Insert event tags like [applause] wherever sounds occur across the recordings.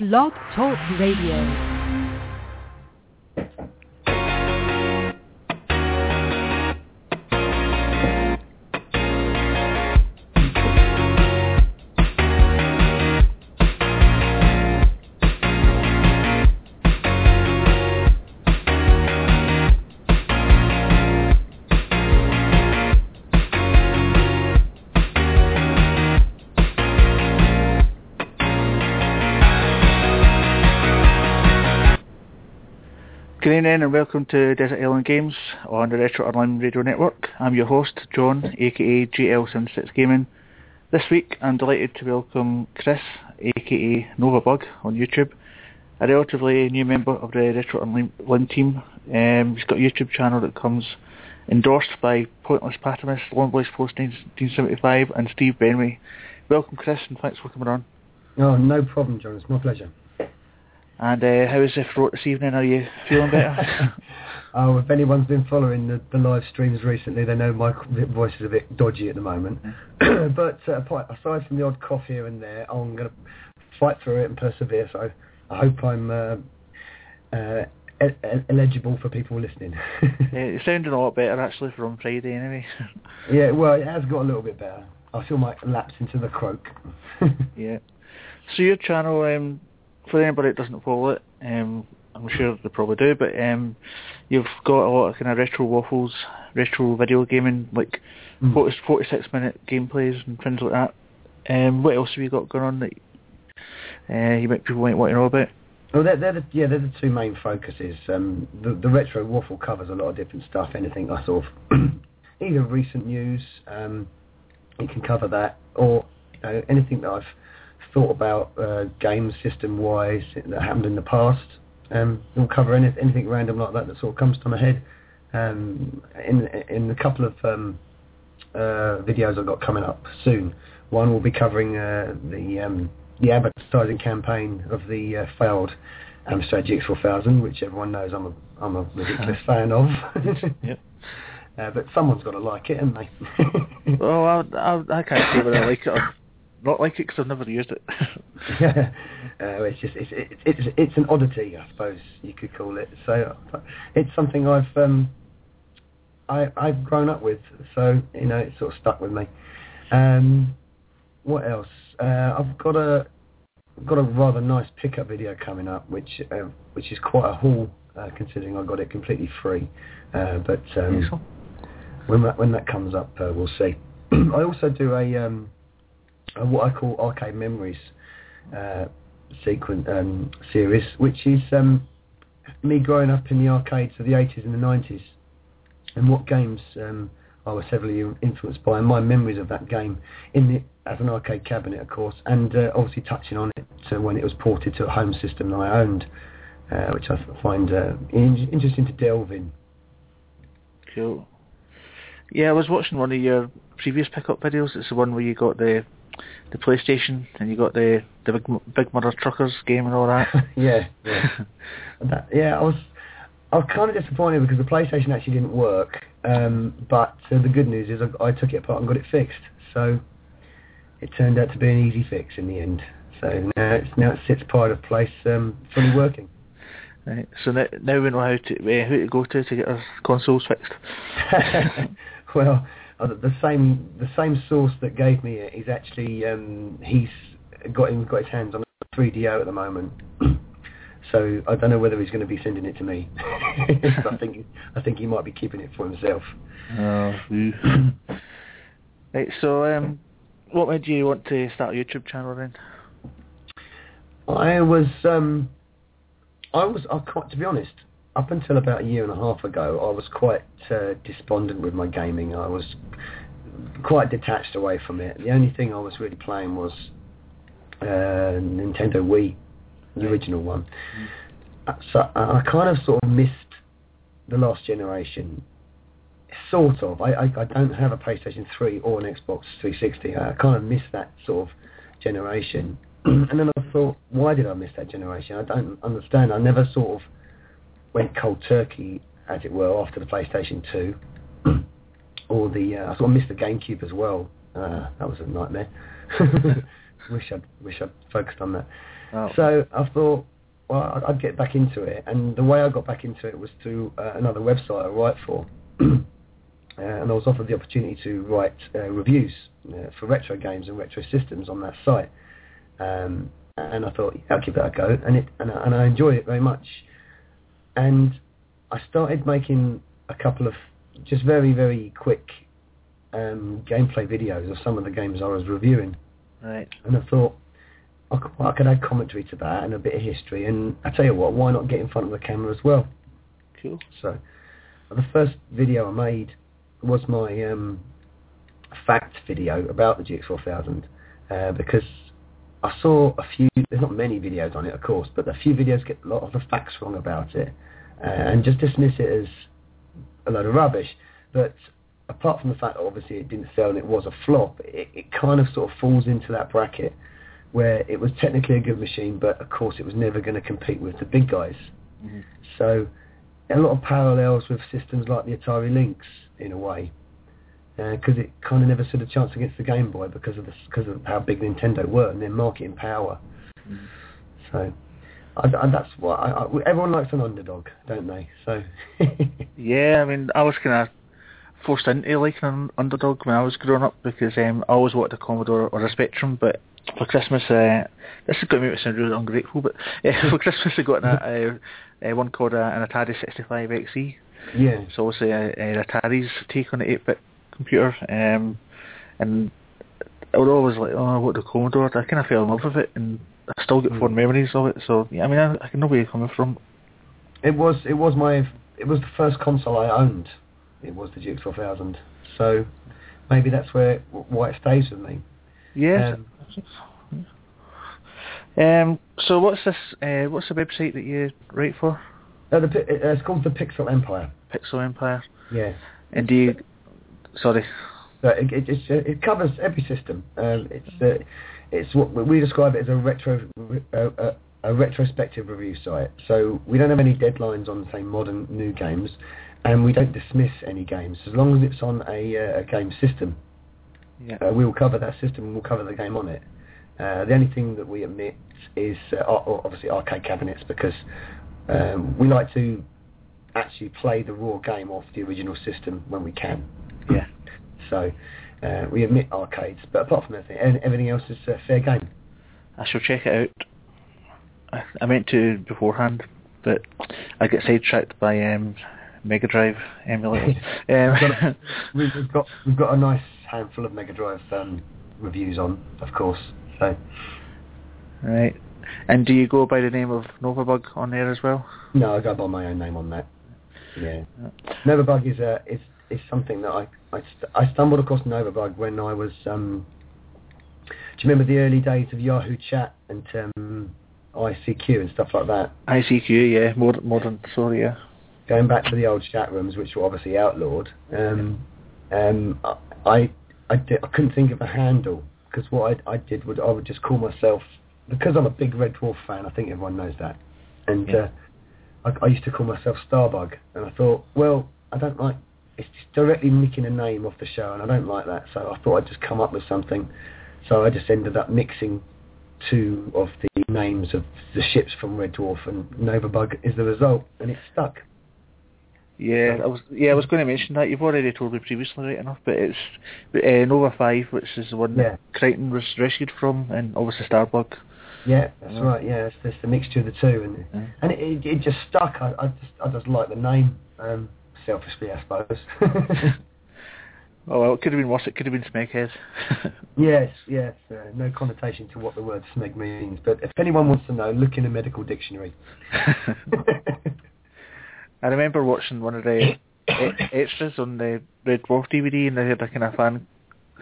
Blog Talk Radio. Good evening and welcome to Desert Island Games on the Retro Online Radio Network. I'm your host, John, aka GL76 Gaming. This week I'm delighted to welcome Chris, aka Novabug on YouTube, a relatively new member of the Retro Online team. Um, he's got a YouTube channel that comes endorsed by Pointless Patimus, Long Voice Post 1975 and Steve Benway. Welcome Chris and thanks for coming on. Oh, no problem John, it's my pleasure. And uh, how is the throat this evening? Are you feeling better? [laughs] oh, if anyone's been following the, the live streams recently, they know my voice is a bit dodgy at the moment. [clears throat] but uh, aside from the odd cough here and there, I'm going to fight through it and persevere. So I hope I'm uh, uh, eligible for people listening. [laughs] yeah, it sounded a lot better actually from Friday anyway. [laughs] yeah, well, it has got a little bit better. I feel like lapse into the croak. yeah. So your channel, um, for anybody that doesn't follow it, um, I'm sure they probably do, but um, you've got a lot of kind of retro waffles, retro video gaming, like mm. 40, 46 minute gameplays and things like that. Um, what else have you got going on that uh, you might people might want to know about? Well, they're, they're the, yeah, they're the two main focuses. Um, the, the retro waffle covers a lot of different stuff. Anything I sort of [clears throat] either recent news, um, you can cover that, or you know, anything that I've thought about uh, game system wise that happened in the past. Um, we'll cover any, anything random like that that sort of comes to my head. Um, in in a couple of um, uh, videos I've got coming up soon, one will be covering uh, the um, the advertising campaign of the uh, failed Amstrad GX4000, which everyone knows I'm a I'm a ridiculous [laughs] fan of. yep. [laughs] Uh, but someone's got to like it, haven't they? [laughs] well, I, I, I can't say whether I like it not like it because I've never used it. yeah, [laughs] uh, it's just it's, it's it's it's an oddity, I suppose you could call it. So it's something I've um, I I've grown up with, so you know it's sort of stuck with me. Um, what else? Uh, I've got a got a rather nice pickup video coming up, which uh, which is quite a haul uh, considering I got it completely free. Uh, but um, when that when that comes up, uh, we'll see. [clears throat] I also do a um, uh, what I call arcade memories uh, sequence um, series, which is um, me growing up in the arcades of the 80s and the 90s, and what games um, I was heavily influenced by, and my memories of that game in the as an arcade cabinet, of course, and uh, obviously touching on it uh, when it was ported to a home system that I owned, uh, which I find uh, in- interesting to delve in. Cool. Yeah, I was watching one of your previous pickup videos. It's the one where you got the the PlayStation, and you got the the Big, Big Mutha Truckers game and all that. [laughs] yeah, yeah, [laughs] that, yeah. I was I was kind of disappointed because the PlayStation actually didn't work. Um, but uh, the good news is I, I took it apart and got it fixed. So it turned out to be an easy fix in the end. So now it's now it sits part of place, um, fully working. Right. So now, now we know how to uh, who to go to to get our consoles fixed. [laughs] well, the same the same source that gave me it is actually um, he's got him got his hands on a 3DO at the moment. [clears throat] so I don't know whether he's going to be sending it to me. [laughs] I think I think he might be keeping it for himself. Oh. [clears throat] right. So um, what made you want to start a YouTube channel then? I was um, I was I, quite to be honest up until about a year and a half ago, I was quite uh, despondent with my gaming. I was quite detached away from it. The only thing I was really playing was uh, Nintendo Wii, the original one. So I kind of sort of missed the last generation. Sort of. I, I, I don't have a PlayStation 3 or an Xbox 360. I kind of missed that sort of generation. [clears throat] and then I thought, why did I miss that generation? I don't understand. I never sort of went cold turkey, as it were, after the PlayStation 2. [clears throat] or the, uh, I sort of missed the GameCube as well. Uh, that was a nightmare. [laughs] wish I'd wish I'd focused on that. Oh. So I thought, well, I'd- I'd get back into it, and the way I got back into it was through uh, another website I write for, [clears throat] uh, and I was offered the opportunity to write uh, reviews uh, for retro games and retro systems on that site, um, and I thought, yeah, I'll give that a go, and it and I, and I enjoyed it very much, and I started making a couple of just very very quick um, gameplay videos of some of the games I was reviewing. Right. And I thought, I could, I could add commentary to that and a bit of history. And I tell you what, why not get in front of the camera as well? Cool. So, the first video I made was my um, fact video about the GX4000 uh, because I saw a few. There's not many videos on it, of course, but a few videos get a lot of the facts wrong about it uh, and just dismiss it as a load of rubbish. But apart from the fact that obviously it didn't sell and it was a flop, it, it kind of sort of falls into that bracket where it was technically a good machine, but of course it was never going to compete with the big guys. Mhm. So a lot of parallels with systems like the Atari Lynx in a way, because it kind of never stood a chance against the Game Boy because of the, because of how big Nintendo were and their marketing power. Mhm. So I, I, that's what I, I, everyone likes an underdog, don't they? So [laughs] Yeah, I mean, I was kind of forced into liking an underdog when I was growing up because um, I always wanted a Commodore or a Spectrum, but for Christmas, uh, this is going to make me sound really ungrateful, but [laughs] uh, for Christmas I got a, [laughs] a, a one called a, an Atari 65XE. yeah, It's obviously a, a Atari's take on the 8-bit computer, um, and I was always like, oh, I want the Commodore, I kind of fell in love with it, and I still get fond memories of it. So yeah, I mean, I, I can know where you're coming from. it was it was my it was the first console I owned. It was the GX4000. So maybe that's where why it stays with me. Yeah. Um, Um, so what's this? Uh, what's the website that you write for? uh, the, uh, it's called the Pixel Empire. Pixel Empire. Yeah. And do you? Sorry. So it, it, it's, uh, it covers every system. Um, it's uh, it's what we describe it as a retro uh, a, a retrospective review site. So we don't have any deadlines on say modern new games, and we don't dismiss any games as long as it's on a, uh, a game system. Yeah. Uh, we will cover that system and we'll cover the game on it. Uh, the only thing that we omit is uh, obviously arcade cabinets because um, we like to actually play the raw game off the original system when we can. Yeah. So uh, we admit arcades, but apart from everything, everything else is uh, fair game. I shall check it out. I, I meant to beforehand, but I get sidetracked by um, Mega Drive emulators. [laughs] um, [laughs] We've, we've got we've got a nice handful of Mega Drive um, reviews on, of course. So right. And do you go by the name of Novabug on there as well? no, I go by my own name on that. Yeah. Novabug is a is is something that I I, st- I stumbled across Novabug when I was um. Do you remember the early days of Yahoo Chat and um, ICQ and stuff like that? ICQ, yeah, modern, modern, sorry, yeah. Going back to the old chat rooms, which were obviously outlawed. Um, um, I I, di- I couldn't think of a handle because what I I did would I would just call myself because I'm a big Red Dwarf fan. I think everyone knows that, and Yeah. uh, I, I used to call myself Starbug, and I thought, well, I don't like it's just directly nicking a name off the show, and I don't like that. So I thought I'd just come up with something. So I just ended up mixing two of the names of the ships from Red Dwarf, and Nova Bug is the result, and it stuck. Yeah, I was yeah I was going to mention that. You've already told me previously, right enough, but it's uh, Nova Five, which is the one Yeah. that Kryten was rescued from, and obviously Starbug. Yeah, that's Yeah. right. Yeah, it's just a mixture of the two, and Yeah. and it, it, it just stuck. I, I just I just like the name, um, selfishly, I suppose. [laughs] Oh well, it could have been worse. It could have been Smeghead. [laughs] yes, yes. Uh, no connotation to what the word smeg means, but if anyone wants to know, look in a medical dictionary. [laughs] I remember watching one of the extras on the Red Dwarf DVD, and they had a kind of fan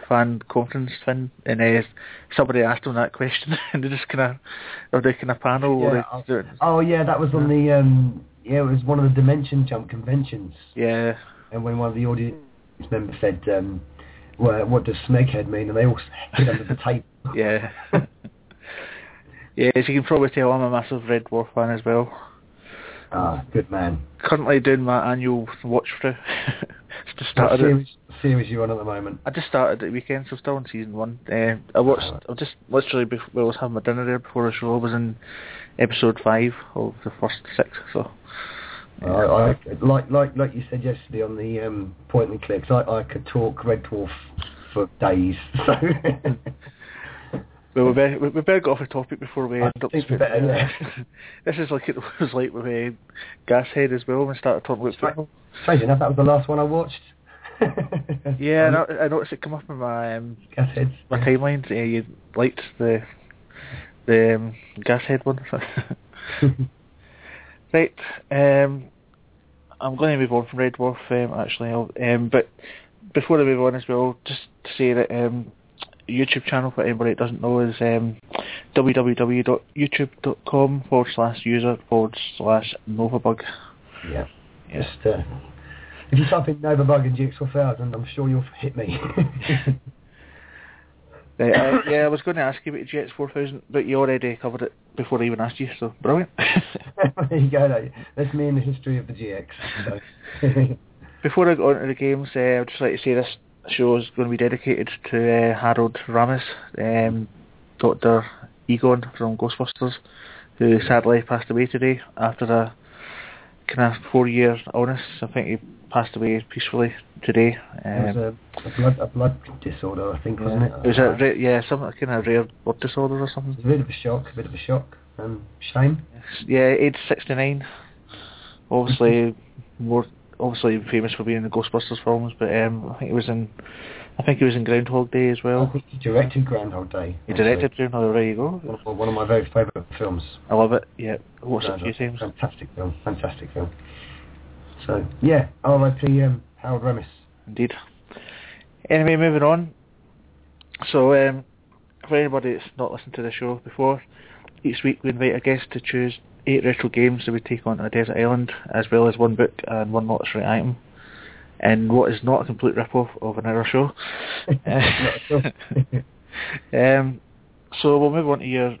fan conference thing, and uh, somebody asked them that question, and they just kind of, or they kind of panel, Yeah, they, oh yeah, that was on the um, yeah, it was one of the Dimension Jump conventions, yeah, and when one of the audience members said, um, well, "What does smeghead mean?" and they all hid under the table. [laughs] yeah. Yeah, as you can probably tell, I'm a massive Red Dwarf fan as well. Ah, good man. Currently doing my annual watch through, [laughs] just started what it. series, series you on at the moment? I just started at the weekend, so still on season one. Uh, I watched. I just literally before I was having my dinner there before the show. I was in episode five of the first six. So I, I, like like like you said yesterday on the um, point and clicks, I, I could talk Red Dwarf for days. [laughs] So well, we better, we better get off the topic before we I end up. think we speaking- better, yeah. [laughs] this is like it was like with uh, Gashead as well. When we started talking about Right. football. strange enough, that was the last one I watched. [laughs] Yeah, I, I noticed it come up in my um, Gasheads. my timelines. Uh, you liked the the um, Gashead one. [laughs] Right. Um, I'm going to move on from Red Dwarf, um, actually. Um, but before I move on as well, just to say that um, YouTube channel, for anybody that doesn't know, is um, www.youtube.com forward slash user forward slash Novabug. Yeah. Yes. Just, uh, if you type in Novabug and GX4000, I'm sure you'll hit me. [laughs] Right, uh, yeah, I was going to ask you about the GX4000, but you already covered it before I even asked you, so brilliant. there [laughs] you go. That's me in the history of the GX. [laughs] So. Before I go on to the games, uh, I'd just like to say this show is going to be dedicated to uh, Harold Ramis, um, Dr. Egon from Ghostbusters, who sadly passed away today after a kind of four-year illness. I think he passed away peacefully today. it was Um, a, a blood a blood disorder, I think, wasn't it? it was a ra- yeah, some kind of rare blood disorder or something. It was a bit of a shock, a bit of a shock. Um, shame. Yeah, age 69. Obviously, [laughs] more obviously famous for being in the Ghostbusters films, but um, I think he was in, I think he was in Groundhog Day as I well. think he directed Groundhog Day. He actually. directed Groundhog Day. There you go. One of, my very favourite films. I love it. Yeah, I watched it a few times. Fantastic film. Fantastic film. So yeah, R.I.P. Um, Harold Ramis. Indeed. Anyway, moving on. So, um, for anybody that's not listened to the show before, each week we invite a guest to choose eight retro games that we take on a desert island, as well as one book and one lottery item. And what is not a complete rip-off of another show. Not at all. um, so we'll move on to your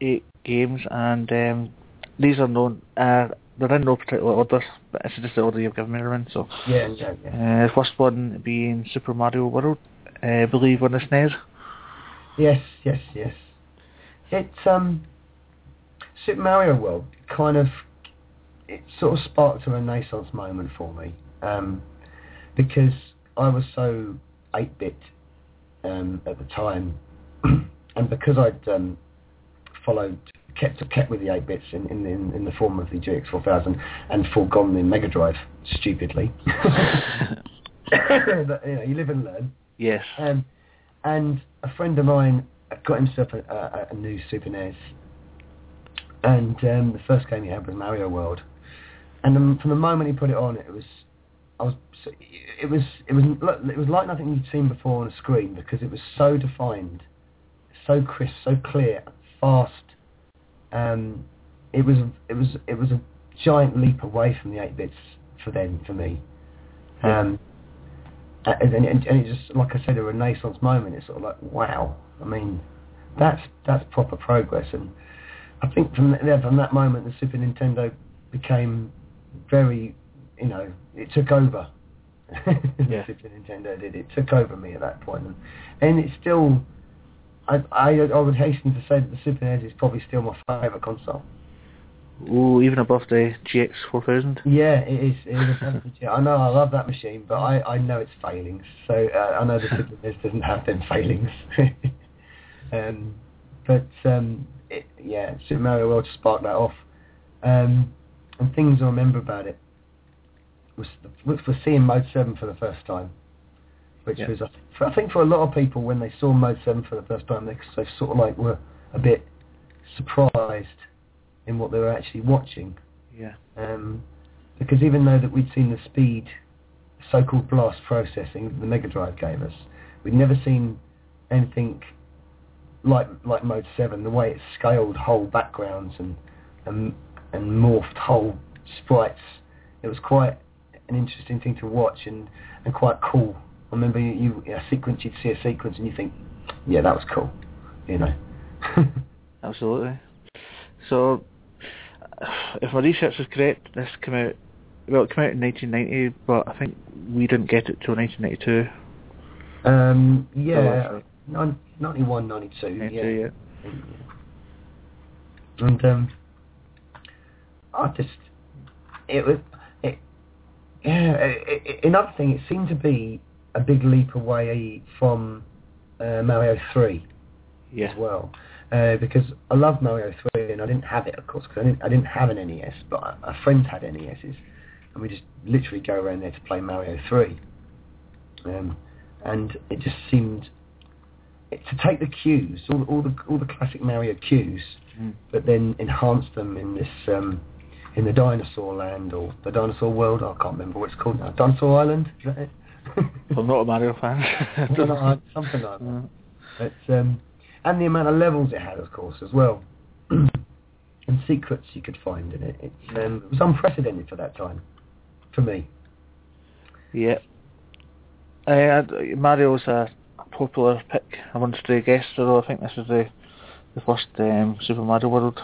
eight games, and um, these are known. Uh, they're in no particular order, but it's just the order you've given me around. So, yeah, yeah, yeah. uh, first one being Super Mario World, uh, I believe on the SNES. Yes, yes, yes. It's um, Super Mario World kind of it sort of sparked a renaissance moment for me um, because I was so eight bit um, at the time, [clears throat] and because I'd um, followed kept kept with the eight bits in, in in in the form of the GX four thousand and foregone the Mega Drive stupidly. [laughs] but, you know, you live and learn. yes. Um, and a friend of mine got himself a, a, a new Super NES, and um, the first game he had was Mario World. And um, from the moment he put it on, it was, I was, it was, it was, it was like nothing you'd seen before on a screen because it was so defined, so crisp, so clear, fast. Um, it was, it was, it was a giant leap away from the eight bits for then for me. Um, uh, and, and, and it just, like I said, a renaissance moment. It's sort of like, wow. I mean, that's that's proper progress. And I think from th- from that moment, the Super Nintendo became very, you know, it took over. [laughs] Yeah. Super Nintendo did. It took over me at that point, and, and it's still. I, I I would hasten to say that the Super NES is probably still my favourite console. Ooh, even above the GX 4000. Yeah, it is. It is a I know I love that machine, but I, I know its failings. So uh, I know the Super NES doesn't have them failings. [laughs] um, but um, it, yeah, Super Mario World sparked that off. Um, and things I remember about it was was for seeing Mode Seven for the first time, which Yeah. was I for, I think for a lot of people when they saw Mode Seven for the first time, they, they sort of like were a bit surprised in what they were actually watching Yeah. um, because even though that we'd seen the speed, so-called blast processing that the Mega Drive gave us, we'd never seen anything like like Mode Seven. The way it scaled whole backgrounds and and and morphed whole sprites. It was quite an interesting thing to watch and, and quite cool. I remember you, you a sequence, you'd see a sequence and you think, yeah, that was cool, you know. [laughs] Absolutely. So, [sighs] if my research is correct, this came out well, it came out in 1990, but I think we didn't get it till 1992. Um, yeah, nin- 91, 92, 92, yeah. yeah. And um, I just, it was, it, yeah. It, it, another thing, it seemed to be a big leap away from uh, Mario Three Yeah. as well, uh, because I love Mario Three and I didn't have it, of course, because I didn't, I didn't have an NES, but a, friend had NESs, and we just literally go around there to play Mario Three, um, and it just seemed. It, to take the cues, all, all the all the classic Mario cues, Mm. but then enhance them in this um, in the dinosaur land or the dinosaur world. I can't remember what it's called now. Dinosaur Island. Is that it? [laughs] I'm not a Mario fan. something [laughs] like something like that. Mm. [laughs] But, um, and the amount of levels it had, of course, as well, [clears throat] and secrets you could find in it. It, um, it was unprecedented for that time, for me. Yeah. Uh, Mario's a popular pick amongst the guests, although I think this is the the first um, Super Mario World.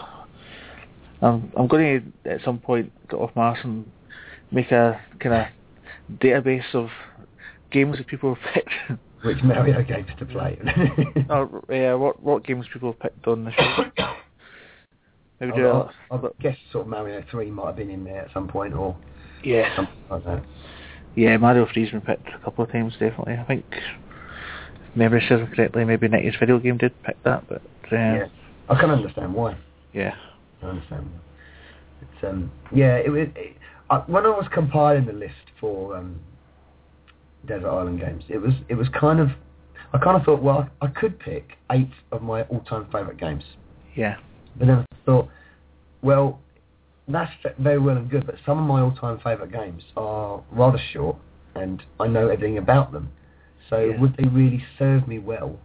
Um, I'm going to at some point get off my arse and make a kind of database of games that people have [laughs] picked. Which Mario games to play? [laughs] or uh, what what games people have picked on the show. [coughs] Maybe do I, I. I guess sort of Mario 3 might have been in there at some point, or Yeah. something like that. Yeah, Mario 3's been picked a couple of times, definitely. I think, if memory serves me correctly, maybe 90s video game did pick that, but uh, Yeah, I can understand why. yeah. I understand. It's, um, yeah, it was it, I, when I was compiling the list for um, Desert Island Games. It was it was kind of I kind of thought, well, I could pick eight of my all-time favourite games, Yeah. but then I thought, well, that's very well and good, but some of my all-time favourite games are rather short, and I know everything about them. So Yeah. would they really serve me well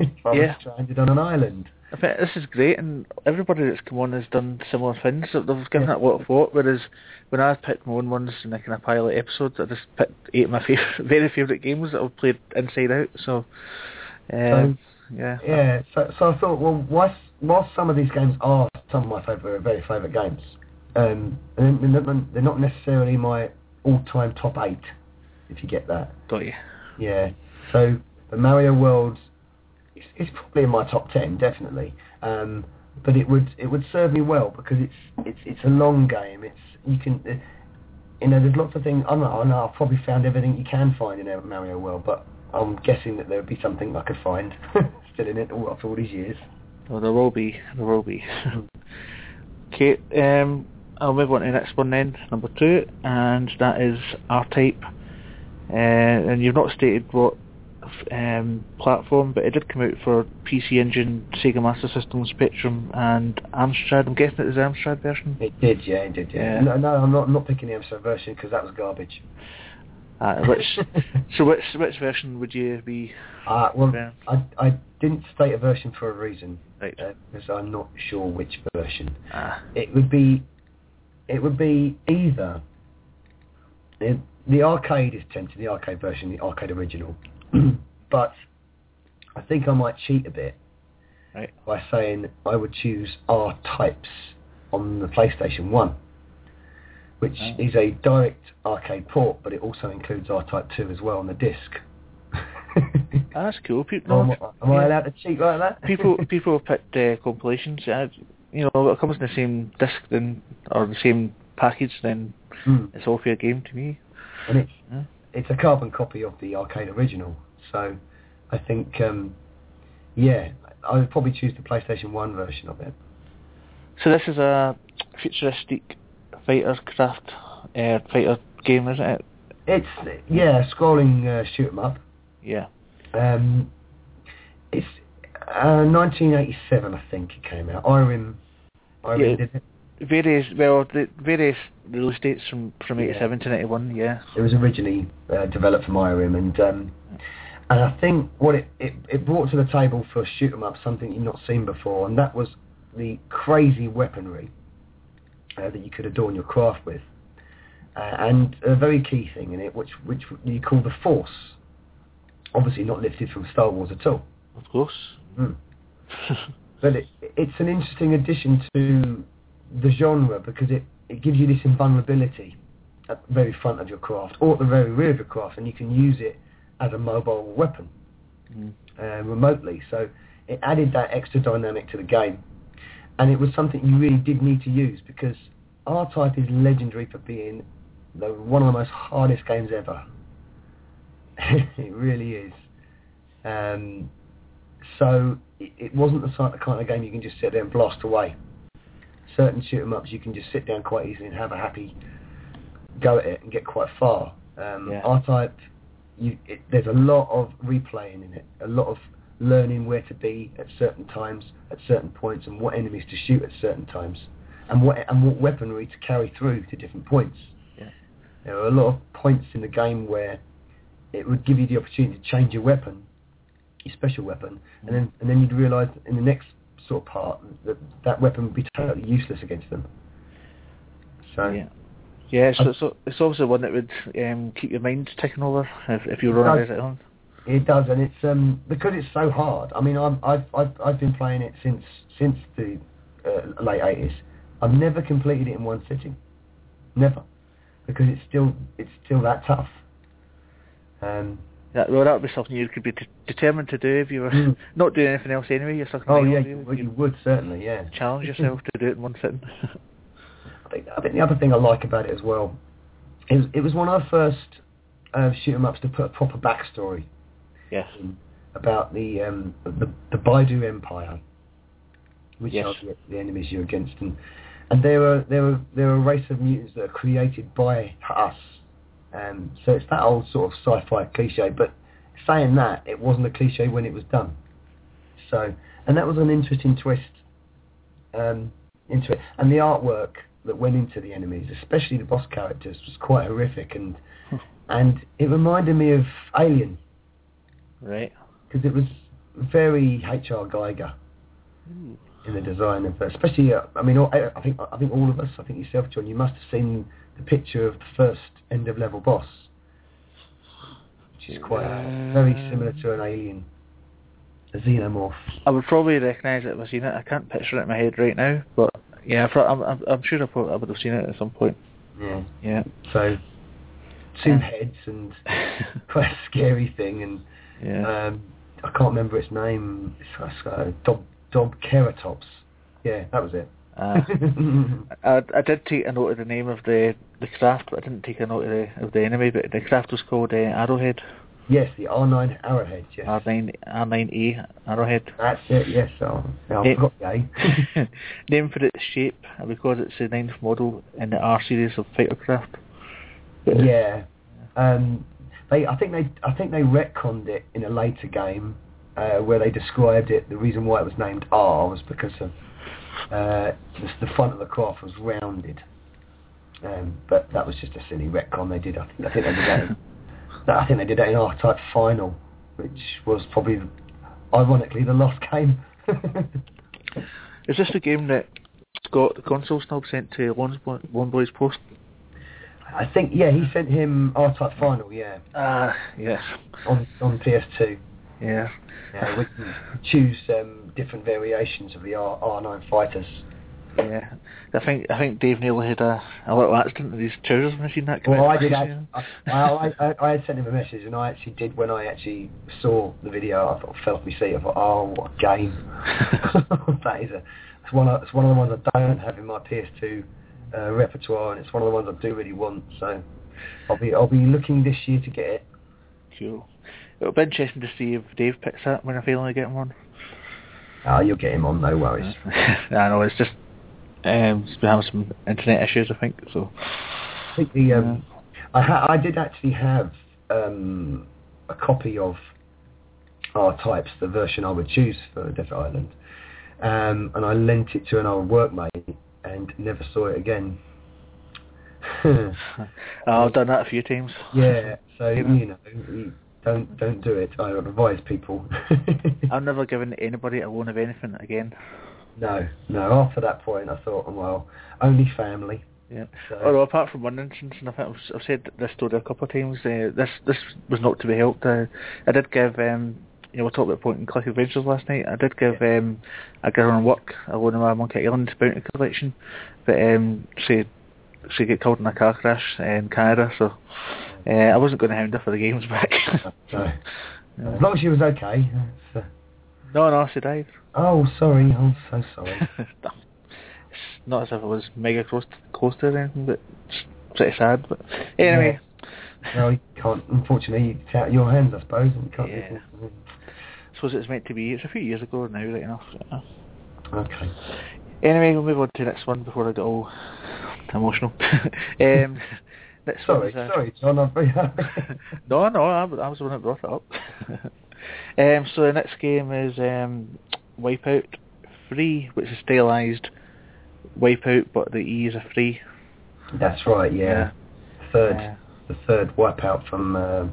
if I Yeah. was stranded on an island? I think this is great, and everybody that's come on has done similar things. So they've given Yeah. it lot of thought. Whereas when I picked my own ones in the kind of pilot episodes, I just picked eight of my [laughs] favorite, very favourite games that I've played inside out. So, um, yeah, Yeah, so so I thought, well, whilst, whilst some of these games are some of my favourite, very favourite games, um, and they're not- they're not necessarily my all-time top eight, if you get that. got you. Yeah. So the Mario World is, is probably in my top ten, definitely. Um, but it would it would serve me well because it's it's it's a long game. It's you can. Uh, you know, there's lots of things. I know, I know. I've probably found everything you can find in Mario World, but I'm guessing that there would be something I could find [laughs] still in it after all these years. Well, there will be. There will be. [laughs] okay, um, I'll move on to the next one then, number two, and that is R-Type. Uh, and you've not stated what um, platform, but it did come out for PC Engine, Sega Master System, Spectrum, and Amstrad. I'm guessing it was the Amstrad version. It did, yeah, it did, yeah. Yeah. No, no, I'm not I'm not picking the Amstrad version because that was garbage. Uh, which, [laughs] so which which version would you be? Uh, well, Yeah. I I didn't state a version for a reason Right. because I'm not sure which version. Ah, it would be it would be either it, the arcade is tempting the arcade version the arcade original [clears throat] but I think I might cheat a bit Right. by saying I would choose R types on the PlayStation 1 which Oh. is a direct arcade port but it also includes R type 2 as well on the disc [laughs] that's cool. People, am, am I allowed to cheat like that people [laughs] people have picked uh, compilations. Uh, you know, it comes in the same disc then, or the same package. Then Hmm. it's all fair game to me. and it's Yeah. It's a carbon copy of the arcade original. So I think, um, yeah, I would probably choose the PlayStation One version of it. So this is a futuristic fighter craft uh, fighter game, isn't it? It's yeah, scrolling uh, shoot 'em up. Yeah. Um, it's uh, 1987, I think it came out. Irem, Irem Yeah. did it. Various well, the various release dates from from Yeah. eighty seven to ninety one. Yeah. It was originally uh, developed from Irem, and um, and I think what it, it it brought to the table for shoot 'em up something you've not seen before, and that was the crazy weaponry uh, that you could adorn your craft with, uh, and a very key thing in it, which which you call the Force. Obviously, not lifted from Star Wars at all. Of course. Mm. [laughs] But it, it's an interesting addition to the genre because it, it gives you this invulnerability at the very front of your craft or at the very rear of your craft, and you can use it as a mobile weapon Mm. uh, remotely. So it added that extra dynamic to the game, and it was something you really did need to use because R-Type is legendary for being the, one of the most hardest games ever. [laughs] it really is. Um, so it, it wasn't the sort- the kind of game you can just sit there and blast away. Certain shoot 'em ups you can just sit down quite easily and have a happy go at it and get quite far. Um, Yeah. R-Type, you, it, there's a lot of replaying in it, a lot of learning where to be at certain times, at certain points, and what enemies to shoot at certain times, and what and what weaponry to carry through to different points. Yeah. There are a lot of points in the game where it would give you the opportunity to change your weapon, your special weapon, and then and then you'd realise in the next sort of part that that weapon would be totally useless against them. So Yeah. Yeah, so, so it's also one that would um, keep your mind ticking over if, if you run does. it on. It does, and it's um, because it's so hard. I mean, I'm, I've I've I've been playing it since since the uh, late eighties. I've never completed it in one sitting, never, because it's still it's still that tough. Um, That, well, that would be something you could be d- determined to do if you were Mm. [laughs] not doing anything else anyway. You're stuck oh yeah, you, well, you would certainly, yeah. challenge yourself to do it in one sitting. [laughs] I think, I think the other thing I like about it as well is it was one of the first uh, shoot 'em ups to put a proper backstory yes. in about the um, the, the Bydo Empire, which Yes. are the, the enemies you're against, and and they're a they're a, they're a race of mutants that are created by us. Um, so it's that old sort of sci-fi cliche, but saying that it wasn't a cliche when it was done. So and that was an interesting twist um, into it, and the artwork that went into the enemies, especially the boss characters, was quite horrific, and and it reminded me of Alien Right. because it was very H.R. Giger in the design of, especially. Uh, I mean, all- I think I think all of us, I think yourself, John, you must have seen the picture of the first end of level boss, which is quite uh, very similar to an alien, a xenomorph. I would probably recognise it if I've seen it. I can't picture it in my head right now, but yeah, I'm, I'm, I'm sure I, probably, I would have seen it at some point. Yeah. Yeah. So two heads and [laughs] quite a scary thing, and yeah. um, I can't remember its name. It's uh, Dob Dobkeratops. Yeah, that was it. Uh, [laughs] I, I did take a note of the name of the the craft, but I didn't take a note of the of the enemy. But the craft was called uh, Arrowhead, yes, the R9 Arrowhead. Yes. R9 R9A Arrowhead. That's it, yes. Oh, yeah, I Yeah. forgot the. [laughs] Name for its shape uh, because it's the ninth model in the R series of fighter craft. But- yeah. Um, they, I think they, I think they retconned it in a later game uh, where they described it. The reason why it was named R was because of uh, the, the front of the craft was rounded. Um, but that was just a silly retcon they did. I think, I think they did that. In, [laughs] I think they did that in R-Type Final, which was probably, ironically, the last game. [laughs] Is this the game that got the console snub sent to one, Lone Boy's post? I think, yeah, he sent him R-Type Final, yeah, Ah, yes. on on PS2. Yeah. Yeah, we can choose um, different variations of the R- R9 fighters. Yeah. I think I think Dave nearly had a, a little accident with his trousers machine that. Well, I did. I, I, I, I had sent him a message, and I actually did when I actually saw the video. I thought, off my seat. I thought, oh, what a game! [laughs] that is a. It's one. Of, it's one of the ones I don't have in my PS2 uh, repertoire, and it's one of the ones I do really want. So, I'll be I'll be looking this year to get it. Cool. It'll be interesting to see if Dave picks that when I finally get him on. Ah, you'll get him on, no worries. [laughs] I know it's just um, he's been having some internet issues, I think. So I think the um, I ha- I did actually have um, a copy of R Types, the version I would choose for Desert Island, um, and I lent it to an old workmate and never saw it again. [laughs] [laughs] I've done that a few times. yeah, so you know. Don't don't do it. I advise people. [laughs] I've never given anybody a loan of anything again. no, no. After that point, I thought, well, only family. Yeah. So, Although apart from one instance, and I think I've, I've said this story a couple of times, uh, this this was not to be helped. Uh, I did give, um, you know, we talked about point and click adventures last night. I did give um, a girl on work a loan of my Monkey Island bounty collection, but um, she she get killed in a car crash in Canada, so uh, I wasn't going to hound her for the games back. [laughs] no. As long as she was okay. Uh, no, no, she died. Oh, sorry. I'm so sorry. [laughs] it's not as if it was mega close to, close to anything, but it's pretty sad. But anyway. Yeah. No, you can't. Unfortunately, it's out of your hands, I suppose. And can't yeah. I suppose it's meant to be. It's a few years ago now, right enough. Okay. Anyway, we'll move on to the next one before I get all emotional. [laughs] um, sorry, one sorry, John. I'm very happy. [laughs] no, no, I, I was the one that brought it up. [laughs] um, so the next game is um, Wipeout 3, which is stylized Wipeout, but the E is a 3. That's right, yeah. Yeah. Third, Yeah. the third wipeout from uh,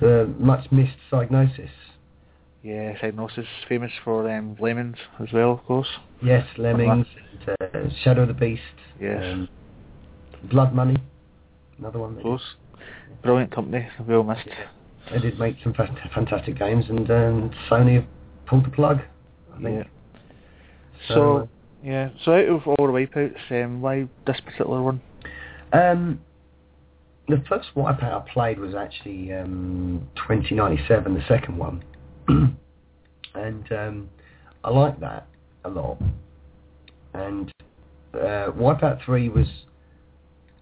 the much missed Psygnosis. Yeah, Psygnosis, famous for um, Lemmings as well, of course. Yes, Lemmings, and, uh, Shadow of the Beast. Yes. Um, Blood Money, another one. Course. Brilliant company, well missed. They did make some fantastic games, and um, Sony pulled the plug. I think. Yeah. So, yeah, so out of all the wipeouts, um, why this particular one? Um, the first Wipeout I played was actually um, 2097, the second one, [clears throat] and um, I liked that a lot. And uh, Wipeout 3 was,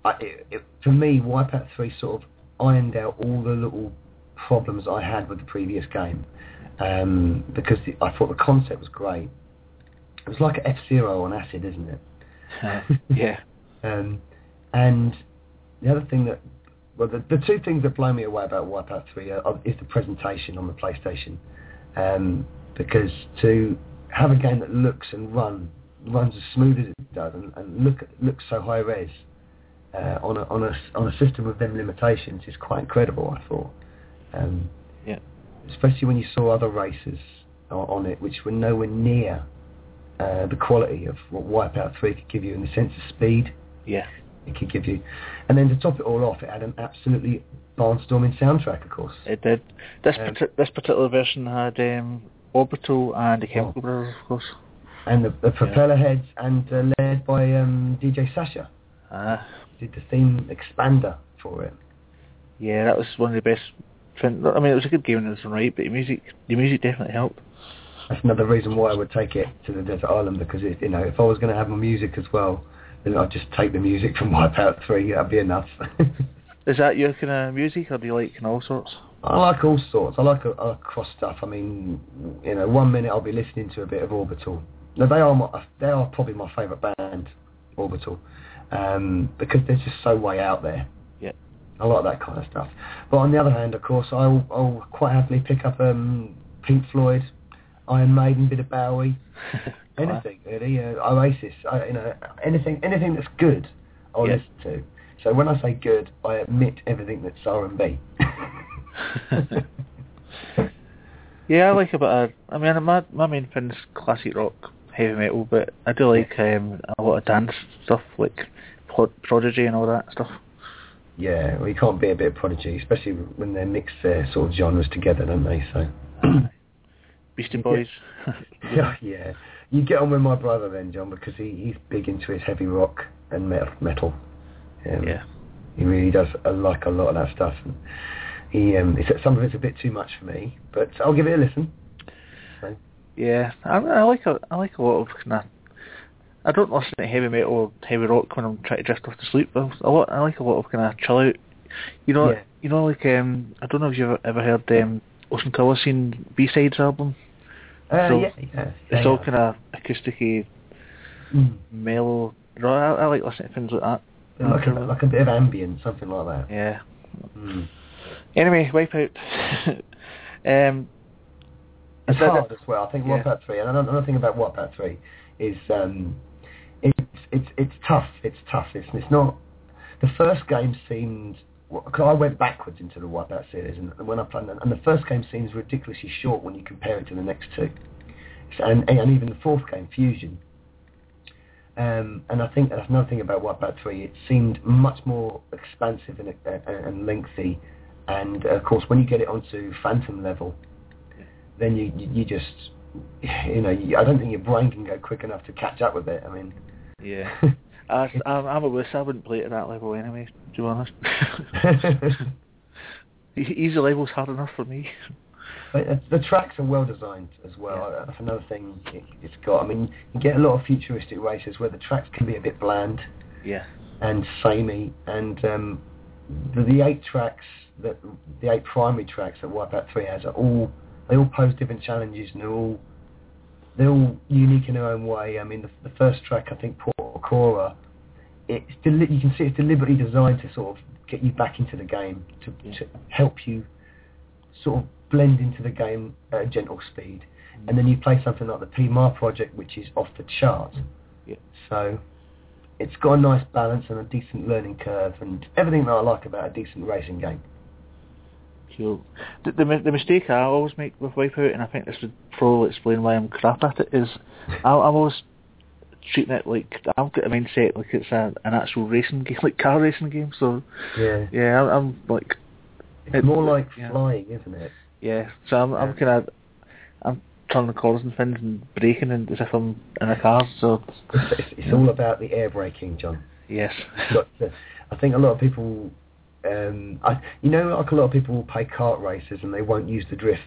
I, it, it, for me, Wipeout 3 sort of ironed out all the little problems I had with the previous game, um, because the, I thought the concept was great. It was like F Zero on acid, isn't it? [laughs] yeah. Um, and the other thing that, well, the, the two things that blow me away about Wipeout 3 are, are, is the presentation on the PlayStation. Um, because to have a game that looks and run runs as smooth as it does and, and look looks so high res uh, on a on a on a system with them limitations is quite incredible. I thought, um, Yeah. especially when you saw other races on it which were nowhere near uh, the quality of what Wipeout 3 could give you in the sense of speed Yeah. it could give you. And then to top it all off, it had an absolutely barnstorming soundtrack, of course. It did. This Um, parti- this particular version had um, Orbital and the Chemical. Brothers, of course. And the, the propeller heads and uh, led by um, DJ Sasha Ah, did the theme expander for it. yeah, that was one of the best. Fin- I mean, it was a good game in its own right, but the music, the music definitely helped. That's another reason why I would take it to the desert island because it, you know if I was going to have my music as well, then I'd just take the music from [laughs] Wipeout Three. That'd be enough. [laughs] Is that your kind of music, or do you like kind of all sorts? I like all sorts. I like a, a cross stuff. I mean, you know, one minute I'll be listening to a bit of Orbital. Now they are my, they are probably my favourite band, Orbital, um, because they're just so way out there. Yeah. I like that kind of stuff. But on the other hand, of course, I'll, I'll quite happily pick up um, Pink Floyd, Iron Maiden, bit of Bowie, [laughs] anything really, uh, Oasis, I, you know, anything anything that's good, I'll Yeah. listen to. So when I say good, I admit everything that's R and B. [laughs] yeah, I like a bit of. I mean, my my main thing is classic rock, heavy metal, but I do like um, a lot of dance stuff, like Prodigy and all that stuff. Yeah, well, you can't be a bit of prodigy, especially when they mix their sort of genres together, don't they? So, [coughs] Beastie Boys. [laughs] yeah, yeah. You get on with my brother then, John, because he, he's big into his heavy rock and metal. metal. Um, yeah. He really does uh, like a lot of that stuff. And he, um, it's, some of it's a bit too much for me, but I'll give it a listen. Yeah, I, I like a I like a lot of kind of. I don't listen to heavy metal or heavy rock when I'm trying to drift off to sleep. But a lot, I like a lot of kind of chill out. You know, Yeah. you know, like um, I don't know if you've ever, ever heard um, Ocean Colour Scene B sides album. uh, So, yeah, yeah. It's all kind of acousticy, Mm. mellow. I, I like listening to things like that. like, a, like a bit of ambient, something like that. Yeah. Mm. Anyway, Wipeout. [laughs] um, It's I hard as well. I think yeah. Wipeout three, and another thing about Wipeout three is um, it's it's it's tough. It's tough. It's it's not. The first game seemed because I went backwards into the Wipeout series, and when I played, and the first game seems ridiculously short when you compare it to the next two, and and even the fourth game, Fusion. Um, and I think that's another thing about Wipeout 3. It seemed much more expansive and, uh, and lengthy. And of course, when you get it onto Phantom level, then you, you you just you know you, I don't think your brain can go quick enough to catch up with it. I mean, yeah. [laughs] I, I'm, I'm a wuss. I wouldn't play it at that level anyway. To be honest, [laughs] easy level's hard enough for me. Uh, the tracks are well designed as well. Yeah. That's another thing it, it's got. I mean, you get a lot of futuristic races where the tracks can be a bit bland Yeah, and samey, and um, the, the eight tracks that the eight primary tracks that Wipeout Three has are all they all pose different challenges, and they're all they're all unique in their own way. I mean, the, the first track, I think, Porto Kora, it's deli- you can see it's deliberately designed to sort of get you back into the game to, Yeah. to help you sort of blend into the game at a gentle speed. And then you play something like the PMAR project, which is off the chart. Yeah. So it's got a nice balance and a decent learning curve and everything that I like about a decent racing game. Cool. The, the the mistake I always make with Wipeout, and I think this would probably explain why I'm crap at it, is I, I'm always treating it like I've got a mindset like it's a, an actual racing game, [laughs] like car racing game. So Yeah. yeah, I'm, I'm like It's It- more like yeah. flying, isn't it? Yeah, so I'm, I'm Yeah. kind of, I'm turning corners and things and braking and as if I'm in a car. So It's, [laughs] it's, all about the air braking, John. yes, I think a lot of people, um, I, you know, like a lot of people will play kart races and they won't use the drifts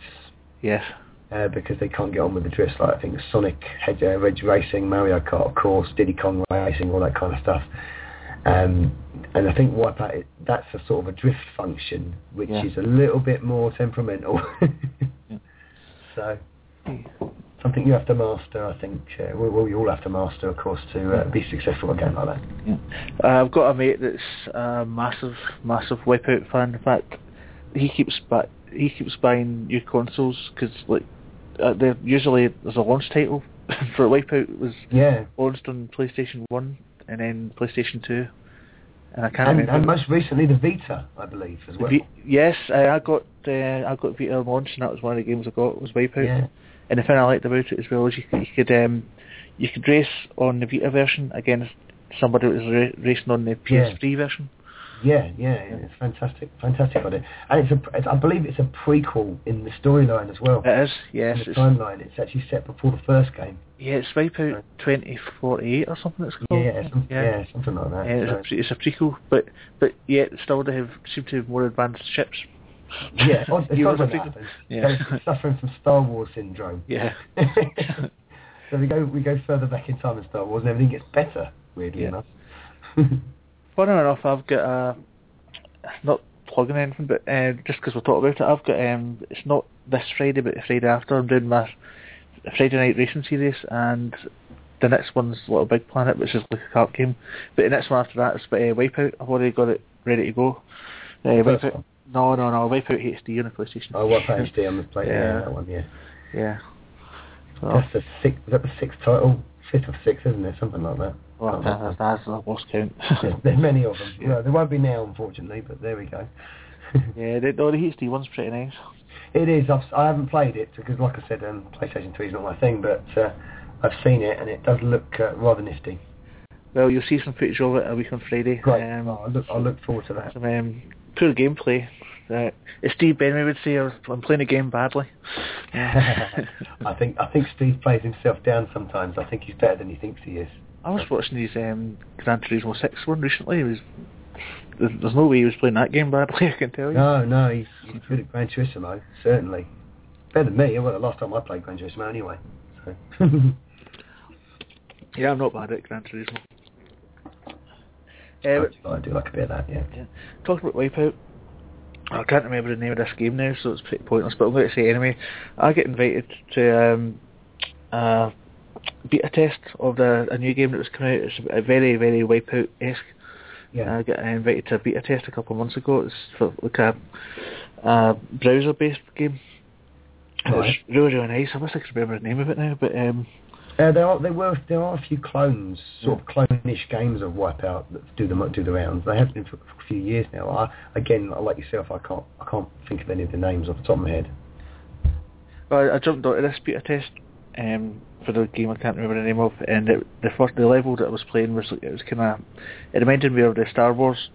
yes, uh, because they can't get on with the drifts. Like I think Sonic Hedge uh, Ridge Racing, Mario Kart, of course, Diddy Kong Racing, all that kind of stuff. Um, and I think Wipeout, that's a sort of a drift function, which Yeah. is a little bit more temperamental. [laughs] Yeah. So something you have to master, I think. Uh, well, well, you all have to master, of course, to uh, be successful at a game like that. yeah. Uh, I've got a mate that's a massive, massive Wipeout fan. In fact, he keeps bu- he keeps buying new consoles because like uh, they're usually there's a launch title [laughs] for Wipeout was Yeah. launched on PlayStation One and then PlayStation Two, and I can't And, remember. and most recently the Vita, I believe, as well. V- yes, I, I got uh, I got Vita launch, and that was one of the games I got was Wipeout. Yeah. And the thing I liked about it as well is you could, you could um you could race on the Vita version against somebody that was ra- racing on the PS3 version. Yeah, yeah, it's fantastic, fantastic idea. And it's a, it's, I believe it's a prequel in the storyline as well. It is, yes. in the It's, timeline, it's actually set before the first game. yeah, it's Wipeout 2048 or something. It's Yeah, called. yeah, some, yeah. something like that. Yeah, it's, So- a, pre- it's a prequel, but but yet still they have seem to have more advanced ships. [laughs] yeah, odd- it's You odd when that happens. Yeah. They're suffering from Star Wars syndrome. Yeah. [laughs] so we go we go further back in time in Star Wars, and everything gets better. Weirdly Yeah. enough. [laughs] Funny enough, I've got a not plugging anything, but uh, just because we're talking about it, I've got um, it's not this Friday, but the Friday after. I'm doing my Friday night racing series, and the next one's Little Big Planet, which is like a kart game. But the next one after that is uh, Wipeout. I've already got it ready to go. Uh, First Wipeout. No, no, no. Wipeout HD on the PlayStation. oh, what HD on the plate? Yeah. Yeah. that one. Yeah. Yeah. So, That's the sixth. Is that the sixth title? Fifth or sixth, isn't it? Something like that. well, Can't that's, that's a lost count. [laughs] There's, there's many of them. [laughs] Yeah. Well, there won't be now, unfortunately, but there we go. [laughs] yeah, the, no, the HD one's pretty nice. It is. I've, I haven't played it because, like I said, um, PlayStation 3 is not my thing, but uh, I've seen it and it does look uh, rather nifty. Well, you'll see some footage of it a week on Friday. Great. Um, Oh, I look, I look forward to that. Some um, poor gameplay. Uh, as Steve Benway would say, I'm playing the game badly. [laughs] [laughs] I think I think Steve plays himself down sometimes. I think he's better than he thinks he is. I was watching his um, Gran Turismo 6 one recently. He was, there's, there's no way he was playing that game badly, [laughs] I can tell you. No, no, he's, he's good at Gran Turismo, certainly. Better than me. Well, the last time I played Gran Turismo anyway. So. Yeah, I'm not bad at Gran Turismo. I, Uh, do, I do like a bit of that, yeah. yeah. Talking about Wipeout, I can't remember the name of this game now, so it's pretty pointless, but I'm going to say anyway. I get invited to um, a beta test of the a new game that was coming out. It's a very, very Wipeout-esque. Yeah. I got invited to a beta test a couple of months ago. It's for like a, a browser-based game. It was really, really nice. I wish I could remember the name of it now, but um, Uh, there are there were there are a few clones, sort of clone-ish games of Wipeout that do the do the rounds. They have been for, for a few years now. I, again, like yourself, I can't I can't think of any of the names off the top of my head. I, I jumped onto this beta test um, for the game I can't remember the name of, and it, the first the level that I was playing was it was kind of it reminded me of the Star Wars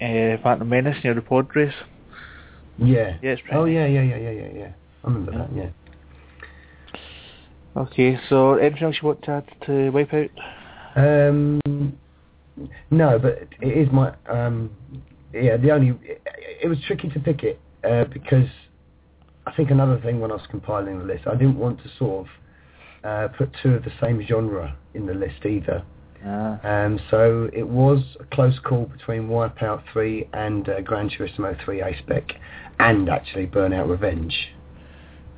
uh, Phantom Menace, you know, the pod race. Yeah. Yeah, Oh yeah, yeah, yeah, yeah, yeah, yeah. I remember Yeah. that. Yeah. Okay, so anything else you want to add to Wipeout? Um, no, but it is my um, yeah. The only it, it was tricky to pick it uh, because I think another thing when I was compiling the list, I didn't want to sort of uh, put two of the same genre in the list either. Ah, Um, so it was a close call between Wipeout 3 and uh, Gran Turismo 3 A-Spec and actually Burnout Revenge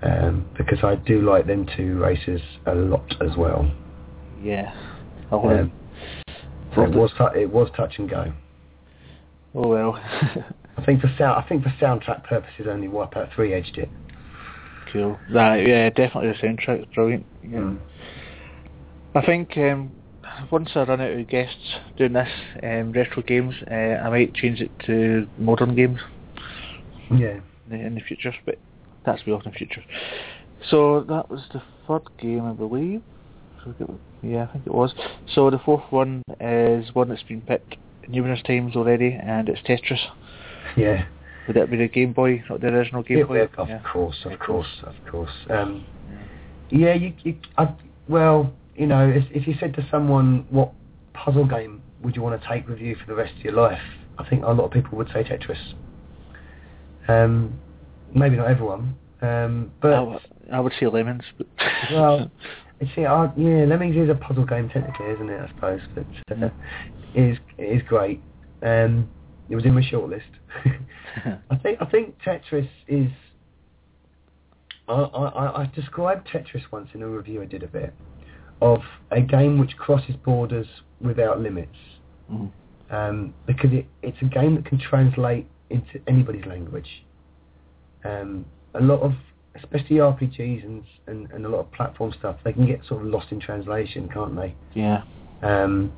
um, because I do like them two races a lot as well. yeah. I wanna- Um, so it was it was touch and go. oh well. [laughs] I think for sound I think for soundtrack purposes only Wipeout 3 edged it. cool. Right, yeah, definitely the soundtrack's brilliant. Yeah. Mm. I think um, once I run out of guests doing this um, retro games, uh, I might change it to modern games Yeah. in the, in the future, but that's way off in the future. So that was the third game, I believe. So we got- Yeah, I think it was. So the fourth one is one that's been picked numerous times already, and it's Tetris. Yeah. Would that be the Game Boy, not the original Game It- Boy? of Yeah. course, of course, of course. Um, yeah, you, you I, well, you know, if, if you said to someone, what puzzle game would you want to take with you for the rest of your life? I think a lot of people would say Tetris. Um, maybe not everyone, um, but I, w- I would say Lemmings. but well, [laughs] you see, I, yeah, Lemmings is a puzzle game technically, isn't it? I suppose, but uh, it is it is great. Um, it was in my shortlist. [laughs] I [laughs] think I think Tetris is. I, I, I- I described Tetris once in a review I did of it, of a game which crosses borders without limits, Mm. um, because it, it's a game that can translate into anybody's language. Um, a lot of, especially RPGs and, and and a lot of platform stuff, they can get sort of lost in translation, can't they? yeah, Um,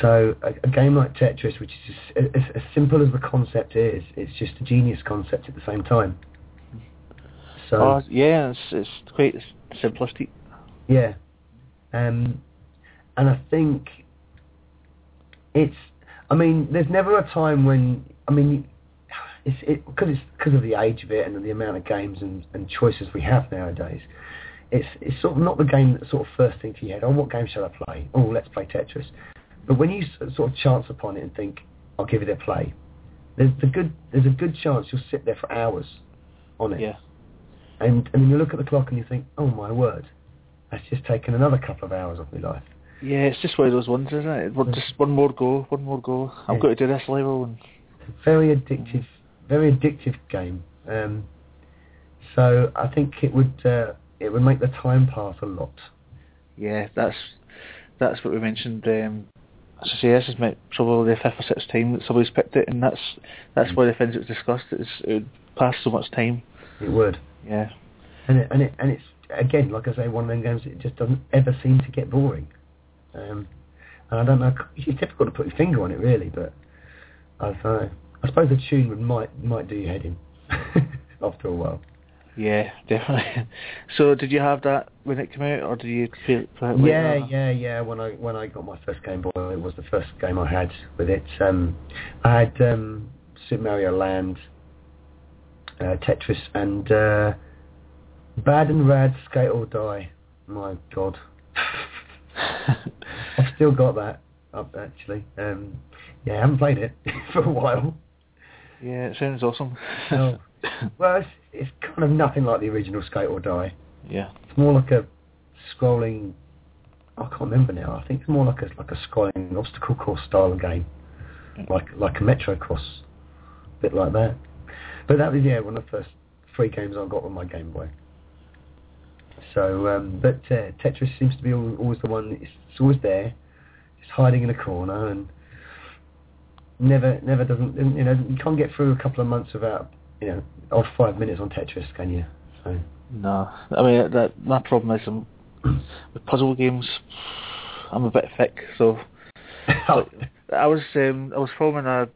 so a, a game like Tetris, which is just, as, as simple as the concept is, it's just a genius concept at the same time. So oh, yeah, it's, it's quite simplistic. yeah, um, and I think it's. I mean, there's never a time when I mean, it's it because it's because of the age of it and the amount of games and, and choices we have nowadays. It's it's sort of not the game that sort of first thing to your head. Oh, what game shall I play? Oh, let's play Tetris. But when you sort of chance upon it and think, I'll give it a play, there's the good there's a good chance you'll sit there for hours on it. Yeah, And and then you look at the clock and you think, oh my word, that's just taken another couple of hours of my life. yeah, it's just one of those ones, isn't it? Mm. Just one more go, one more go. I've Yeah. got to do this level, and Very addictive, very addictive game. Um, so I think it would uh, it would make the time pass a lot. yeah, that's that's what we mentioned. Um, as I say, this is my, probably the fifth or sixth time that somebody's picked it, and that's that's Mm. one of the things that was discussed. Is it would pass so much time. It would, Yeah, and it, and it and it's again like I say, one of them games that just doesn't ever seem to get boring. Um, and I don't know, it's difficult to put your finger on it really, but I don't know. I suppose the tune would might might do your head in [laughs] after a while. yeah, definitely. [laughs] so, did you have that when it came out, or did you play, play it later? Yeah, yeah, yeah. When I when I got my first Game Boy, it was the first game I had with it. Um, I had um, Super Mario Land, uh, Tetris, and uh, Bad and Rad Skate or Die. My God, [laughs] I've still got that up actually. Um, yeah, I haven't played it for a while. Yeah, it sounds awesome. No. [laughs] Well, it's, it's kind of nothing like the original Skate or Die. yeah, It's more like a scrolling. I can't remember now. I think it's more like a like a scrolling obstacle course style of game, like like a Metro Cross, a bit like that. But that was yeah one of the first three games I got on my Game Boy. So, um, but uh, Tetris seems to be al- always the one. It's, it's always there, just hiding in a corner, and never never doesn't. You know, you can't get through a couple of months without you know five minutes on Tetris, can you? So. no. I mean, that my problem is um, with puzzle games. I'm a bit thick, so [laughs] I was um, I was filming a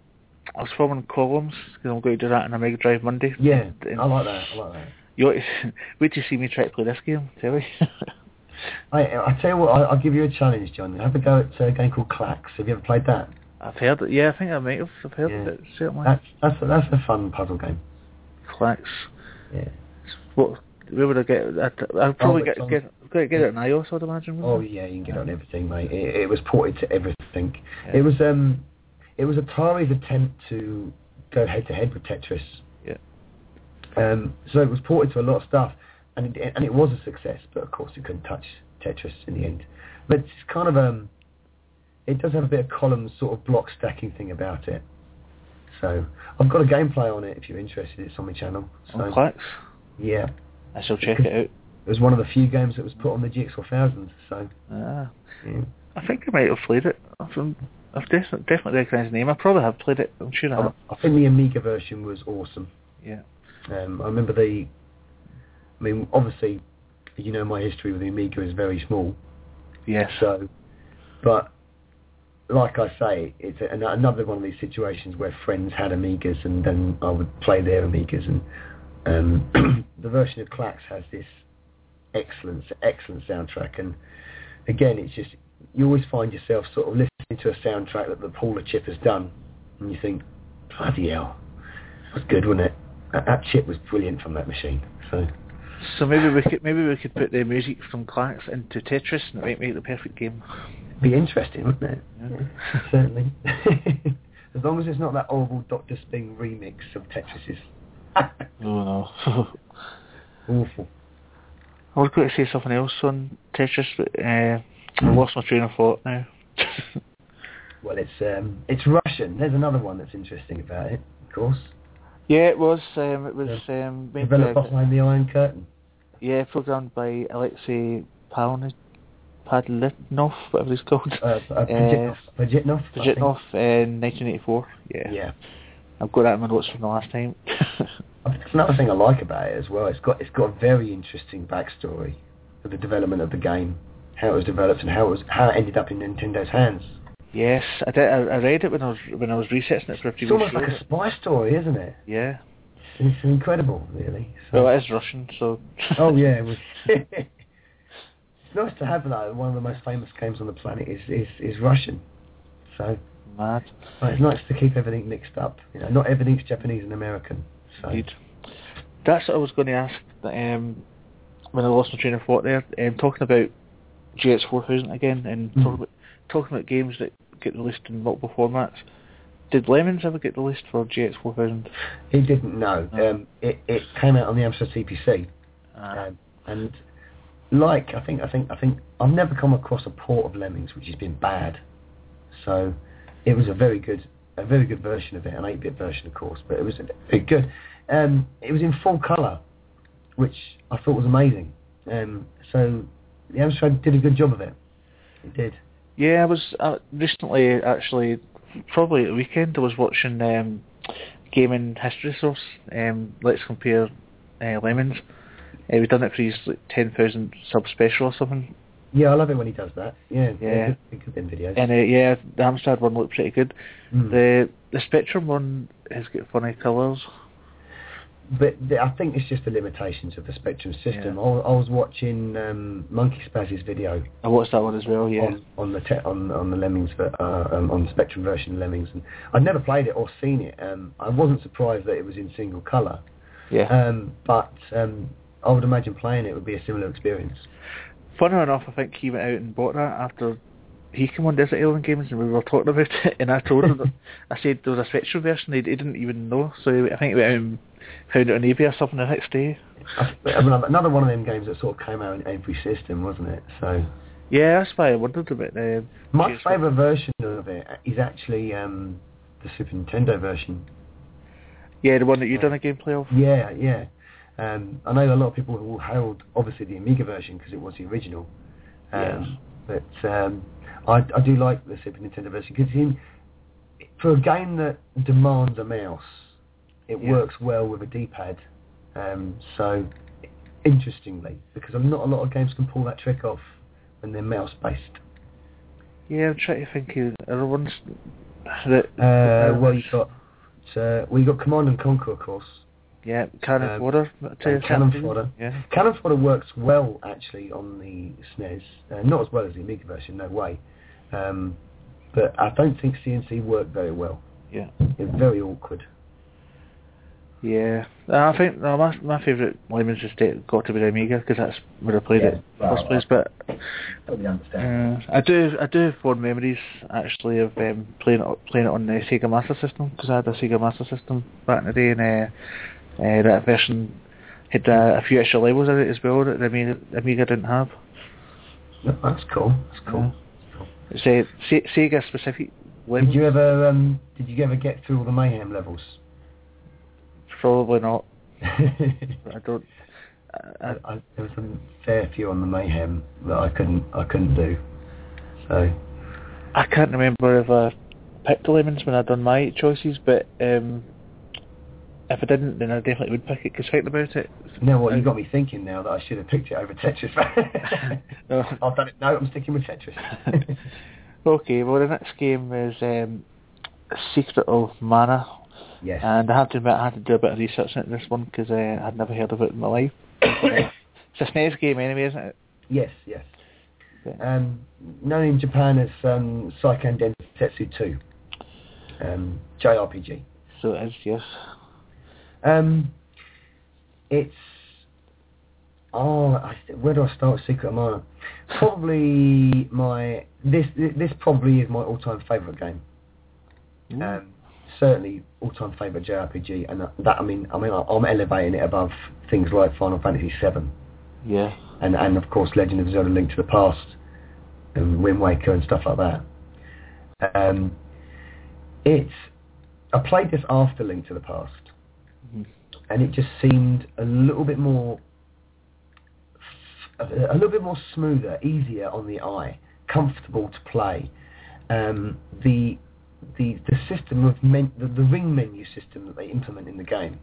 I was filming columns because I'm going to do that on a Mega Drive Monday. Yeah, And I like that. I like that. You to, [laughs] wait till see me try to play this game, tell me. [laughs] I, I tell you what, I, I'll give you a challenge, John. Have a go at a game called Clax. Have you ever played that? I've heard it. Yeah, I think I might have. I've heard Yeah. of it certainly. That's that's a, that's a fun puzzle game. Clax. Yeah. What we would have get. I'd, I'd probably Oh, get on- get get get it in iOS. I'd imagine. Oh yeah, you can get it on everything, mate. It, it was ported to everything. Yeah. It was um, it was Atari's attempt to go head to head with Tetris. Yeah. Um, so it was ported to a lot of stuff, and it, and it was a success. But of course, it couldn't touch Tetris in the end. But it's kind of um, it does have a bit of column sort of block stacking thing about it. So I've got a gameplay on it if you're interested. It's on my channel. So yeah, I shall check it out. it was one of the few games that was put on the GX Thousand. So Ah, yeah. I think I might have played it. I've, I've definitely definitely recognised the name. I probably have played it. I'm sure I have. I, I think the Amiga version was awesome. Yeah. Um, I remember the. I mean, obviously, you know, my history with the Amiga is very small. Yes. So, but like I say, it's another one of these situations where friends had Amigas, and then I would play their Amigas, and um, [clears throat] the version of Clax has this excellent, excellent soundtrack, and again, it's just you always find yourself sort of listening to a soundtrack that the Paula chip has done, and you think, bloody hell, that's good, wasn't it? That, that chip was brilliant from that machine. So. So maybe we could maybe we could put the music from Clax into Tetris and it might make the perfect game. Be interesting, wouldn't it? Yeah. [laughs] Certainly. [laughs] as long as it's not that horrible Doctor Spin remix of Tetris's. [laughs] Oh no. Awful. I was going to say something else on Tetris, but uh, I lost my train of thought now. Well, it's um, it's Russian. There's another one that's interesting about it, of course. Yeah, it was. Um, it was um, made Developed by, behind the Iron Curtain. yeah, programmed by Alexei Palni- Padlinov, whatever he's called. Uh, uh, Pajitnov. Pajitnov. Pajitnov in 1984. Yeah. Yeah. I've got that in my notes from the last time. [laughs] That's another thing I like about it as well. It's got it's got a very interesting backstory of the development of the game, how it was developed, and how it was how it ended up in Nintendo's hands. Yes, I did. I, I read it when I was when I was researching it for a It's previous almost show. like a spy story, isn't it? Yeah. It's incredible, really. So- Well, it is Russian, so. [laughs] Oh yeah, it was. [laughs] it's nice to have that. One of the most famous games on the planet is is, is Russian, so Mad. well, it's nice to keep everything mixed up. You know, not everything's Japanese and American. So Indeed. That's what I was going to ask um, when I lost my train of thought there. Um, talking about GX4000 again and Mhm. talking, about, talking about games that get released in multiple formats. Did Lemmings ever get released for GX4000? he didn't know. Oh. Um, it it came out on the Amstrad CPC, Uh, um, and like I think I think I think I've never come across a port of Lemmings which has been bad. So it was a very good a very good version of it, an 8-bit version of course, but it was very good. Um, it was in full colour, which I thought was amazing. Um, so the Amstrad did a good job of it. It did. Yeah, I was uh, recently actually, probably at the weekend, I was watching um, Gaming History Source. Um, Let's compare uh, Lemmings. Uh, we've done it for his like, 10,000 sub special or something. Yeah, I love it when he does that. Yeah, Yeah. good, good videos. And uh, yeah, the Amstrad one looked pretty good. Mm. The the Spectrum one has got funny colours. But I think it's just the limitations of the Spectrum system. Yeah. I, I was watching um, Monkey Spaz's video I watched that one as well. Yeah, on, on the te- on on the Lemmings, uh, um, on the Spectrum version of Lemmings, and I'd never played it or seen it. Um, I wasn't surprised that it was in single colour, yeah. um, but um, I would imagine playing it would be a similar experience. Funny enough, I think he went out and bought that after he came on Desert Island Games and we were talking about it, [laughs] and I told him that I said there was a Spectrum version. He, he didn't even know, so I think out and found it on eBay or something the next day. I, I mean, another one of them games that sort of came out in every system, wasn't it? So Yeah, that's why I wondered about the. my favourite version of it is actually um, the Super Nintendo version. Yeah, the one that you've done a gameplay of. Yeah, yeah. Um, I know a lot of people will hailed obviously the Amiga version because it was the original. Um, But um, I, I do like the Super Nintendo version because for a game that demands a mouse, it Yeah. works well with a D-pad. Um, so interestingly, because not a lot of games can pull that trick off when they're mouse-based. Yeah, I'm trying to think of other ones that. Uh, well, you got uh, well, you got Command and Conquer, of course. Yeah, Cannon um, Fodder. Cannon Fodder. Yeah. Cannon Fodder works well actually on the SNES, uh, not as well as the Amiga version, no way. Um, but I don't think CNC worked very well. Yeah. It's very awkward. Yeah, I think no, my my favourite Lemon's Estate got to be the Amiga because that's where I played Yeah, it well, first place. But Totally understand. uh, I do I do have fond memories actually of um, playing it playing it on the Sega Master System because I had a Sega Master System back in the day and uh, uh, that version had uh, a few extra levels in it as well that the Amiga, the Amiga didn't have. No, that's cool. That's cool. A Se- Sega specific. Did you ever um, did you ever get through all the mayhem levels? Probably not. [laughs] I, don't. I, I, I, there was a fair few on the mayhem that I couldn't I couldn't do. So I can't remember if I picked the Lemmings when I'd done my choices, but um, if I didn't, then I definitely would pick it. Because thinking about it, now what you got me thinking now that I should have picked it over Tetris. No. [laughs] [laughs] I've done it. No, I'm sticking with Tetris. [laughs] okay. Well, the next game is um, Secret of Mana, yes. and I have to admit I had to do a bit of research into this one because uh, I'd never heard of it in my life. [coughs] it's a SNES game anyway, isn't it? yes. Yes. Yeah. Um, known in Japan as um, Seiken Densetsu 2, um, JRPG. So it is, yes. Um, it's oh, I, where do I start? Secret of Mana. Probably my this this probably is my all-time favourite game. Um, certainly all-time favourite JRPG, and that, that I mean I mean I'm elevating it above things like Final Fantasy VII, yeah. and and of course Legend of Zelda: Link to the Past, and Wind Waker and stuff like that. Um, it's I played this after Link to the Past, Mhm. and it just seemed a little bit more a, a little bit more smoother, easier on the eye, comfortable to play. Um, the the the system of men, the, the ring menu system that they implement in the game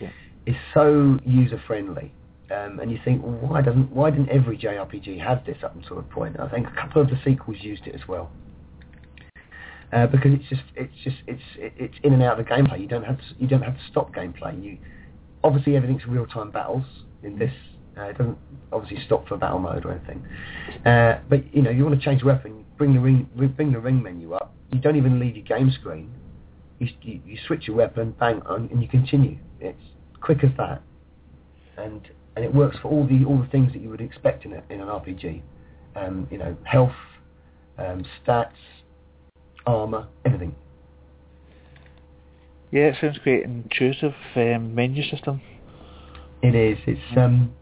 Yeah. is so user friendly. Um, and you think, well, why doesn't why didn't every JRPG have this up until a point? I think a couple of the sequels used it as well. Uh, because it's just it's just it's it's in and out of the gameplay. You don't have to you don't have to stop gameplay. You obviously everything's real time battles in this. Uh, it doesn't obviously stop for battle mode or anything. Uh, but you know you want to change weapon, bring the ring bring the ring menu up. You don't even leave your game screen. You you, you switch your weapon, bang, on, and you continue. It's quick as that, and and it works for all the all the things that you would expect in a, in an RPG. Um, you know, health, um, stats, armor, everything. Yeah, it sounds great. Intuitive um, menu system. It is. It's um,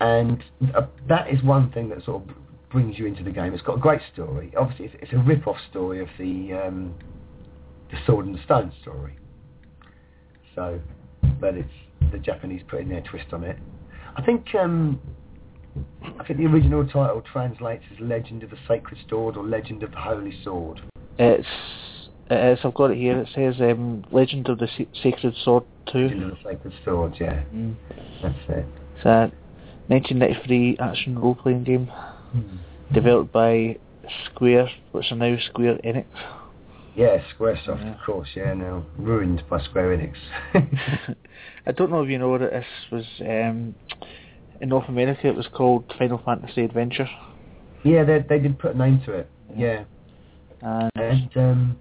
and uh, that is one thing that sort of brings you into the game. It's got a great story. Obviously, it's, it's a rip-off story of the um, the Sword and the Stone story. So, but it's the Japanese putting their twist on it. I think um, I think the original title translates as Legend of the Sacred Sword or Legend of the Holy Sword. It's it is. I've got it here. It says um, Legend of the Sa- Sacred Sword Legend Two. of the Sacred Sword, yeah, Mm. that's it. It's a 1993 action role-playing game developed by Square, which are now Square Enix. Yeah, SquareSoft, Yeah. of course. Yeah, now ruined by Square Enix. [laughs] [laughs] I don't know if you know that this was um, in North America. It was called Final Fantasy Adventure, yeah, they they did put a name to it. Yeah, and um,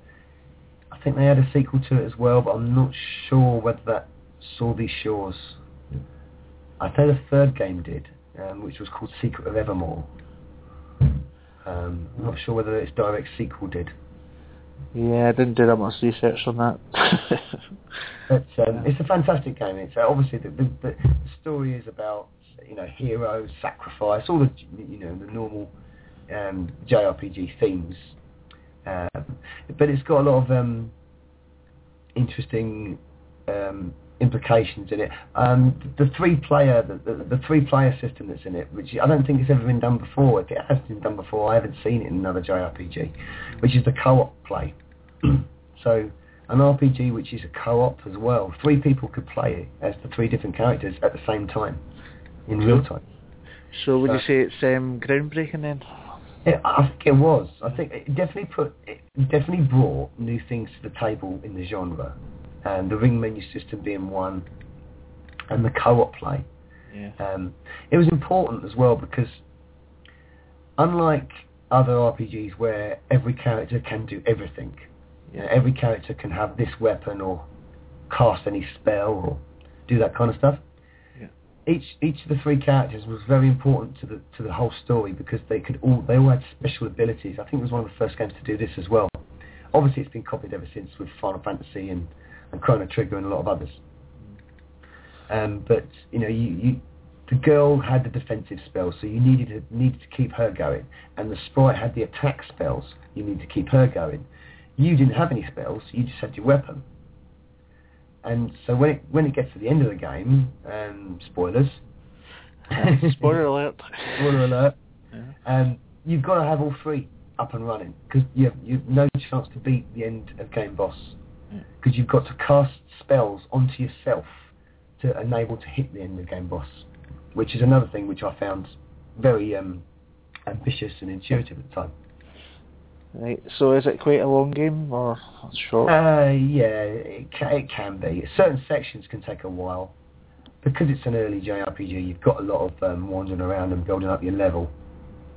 I think they had a sequel to it as well, but I'm not sure whether that saw these shores. I think the third game did, um, which was called Secret of Evermore. Um, I'm not sure whether its direct sequel did. yeah, I didn't do that much research on that. [laughs] But um, it's a fantastic game. It's uh, obviously the, the, the story is about you know heroes, sacrifice, all the you know the normal um, JRPG themes. Um, but it's got a lot of um, interesting um, implications in it. Um, the, the three player the, the, the three player system that's in it, which I don't think has ever been done before. If it has been done before, I haven't seen it in another JRPG, which is the co-op play. [clears throat] so an RPG which is a co-op as well. Three people could play it as the three different characters at the same time, in real time. so would you say it's um, groundbreaking then? Yeah, I think it was. I think it definitely put, it definitely brought new things to the table in the genre, and the ring menu system being one, and the co-op play. Yeah. Um, it was important as well because, unlike other RPGs where every character can do everything, you know, every character can have this weapon or cast any spell or do that kind of stuff. Each each of the three characters was very important to the to the whole story because they could all they all had special abilities. I think it was one of the first games to do this as well. Obviously, it's been copied ever since with Final Fantasy and, and Chrono Trigger and a lot of others. Um, but you know, you, you the girl had the defensive spells, so you needed to, needed to keep her going, and the sprite had the attack spells. You need to keep her going. You didn't have any spells; you just had your weapon. And so when it when it gets to the end of the game, um, spoilers. [laughs] Spoiler alert. Spoiler alert. Yeah. Um, you've got to have all three up and running because you have, you have no chance to beat the end of game boss Yeah. because you've got to cast spells onto yourself to enable to hit the end of game boss, which is another thing which I found very um, ambitious and intuitive at the time. Right. So is it quite a long game or short? Uh, yeah, it can, it can be. Certain sections can take a while. Because it's an early JRPG, you've got a lot of um, wandering around and building up your level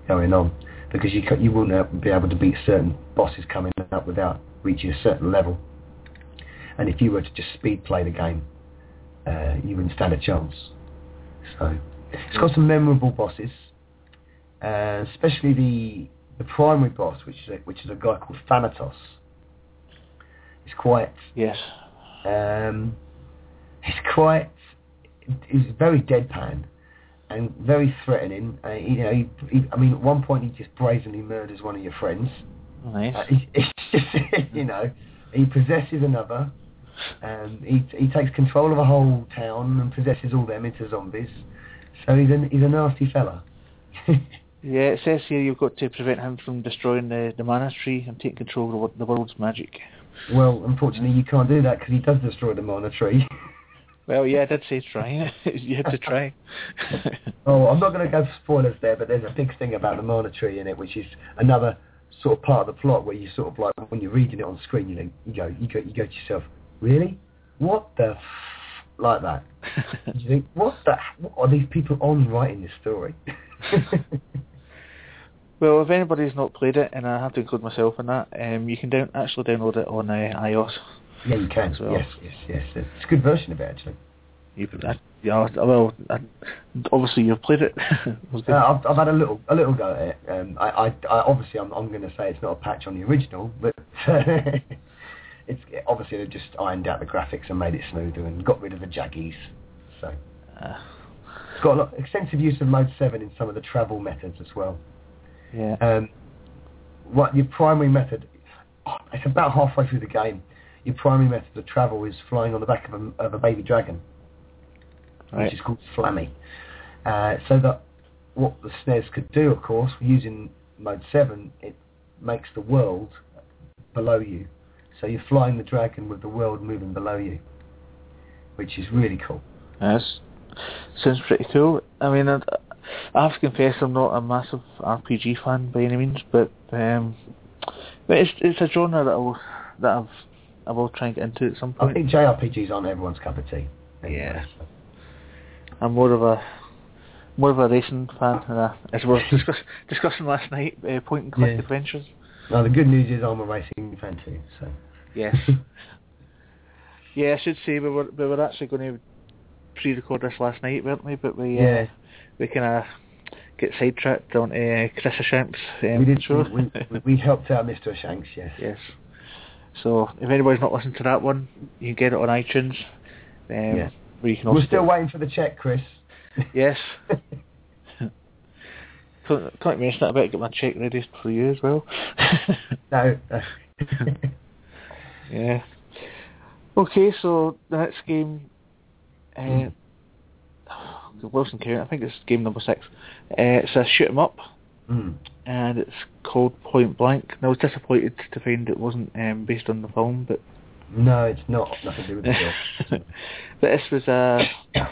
going on. Because you you wouldn't be able to beat certain bosses coming up without reaching a certain level. And if you were to just speed play the game, uh, you wouldn't stand a chance. So it's got some memorable bosses, uh, especially the the primary boss, which is a, which is a guy called Thanatos. It's quite yes. um, he's quite he's very deadpan and very threatening. Uh, you know, he, he, I mean, at one point he just brazenly murders one of your friends. Nice. Uh, he, [laughs] it's just, you know, he possesses another. and he he takes control of a whole town and possesses all them into zombies. So he's a he's a nasty fella. [laughs] Yeah, it says here you've got to prevent him from destroying the, the mana tree and take control of the, the world's magic. well, unfortunately, you can't do that because he does destroy the mana tree. Well, yeah, I did say [laughs] try. [laughs] you had to try. [laughs] Oh, I'm not going to go for spoilers there, but there's a big thing about the mana tree in it, which is another sort of part of the plot where you sort of like when you're reading it on screen, you think you go, you go, you go to yourself, really? What the f-? like that? You think, what the? What are these people on writing this story? Well, if anybody's not played it, and I have to include myself in that, um, you can down, actually download it on uh, iOS. yeah, you can. As well. Yes, yes, yes. It's a good version of it actually. You, I, yeah, well, I, obviously you've played it. [laughs] It was good. Uh, I've, I've had a little a little go at it. Um, I, I, I obviously I'm, I'm going to say it's not a patch on the original, but [laughs] it's obviously they've just ironed out the graphics and made it smoother and got rid of the jaggies. So Uh, it's got a lot, extensive use of Mode Seven in some of the travel methods as well. Yeah. Um, what your primary method? It's about halfway through the game. Your primary method of travel is flying on the back of a, of a baby dragon. Right. which is called Flammy. Uh, so that what the SNES could do, of course, using Mode 7, it makes the world below you. So you're flying the dragon with the world moving below you, which is really cool. Yes. Sounds pretty cool. I mean, I, I have to confess I'm not a massive RPG fan by any means, but um, but it's it's a genre that I will that I've I will try and get into at some point. I think JRPGs aren't everyone's cup of tea. anyway, Yeah. I'm more of a more of a racing fan, and a, as we were [laughs] discuss, discussing last night, uh, point and click Yeah. adventures. Now the good news is I'm a racing fan too. So Yes. [laughs] yeah, I should say we were we were actually going to pre-record this last night, weren't we? But we Yeah. uh, we kind of get sidetracked on uh, Chris Shanks um, we did. show. We, we, we helped out Mr. Shanks. Yes. yes. So if anybody's not listened to that one, you can get it on iTunes. Um, Yeah. Where you can We're still get- waiting for the check, Chris. Yes. [laughs] Can't, can't mention that. I better get my check ready for you as well. [laughs] no. no. [laughs] yeah. Okay, so the next game, uh, [sighs] [sighs] [sighs] Wilson County, I think it's game number six. Uh, it's a shoot 'em up, Mm. and it's called Point Blank. And I was disappointed to find it wasn't um, based on the film, but No, it's not. Nothing to do with the film. [laughs] but this was a [coughs]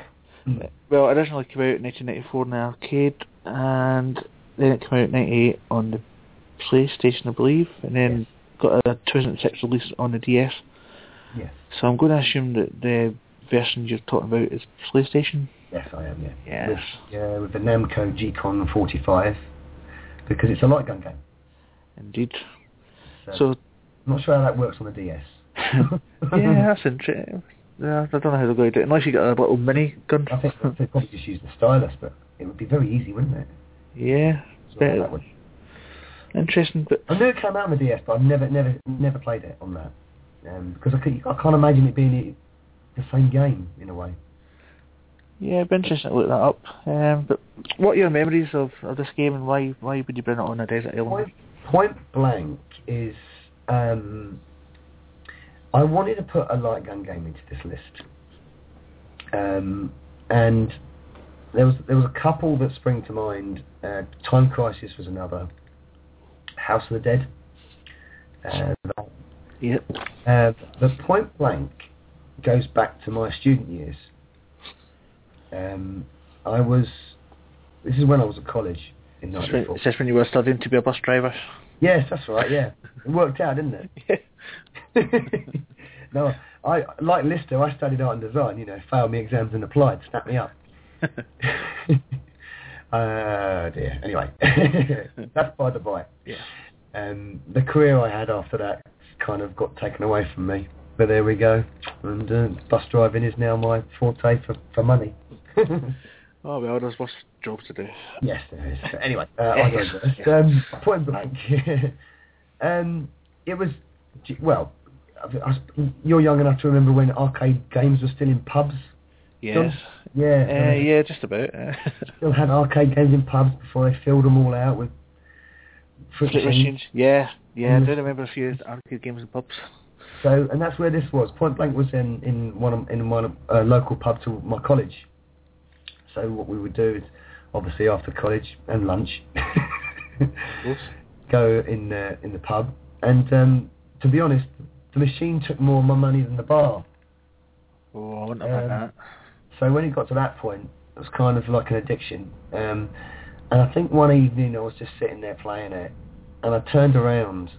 well, originally came out in 1994 in the arcade, and then it came out in 98 on the PlayStation, I believe, and then Yes. got a 2006 release on the DS. Yes. So I'm going to assume that the version you're talking about is PlayStation. Yes, I am. Yeah. Yes. With, yeah, with the Namco G-Con 45, because it's a light gun game. Indeed. So, So I'm not sure how that works on the DS. [laughs] yeah, that's interesting. Yeah, I don't know how they're going to do it unless you get a little mini gun. I think they'd probably just use the stylus, but it would be very easy, wouldn't it? yeah, So better. that would- interesting, but I knew it came out on the DS, but I've never, never, never played it on that um, because I, could, I can't imagine it being the same game in a way. Yeah, it'd be interesting to look that up. Um, but what are your memories of, of this game and why why would you bring it on a desert island? Point, point blank is um, I wanted to put a light gun game into this list, um, and there was there was a couple that spring to mind. Uh, Time Crisis was another. House of the Dead. Uh, Yep. uh, the Point Blank goes back to my student years. Um, I was. This is when I was at college in Is this when- '94. is this when you were studying to be a bus driver? Yes, that's right. Yeah, it worked out, didn't it? [laughs] [laughs] no, I like Lister. I studied art and design. You know, failed me exams and applied. Snap me up. [laughs] uh, dear. Anyway, that's by the by. yeah. Um, the career I had after that kind of got taken away from me. But there we go. And uh, bus driving is now my forte for, for money. Oh well, there's worse jobs to do. yes, there is. But anyway, uh. [laughs] Um, point blank. [laughs] um, it was, well, I, you're young enough to remember when arcade games were still in pubs. Yes. Yeah. Uh, yeah, just about. [laughs] Still had arcade games in pubs before they filled them all out with fruit machines. machines. Yeah, yeah. Mm. I do remember a few arcade games in pubs. So, and that's where this was. Point Blank was in in one of, in one of, uh, local pub to my college. So what we would do is, obviously after college and lunch, [laughs] go in uh, in the pub. And um, to be honest, the machine took more of my money than the bar. Oh, I wouldn't have Um, that. So when it got to that point, it was kind of like an addiction. Um, and I think one evening I was just sitting there playing it, and I turned around,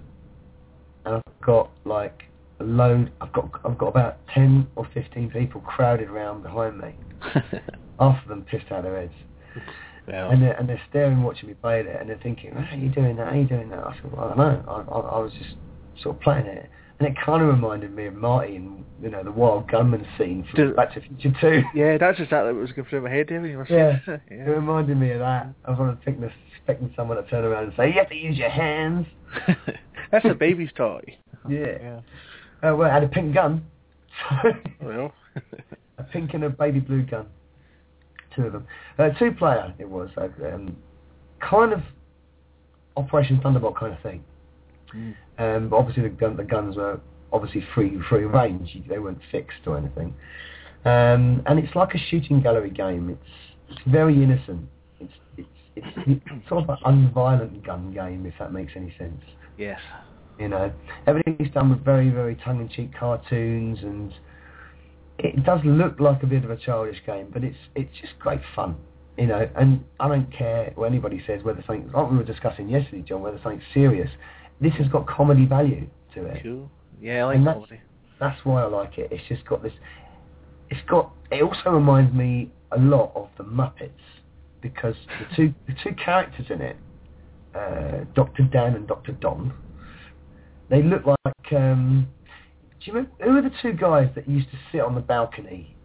and I've got like a load. I've got I've got about ten or fifteen people crowded around behind me. [laughs] Half of them pissed out their heads, well, and they're and they're staring, watching me play it, and they're thinking, "How are you doing that? How are you doing that?" I said, "Well, I don't know. I, I, I was just sort of playing it." And it kind of reminded me of Marty and you know the Wild Gunman scene from Does- Back to the Future Two. [laughs] yeah, that's exactly what was going through my head there when [laughs] Yeah. It reminded me of that. I was on thinking, expecting someone to turn around and say, "You have to use your hands." [laughs] that's a baby's toy. Yeah. Yeah. Uh, well, I had a pink gun. Well. a pink and a baby blue gun. Two of them. Uh, two player it was. Uh, um, kind of Operation Thunderbolt kind of thing. Mm. Um, but obviously the, gun, the guns were obviously free free range. They weren't fixed or anything. Um, and it's like a shooting gallery game. It's it's very innocent. It's it's it's sort of an unviolent gun game, if that makes any sense. yes. You know, everything's done with very, very tongue-in-cheek cartoons, and it does look like a bit of a childish game, but it's it's just great fun. You know, and I don't care what anybody says whether something like we were discussing yesterday, John, whether something's serious. This has got comedy value to it. Cool. Yeah, I like And that's- comedy. That's why I like it. It's just got this. It's got. It also reminds me a lot of the Muppets because the [laughs] two the two characters in it, uh, Doctor Dan and Doctor Don, they look like. Um, do you remember who are the two guys that used to sit on the balcony?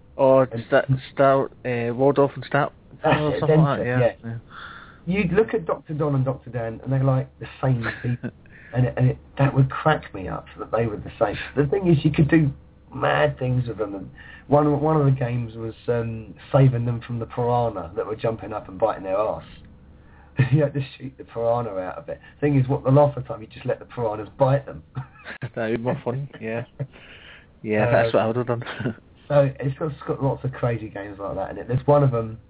And- Sta Star, uh, Waldorf and. That's or it, something like that, yeah. You'd look at Doctor Don and Doctor Dan, and they're like the same people, [laughs] and it, and it, that would crack me up that they were the same. The thing is, you could do mad things with them. And one of, one of the games was um, saving them from the piranha that were jumping up and biting their ass. You had to shoot the piranha out of it. Thing is, what the last of the time you just let the piranhas bite them. [laughs] that would be more fun, yeah. Yeah, Uh, that's what I would have done. [laughs] So it's got, it's got lots of crazy games like that in it. There's one of them.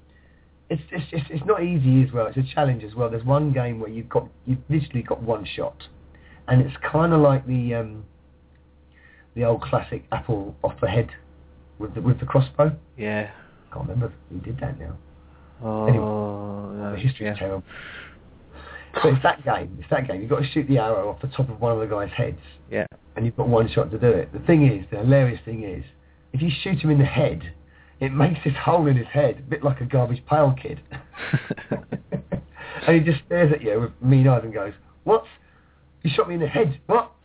It's it's it's, it's not easy as well. It's a challenge as well. There's one game where you've got you've literally got one shot, and it's kind of like the um, the old classic apple off the head with the, with the crossbow. yeah. can't remember who did that now. Oh, The uh, history's yeah. terrible. But it's that game. It's that game. You've got to shoot the arrow off the top of one of the guy's heads. Yeah. and you've got one shot to do it. The thing is, the hilarious thing is, if you shoot him in the head, it makes this hole in his head a bit like a garbage pail kid. [laughs] and he just stares at you with mean eyes and goes, "What? You shot me in the head? What?" [laughs]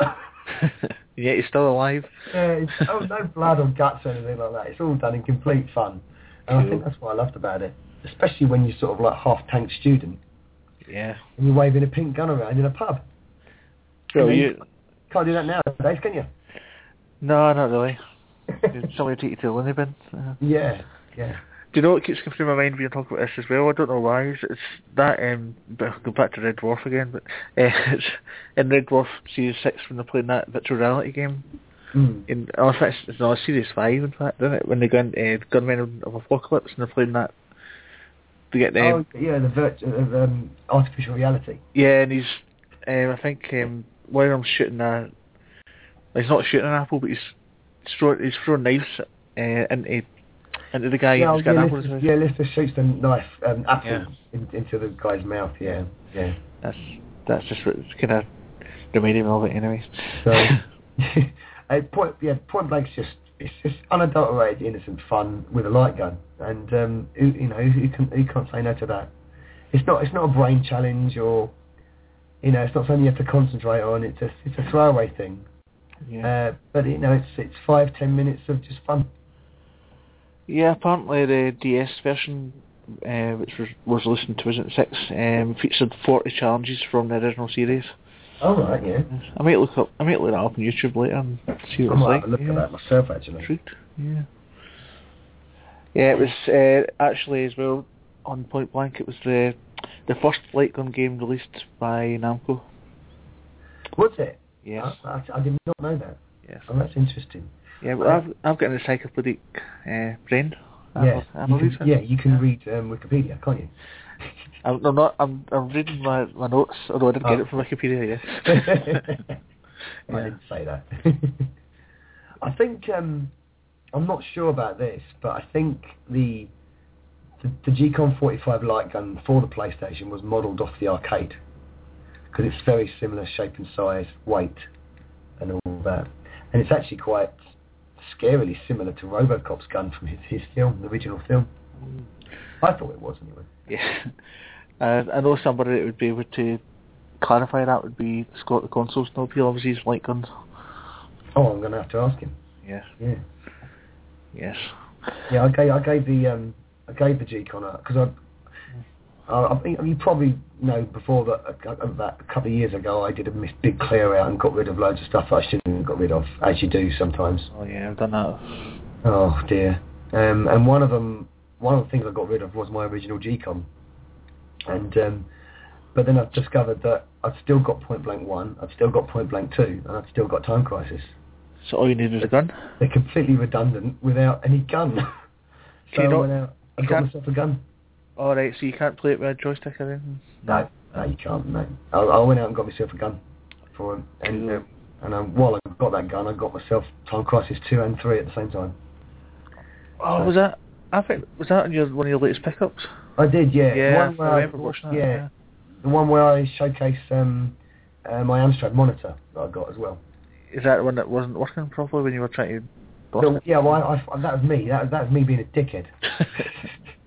yet he's still alive. Yeah, it's, oh, no blood or guts or anything like that. It's all done in complete fun. And I think that's what I loved about it. Especially when you're sort of like half-tank student Yeah. and you're waving a pink gun around in a pub. Well, then- you... Can't do that nowadays, can you? No, not really. Somebody take you to the loony bin. Yeah, yeah. Do you know what keeps coming through my mind when you talk about this as well? I don't know why. It's, it's that, um, but go back to Red Dwarf again, but uh, [laughs] it's in Red Dwarf Series 6 when they're playing that virtual reality game. Mm. In, oh, in fact, it's no, Series 5 in fact, isn't it? When they go in, uh, Gunmen of Apocalypse and they're playing that. They get them. Oh, yeah, the virt- uh, um, artificial reality. Yeah, and he's, um, I think, um, one of them's shooting a, he's not shooting an apple, but he's, he's throwing, he's throwing knives uh, into, into the guy yeah, who's got yeah, an apple in his Lister, yeah, Lister shoots the knife, um, apple Yeah. in, into the guy's mouth. Yeah, yeah. That's, that's just what kind of reminded me of it anyway. So, [laughs] [laughs] uh, point, yeah, point blank's just it's just unadulterated, innocent fun with a light gun, and um, who, you know who can who can't say no to that? It's not it's not a brain challenge or you know it's not something you have to concentrate on. It's a it's a throwaway thing, yeah. uh, but you know it's it's five ten minutes of just fun. Yeah, apparently the DS version, uh, which was, was listened released in 2006, um, featured 40 challenges from the original series. All right, yeah. I might look up, I might look that up on YouTube later and see what it's might like. have a look yeah. at that myself actually. Intrigued. Yeah. Yeah, it was uh, actually as well on Point Blank. It was the the first light gun game released by Namco. Was it? Yes. I, I, I did not know that. Yes. Oh, that's interesting. Yeah, well, I've I've got an encyclopedic uh, brain. I'm Yeah, a- I'm you can, yeah, you can read um, Wikipedia, can't you? I'm, I'm not. I'm I'm reading my, my notes, although I didn't get Oh. it from Wikipedia. [laughs] [laughs] Yeah. I didn't say that. [laughs] I think um, I'm not sure about this, but I think the the, the G-Con 45 light gun for the PlayStation was modelled off the arcade because it's very similar shape and size, weight, and all that, and it's actually quite scarily similar to RoboCop's gun from his, his film, the original film. I thought it was anyway. Yeah. Uh, I know somebody that would be able to clarify that would be Scott the Consoles no he loves his light guns. Oh, I'm going to have to ask him. Yes. Yeah. Yes. Yeah, I gave I gave the um I gave the G-Con because I, I I think you probably know before that uh, about a couple of years ago I did a big clear out and got rid of loads of stuff I shouldn't have got rid of as you do sometimes. Oh yeah, I've done that. Oh dear. Um, and one of them, one of the things I got rid of was my original G-Con. And um, but then I've discovered that I've still got Point Blank One, I've still got Point Blank Two, and I've still got Time Crisis. So all you need is a gun. They're completely redundant without any gun. [laughs] so you I not- went out, I you got myself a gun. Alright, so you can't play it with a joystick or anything? No, no, you can't. No, I, I went out and got myself a gun for him, and Cool. um, and um, while I got that gun, I got myself Time Crisis two and three at the same time. Oh, So- was that? I think was that your one of your latest pickups? I did, yeah. Yeah, the one where I remember I, watching that. yeah, the one where I showcase um, uh, my Amstrad monitor that I got as well. Is that the one that wasn't working properly when you were trying to? So, yeah, well, I, I, that was me. That, that was me being a dickhead. [laughs]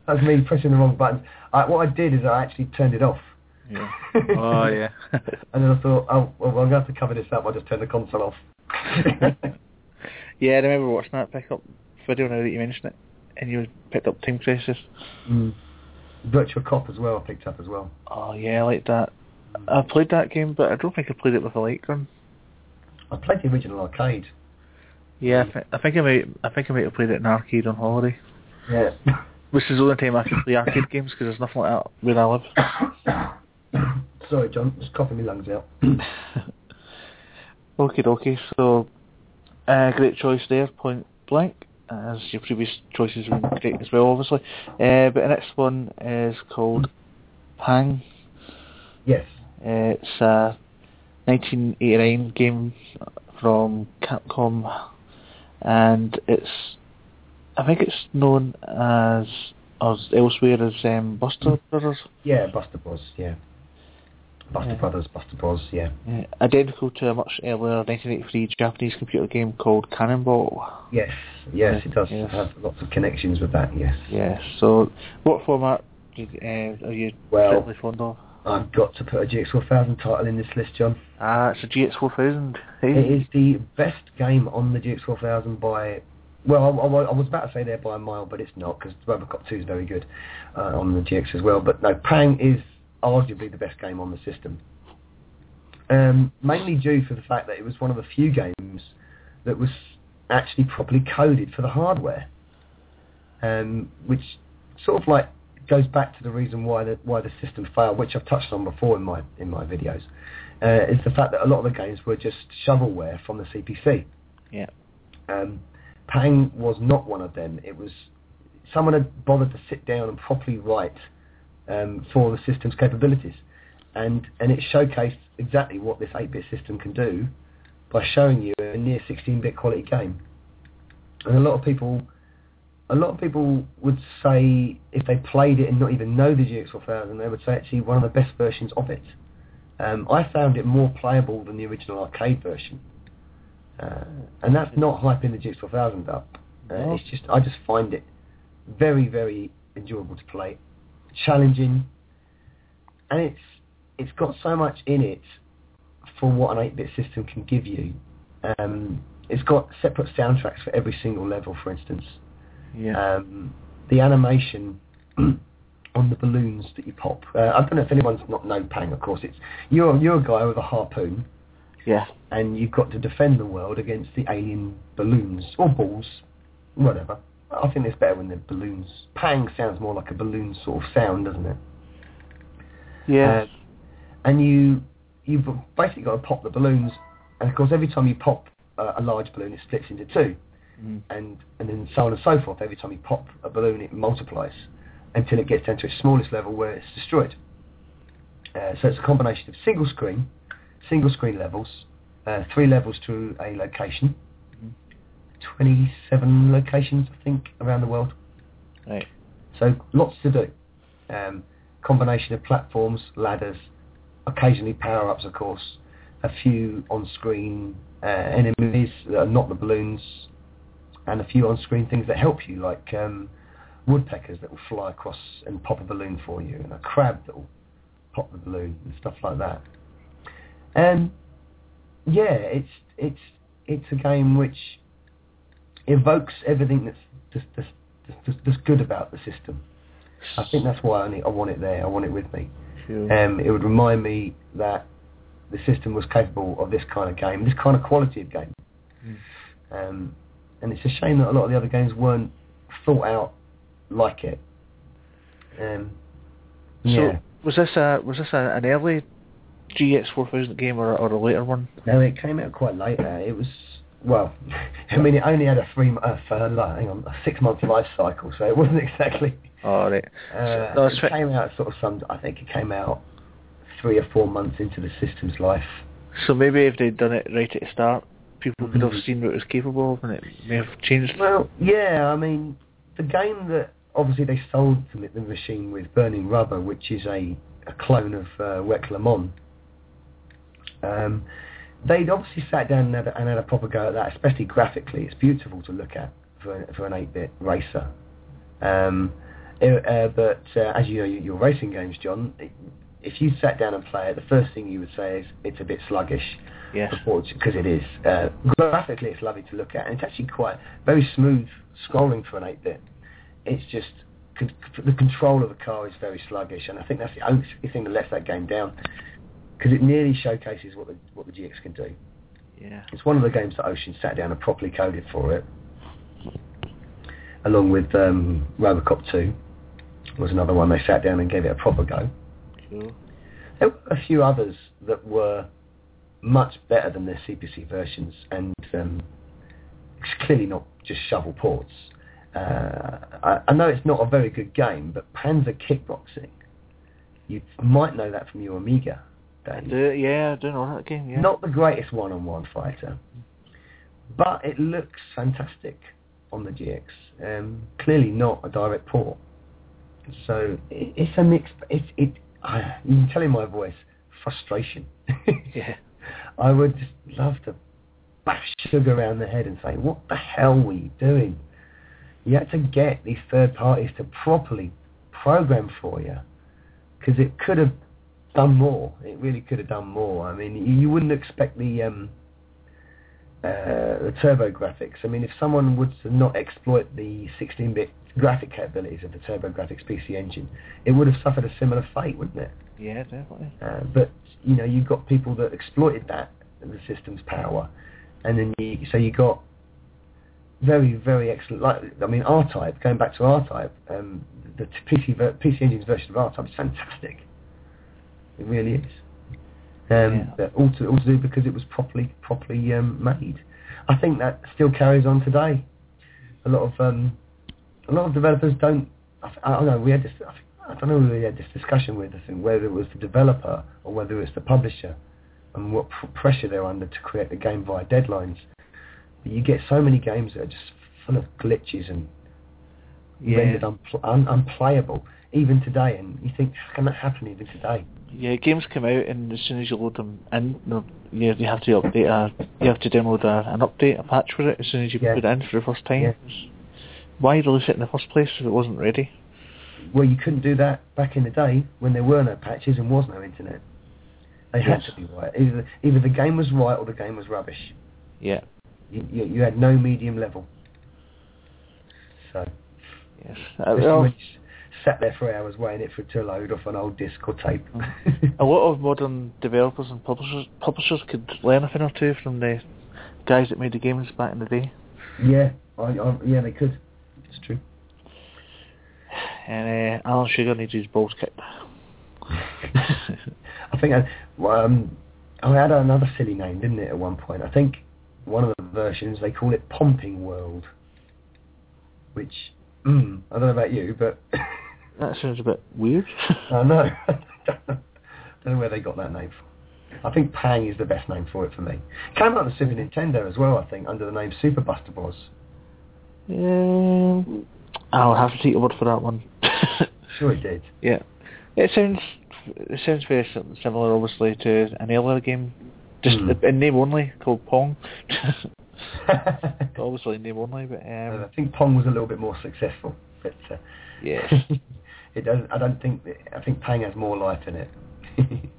that was me pressing the wrong buttons. I, what I did is I actually turned it off. Yeah. [laughs] Oh yeah. and then I thought, oh, well, I'm going to have to cover this up. I'll just turn the console off. [laughs] yeah, I remember watching that pickup video now that you mentioned it, and you picked up Time Crisis. Mm. Virtual Cop as well, I picked up as well. Oh yeah, I like that. I played that game, but I don't think I played it with a light gun. I played the original arcade. Yeah, I, th- I think I might. I think I might have played it in arcade on holiday, Yeah. [laughs] which is the only time I can play arcade [coughs] games because there's nothing like that where I live. [coughs] Sorry, John, just coughing my lungs out. [coughs] Okay, okay. So, uh, great choice there, Point Blank. As your previous choices were great as well, obviously. Uh, but the next one is called Pang. Yes. Uh, it's a 1989 game from Capcom, and it's I think it's known as as elsewhere as um, Buster Brothers. Yeah, Buster Bros, yeah. Buster Yeah. Brothers, Buster Bros, yeah. Uh, identical to a much earlier 1983 Japanese computer game called Cannonball. Yes, yes, it does Yes. have lots of connections with that, yes. Yes. So, what format you, uh, are you Well- particularly fond of? I've got to put a GX4000 title in this list, John. Ah, it's a GX4000. Hey. It is the best game on the GX4000 by, well, I, I, I was about to say there by a mile, but it's not because Robocop 2 is very good uh, on the GX as well. But no, Pang is arguably the best game on the system. Um, mainly due to the fact that it was one of the few games that was actually properly coded for the hardware, um, which sort of like goes back to the reason why the why the system failed, which I've touched on before in my in my videos, uh, is the fact that a lot of the games were just shovelware from the CPC. Yeah. Um, Pang was not one of them. It was someone had bothered to sit down and properly write um, for the system's capabilities, and and it showcased exactly what this 8-bit system can do by showing you a near 16-bit quality game. And a lot of people, a lot of people would say if they played it and not even know the GX4000, they would say it's actually one of the best versions of it. Um, I found it more playable than the original arcade version, uh, and that's not hyping the GX4000 up. Uh, It's just I just find it very very enjoyable to play, challenging, and it's it's got so much in it for what an 8-bit system can give you. Um, it's got separate soundtracks for every single level, for instance. Yeah. Um, the animation [clears throat] on the balloons that you pop. Uh, I don't know if anyone's not known Pang. Of course, it's you're you're a guy with a harpoon, yeah. and you've got to defend the world against the alien balloons or balls, whatever. I think it's better when they're balloons. Pang sounds more like a balloon sort of sound, doesn't it? Yeah. Uh, and you you've basically got to pop the balloons, and of course every time you pop uh, a large balloon, it splits into two, Mm. and and then so on and so forth. Every time you pop a balloon, it multiplies until it gets down to its smallest level where it's destroyed. Uh, so it's a combination of single screen, single screen levels, uh, three levels to a location. 27 locations I think around the world. Right. So lots to do. Um, combination of platforms, ladders, occasionally power-ups, of course. A few on-screen uh, enemies that are not the balloons, and a few on-screen things that help you, like um, woodpeckers that will fly across and pop a balloon for you, and a crab that will pop the balloon and stuff like that. And yeah, it's it's it's a game which evokes everything that's that's, that's, that's, that's good about the system. I think that's why I, need, I want it there. I want it with me. Cool. Um, it would remind me that the system was capable of this kind of game, this kind of quality of game. Mm. Um, and it's a shame that a lot of the other games weren't thought out like it. Um, So yeah. was this a was this a, an early GX4000 game or, or a later one? No, it came out quite late. Uh, it was well, [laughs] I mean, it only had a three, uh, hang on, a six month life cycle, so it wasn't [laughs] exactly. All right. Uh, no, it came out sort of some. I think it came out three or four months into the system's life. So maybe if they'd done it right at the start, people could have Mhm. seen what it was capable of, and it may have changed. Well, yeah, I mean, the game that obviously they sold the, the machine with Burning Rubber, which is a, a clone of uh, WEC Le Mans. Um, they'd obviously sat down and had, a- and had a proper go at that, especially graphically. It's beautiful to look at for, for an 8-bit racer. Um, it- uh, but uh, as you know, your, racing games, John, if you sat down and play it, the first thing you would say is it's a bit sluggish Yes. because it is. Uh, graphically, it's lovely to look at, and it's actually quite very smooth scrolling for an 8-bit. It's just con- the control of the car is very sluggish, and I think that's the only thing that lets that game down because it nearly showcases what the what the GX can do. Yeah. It's one of the games that Ocean sat down and properly coded for it, along with um, Robocop 2 was another one they sat down and gave it a proper go. Cool. There were a few others that were much better than their CPC versions, and um, it's clearly not just shovel ports. Uh, I, I know it's not a very good game, but Panza Kick Boxing, you might know that from your Amiga Do, yeah, I don't know that game. Yeah. Not the greatest one-on-one fighter, but it looks fantastic on the GX. Um, clearly not a direct port. So it, it's a mix. It, it, I, you can tell in my voice frustration. [laughs] Yeah. I would just love to bash sugar around the head and say, what the hell were you doing? You had to get these third parties to properly program for you because it could have done more. It really could have done more. I mean, you, wouldn't expect the um, uh, the TurboGrafx. I mean, if someone would not exploit the 16-bit graphic capabilities of the TurboGrafx PC Engine, it would have suffered a similar fate, wouldn't it? Yeah, definitely. Uh, but you know, you've got people that exploited that the system's power, and then you so you got very very excellent. Like I mean, R-Type. Going back to R-Type, um, the PC ver- PC Engine's version of R-Type is fantastic. It really is. Um, Yeah. All to all to do because it was properly properly um, made. I think that still carries on today. A lot of um, a lot of developers don't. I, I don't know. We had this. I, I don't know. We had this discussion with. I and whether it was the developer or whether it's the publisher, and what pr- pressure they're under to create the game via deadlines. But you get so many games that are just full of glitches and Yeah. rendered unpl- un- unplayable even today. And you think, how can that happen even today? Yeah, games come out and as soon as you load them in, no, you, you have to update a, you have to download a, an update, a patch for it as soon as you Yeah. put it in for the first time. Yeah. Why release it in the first place if it wasn't ready? Well, you couldn't do that back in the day when there were no patches and was no internet. They had to be right. Either either the game was right or the game was rubbish. Yeah. You, you, you had no medium level. So, Yes. Uh, especially well, when you s- sat there for hours waiting it for it to load off an old disc or tape. [laughs] a lot of modern developers and publishers publishers could learn a thing or two from the guys that made the games back in the day. yeah, I, I, yeah, they could. It's true. And uh, Alan Sugar needs his balls kicked. [laughs] I think I, well, um, I had another silly name, didn't it, at one point? I think one of the versions they call it Pomping World, which mm, I don't know about you, but [laughs] that sounds a bit weird. [laughs] I know. [laughs] don't know where they got that name from. I think Pang is the best name for it for me. Came out on the Super Nintendo as well, I think, under the name Super Buster Bros. um, I'll have to take your word for that one. [laughs] Sure it did. Yeah, it sounds it sounds very similar, obviously, to an earlier game, just Hmm. in name only called Pong. obviously, in name only, but um, I think Pong was a little bit more successful, but uh, yes, it does. I don't think. I think Pang has more life in it. [laughs]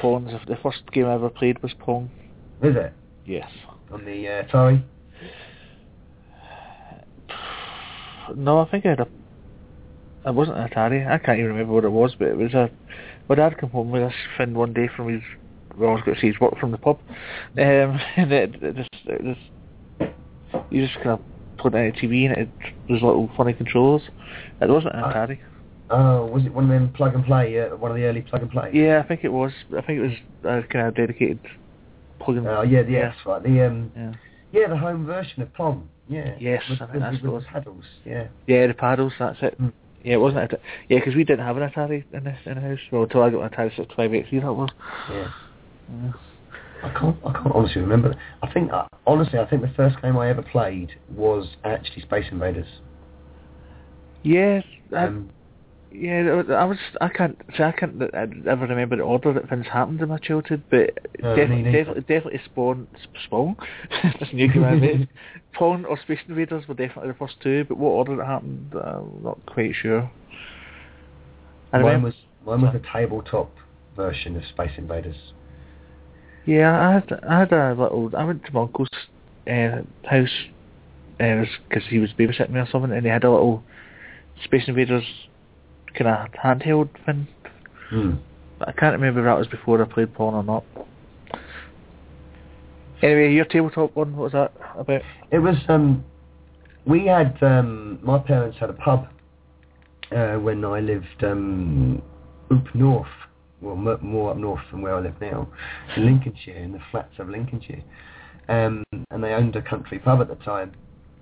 Pong's the first game I ever played was Pong. Is it Yes. on the uh, Atari? [sighs] No, I think I had a. It wasn't an Atari. I can't even remember what it was, but it was a. My dad came home with this thing one day from his. Well, I was going to say his work from the pub, um, [laughs] and it, it just, it just, you just kind of put it on a TV and it was little funny controllers. It wasn't an Ah. Atari. Oh, was it one of them plug and play? Uh, one of the early plug and play? Yeah, I think it was. I think it was uh, kind of dedicated plug-in. Oh yeah, yeah, that's right. The um, yeah. yeah, the home version of Pong. Yeah. Yes, with, I think with, that's with was. paddles. Yeah. Yeah, the paddles. That's it. Mm. Yeah, it wasn't. A, yeah, because we didn't have an Atari in the in the house. Well, until I got an Atari 65 XE, that was. Yeah. Yeah. I can't. I can't honestly remember. I think uh, honestly, I think the first game I ever played was actually Space Invaders. Yes, I, Um, yeah. I was. I can't. See, I can't I ever remember the order that things happened in my childhood, but No, definitely, definitely, definitely Spawn, Spawn. [laughs] That's new game I made. Pawn or Space Invaders were definitely the first two, but what order it happened, uh, I'm not quite sure. I mine remember. was mine was the tabletop version of Space Invaders. Yeah, I had I had a little. I went to my uncle's uh, house because he was babysitting me or something, and he had a little Space Invaders kind of handheld thing. Hmm. But I can't remember if that was before I played Pawn or not. Anyway, your tabletop one, what was that about? It was um, we had um, my parents had a pub uh, when I lived um, up north, well more up north from where I live now, in Lincolnshire, in the flats of Lincolnshire, um, and they owned a country pub at the time,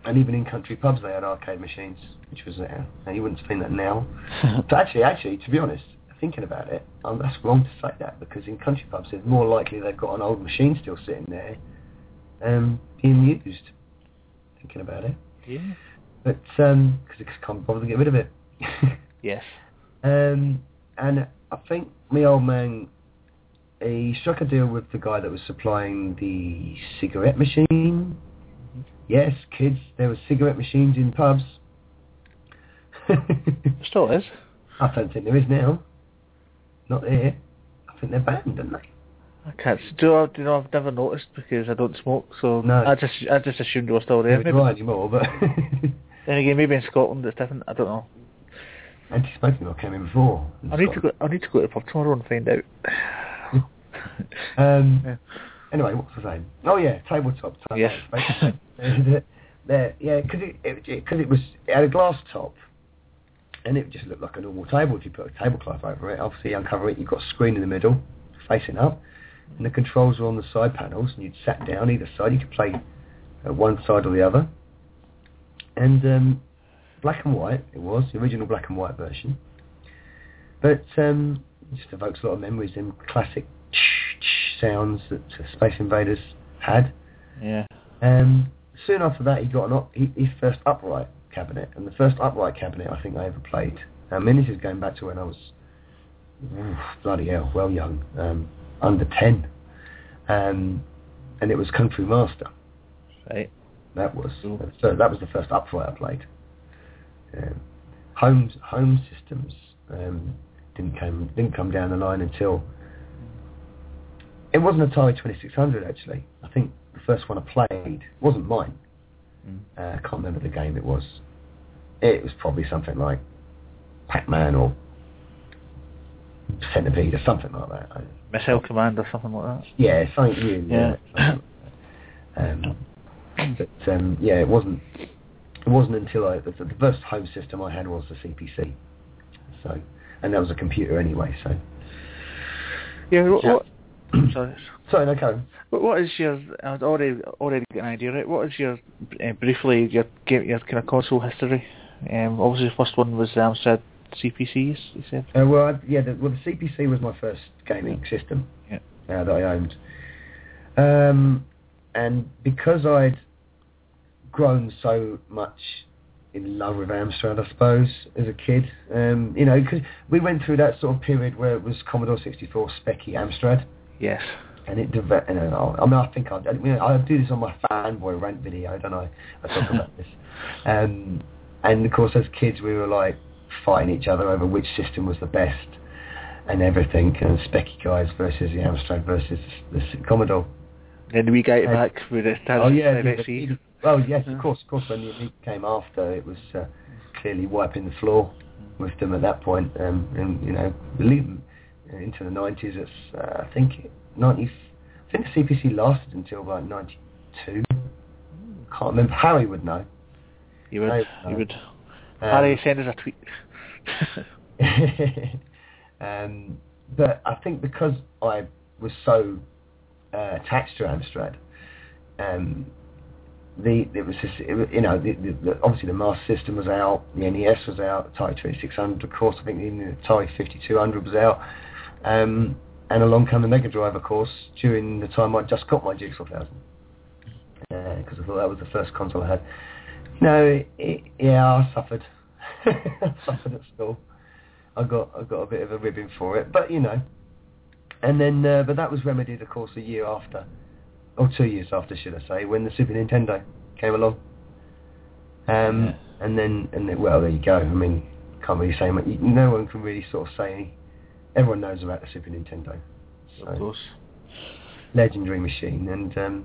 and even in country pubs they had arcade machines, which was there, and you wouldn't find that now. [laughs] But actually, actually, to be honest, thinking about it, um, that's wrong to say that because in country pubs it's more likely they've got an old machine still sitting there, um, being used. Thinking about it, yeah. but because they can't bother to get rid of it. [laughs] Yes. um, and I think my old man, he struck a deal with the guy that was supplying the cigarette machine. Mm-hmm. Yes, kids, there were cigarette machines in pubs. [laughs] Still is. I don't think there is now. not here. I think they're banned, aren't they? I can't. Do, I, you know? I've never noticed because I don't smoke, so No. I just I just assumed they were still there. Maybe, anymore, but [laughs] then again, maybe in Scotland it's different. I don't know. Anti-smoking law came in before. I need to go. I need to go to the pub tomorrow and find out. [laughs] Um, [laughs] Yeah. Anyway, what's the saying? Oh yeah, tabletop. tabletop Yes. [laughs] there, yeah, because it because it, it was it had a glass top, and it just looked like a normal table if you put a tablecloth over it. Obviously, you uncover it, you've got a screen in the middle, facing up, and the controls were on the side panels, and you'd sat down either side. You could play uh, one side or the other, and um, black and white it was the original black and white version, but um, it just evokes a lot of memories. Them classic sounds that Space Invaders had. Yeah. Um, soon after that, he got an he, his first upright cabinet, and the first upright cabinet I think I ever played. I mean, this is going back to when I was oof, bloody hell, well young, um, under ten, um, and it was Kung Fu Master. Right. That was Cool. so that was the first upright I played. Um, home home systems um, didn't come didn't come down the line until it wasn't Atari 2600 actually. I think the first one I played wasn't mine. Mm. Uh, I can't remember the game it was. It was probably something like Pac-Man or Centipede or something like that. I, Missile Command or something like that. yeah, something new. Yeah. Yeah. um, but um, yeah, it wasn't. It wasn't until I the, the first home system I had was the CPC. So, and that was a computer anyway. So, Yeah. What, Yeah. what, [coughs] sorry. sorry, no, Karen. What, what is your? I've already already got an idea. Right. What is your uh, briefly your game your kind of console history? Um, obviously the first one was the Amstrad CPCs. You said. Uh, well, I, yeah, the, well, the CPC was my first gaming system Yeah. uh, that I owned, um, and because I'd grown so much in love with Amstrad, I suppose, as a kid, um, you know, because we went through that sort of period where it was Commodore 64, Speccy, Amstrad, Yes. and it developed. You know, I mean, I think I, I, you know, I do this on my fanboy rant video, don't I? I talk about [laughs] this, um, and of course, as kids, we were like fighting each other over which system was the best and everything, and Speccy guys versus the Amstrad versus the, Commodore. Then we Uh, back with the Oh yeah, the- the- oh yes, of course, of course. When the Elite came after, it was uh, clearly wiping the floor with them at that point, um, and you know, uh, into the nineties. It's uh, I think ninety. I think the CPC lasted until about ninety two. Can't remember. Harry would know. You would. No, You would. Um, Harry, send us a tweet. [laughs] um, but I think because I was so uh, attached to Amstrad, um, the it was just, it, you know the, the, obviously the Master System was out, the NES was out, the Atari 2600 of course, I think the Atari 5200 was out, um, and along came the Mega Drive of course during the time I just got my GX4000 because I thought that was the first console I had. No, it, yeah, I suffered. I [laughs] suffered at school. I got I got a bit of a ribbing for it, but you know. And then, uh, but that was remedied, of course, a year after, or two years after, should I say, when the Super Nintendo came along. Um, Yeah. and then, and then, well, there you go. I mean, can't really say much. No one can really sort of say. Everyone knows about the Super Nintendo. So Of course. legendary machine, and um,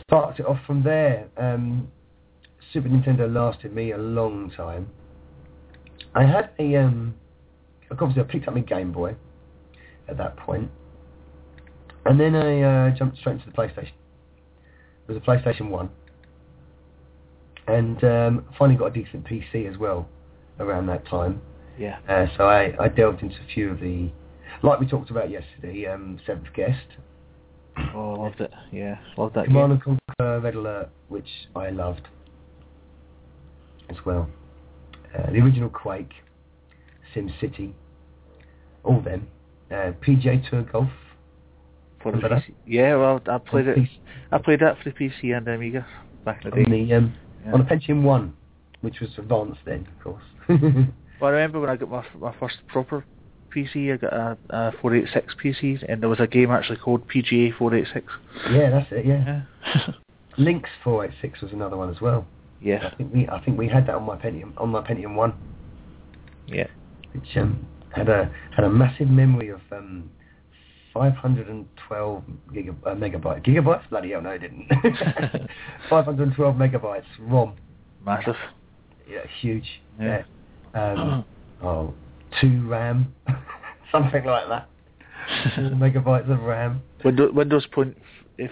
sparked it off from there. Um, Super Nintendo lasted me a long time. I had a, um, obviously I picked up my Game Boy at that point, and then I uh, jumped straight into the PlayStation. It was a PlayStation 1, and um, finally got a decent PC as well around that time. Yeah. Uh, so I, I delved into a few of the, like we talked about yesterday, um, Seventh Guest, Oh, I loved it. Yeah, loved that Command game. and Conquer Red Alert, which I loved as well. Uh, the original Quake, Sim City, all them. Uh, PGA Tour Golf. For the PC. Yeah, well, I played it. PC I played that for the PC and the Amiga back in the on day. the um, Yeah. on a Pentium One, which was advanced then, of course. [laughs] Well, I remember when I got my my first proper PC, I got a, a 486 PC, and there was a game actually called PGA 486. yeah, that's it. Yeah. Yeah. [laughs] Links 486 was another one as well. yeah. I think we I think we had that on my Pentium on my Pentium One. Yeah. which um, had a had a massive memory of um, 512 giga, uh, megabytes. Gigabytes? Bloody hell, no, it didn't. [laughs] [laughs] 512 megabytes ROM. Massive. Yeah, huge. Yeah. Um, [clears throat] oh, two RAM, [laughs] something like that. megabytes of RAM. Windows Windows point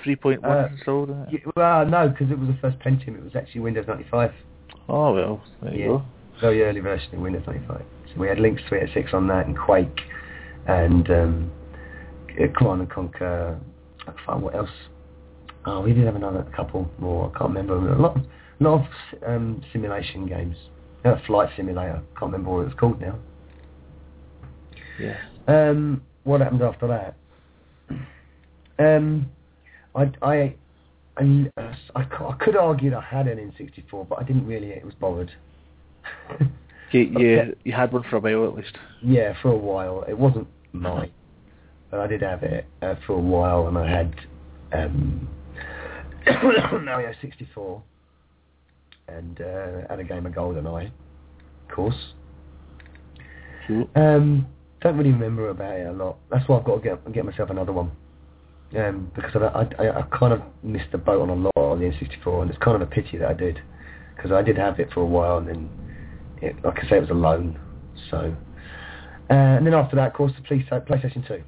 three point one Uh, installed. Yeah, well, no, because it was the first Pentium. It was actually Windows 95. Oh well, there you Yeah. go. very early version of Windows 95. So we had Links 386 on that and Quake and um, Command and Conquer. I can't find what else. Oh, we did have another couple more. I can't remember. A lot, a lot of um, simulation games. Uh, Flight Simulator. Can't remember what it was called now. Yeah. Um, what happened after that? Um, I, I, I, I, I could argue that I had an N64, but I didn't really. It was you, [laughs] Okay. you had one for a while at least. Yeah, for a while. It wasn't mine, but I did have it uh, for a while, and I had um, [coughs] Mario 64 and uh, had a game of GoldenEye, of course. Cool. Um, don't really remember about it a lot. That's why I've got to get get myself another one. Um, because I, I, I kind of missed the boat on a lot on the N64, and it's kind of a pity that I did, because I did have it for a while, and then, it, like I say, it was a loan. So, uh, and then after that, of course, the Play- PlayStation 2,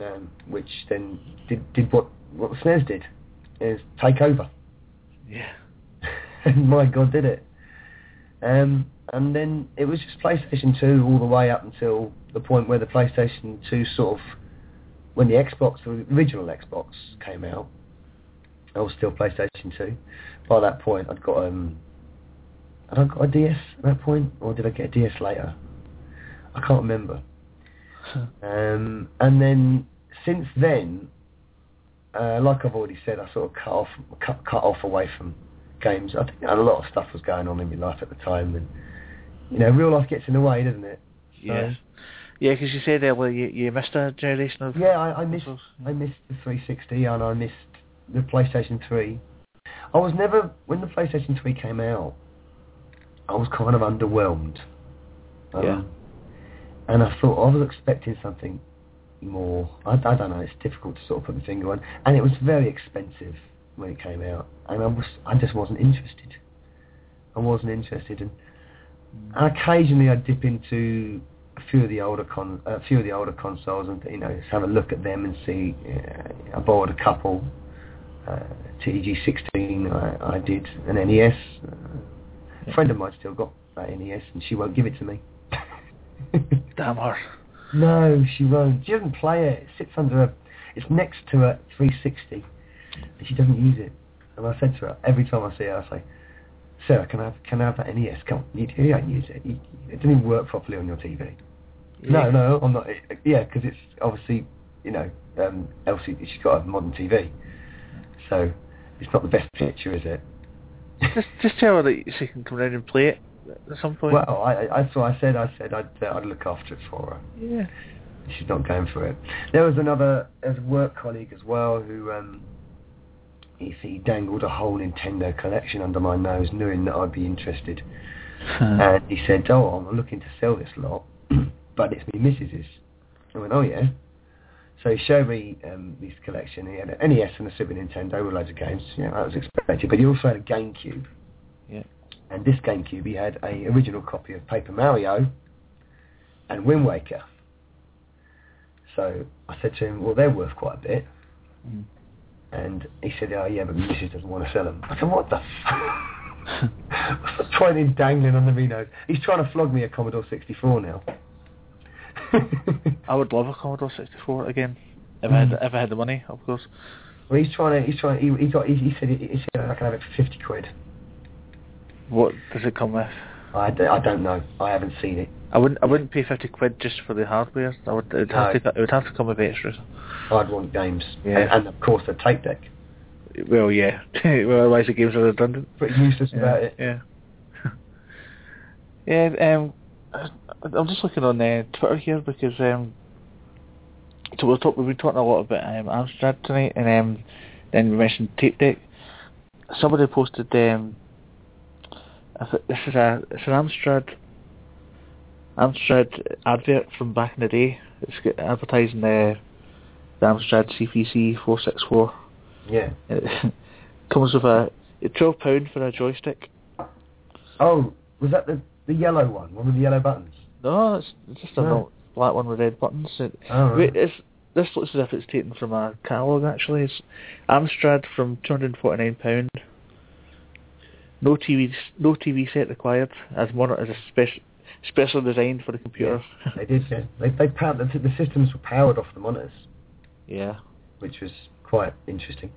um, which then did did what what the SNES did, is take over. Yeah. [laughs] and my God, did it. Um, and then it was just PlayStation 2 all the way up until the point where the PlayStation 2 sort of, when the Xbox, the original Xbox came out, I was still PlayStation 2. By that point, I'd got um, had I got a DS at that point, or did I get a DS later? I can't remember. [laughs] Um, and then since then, uh, like I've already said, I sort of cut off, cut, cut off away from games. I think a lot of stuff was going on in my life at the time, and you know, real life gets in the way, doesn't it? Yeah. Yeah, because you said earlier you, you missed a generation of Yeah, I, I missed. I missed the 360, and I missed the PlayStation 3. I was never when the PlayStation 3 came out. I was kind of underwhelmed. Um, Yeah. And I thought I was expecting something more. I, I don't know. It's difficult to sort of put my finger on. And it was very expensive when it came out, and I was I just wasn't interested. I wasn't interested, and, and occasionally I'd dip into a few of the older con a few of the older consoles and you know just have a look at them and see. Uh, I borrowed a couple. Uh, TG16 I, I did an NES. Uh, a friend of mine still got that NES and she won't give it to me. [laughs] Damn her. No, she won't. She doesn't play it. It sits under a. It's next to a 360, and she doesn't use it. And I said to her every time I see her, I say, "Sarah, can I have can I have that NES? Come, on, you, you don't use it. You, it doesn't even work properly on your TV." No, no, I'm not. Yeah, because it's obviously you know um, LCD. She's got a modern TV, so it's not the best picture, is it? Just, just tell her that she can come round and play it at some point. Well, I, I, that's what I said. I said I'd, uh, I'd look after it for her. yeah. She's not going for it. There was another, there was a work colleague as well who, um, he, he dangled a whole Nintendo collection under my nose, knowing that I'd be interested. And he said, "Oh, I'm looking to sell this lot, [clears throat] but it's me missus's." I went, "Oh yeah." So he showed me um, this collection. He had an NES and a Super Nintendo with loads of games. Yeah, that was expected. But he also had a GameCube. Yeah. And this GameCube, he had a original copy of Paper Mario and Wind Waker. So I said to him, "Well, they're worth quite a bit." Mm. And he said, "Oh yeah, but Mrs. doesn't want to sell them." I said, "What the?" F-? [laughs] What's the point in dangling under me nose? He's trying to flog me a Commodore 64 now. [laughs] I would love a Commodore 64 again. If I had Mm. if I had the money, of course. well, he's trying to. He's trying. He, he got. He, he said. He, he said I can have it for 50 quid. What does it come with? I, d- I don't know. I haven't seen it. I wouldn't I wouldn't pay fifty quid just for the hardware. I would it'd have No. to it would have to come with extras. I'd want games. Yeah. And, and of course the tape deck. Well, yeah. [laughs] well, otherwise the games are redundant. Pretty useless Yeah. about it. Yeah. [laughs] yeah. Um, I'm just looking on uh, Twitter here because um, so we're talk, we've been talking a lot about um, Amstrad tonight, and um, then we mentioned tape deck. Somebody posted um, This is a it's an Amstrad Amstrad advert from back in the day. It's advertising the, the Amstrad CPC 464. Yeah. It [laughs] comes with a twelve pound for a joystick. Oh, was that the the yellow one? One with the yellow buttons? No, it's, just a No. black one with red buttons. It, Oh, right. wait, it's, this looks as if it's taken from a catalogue actually. It's Amstrad from two hundred and forty nine pound. No TV, no TV set required. As monitor as a special, specially designed for the computer. They did. Yeah. They they powered the, the systems were powered off the monitors, yeah. which was quite interesting.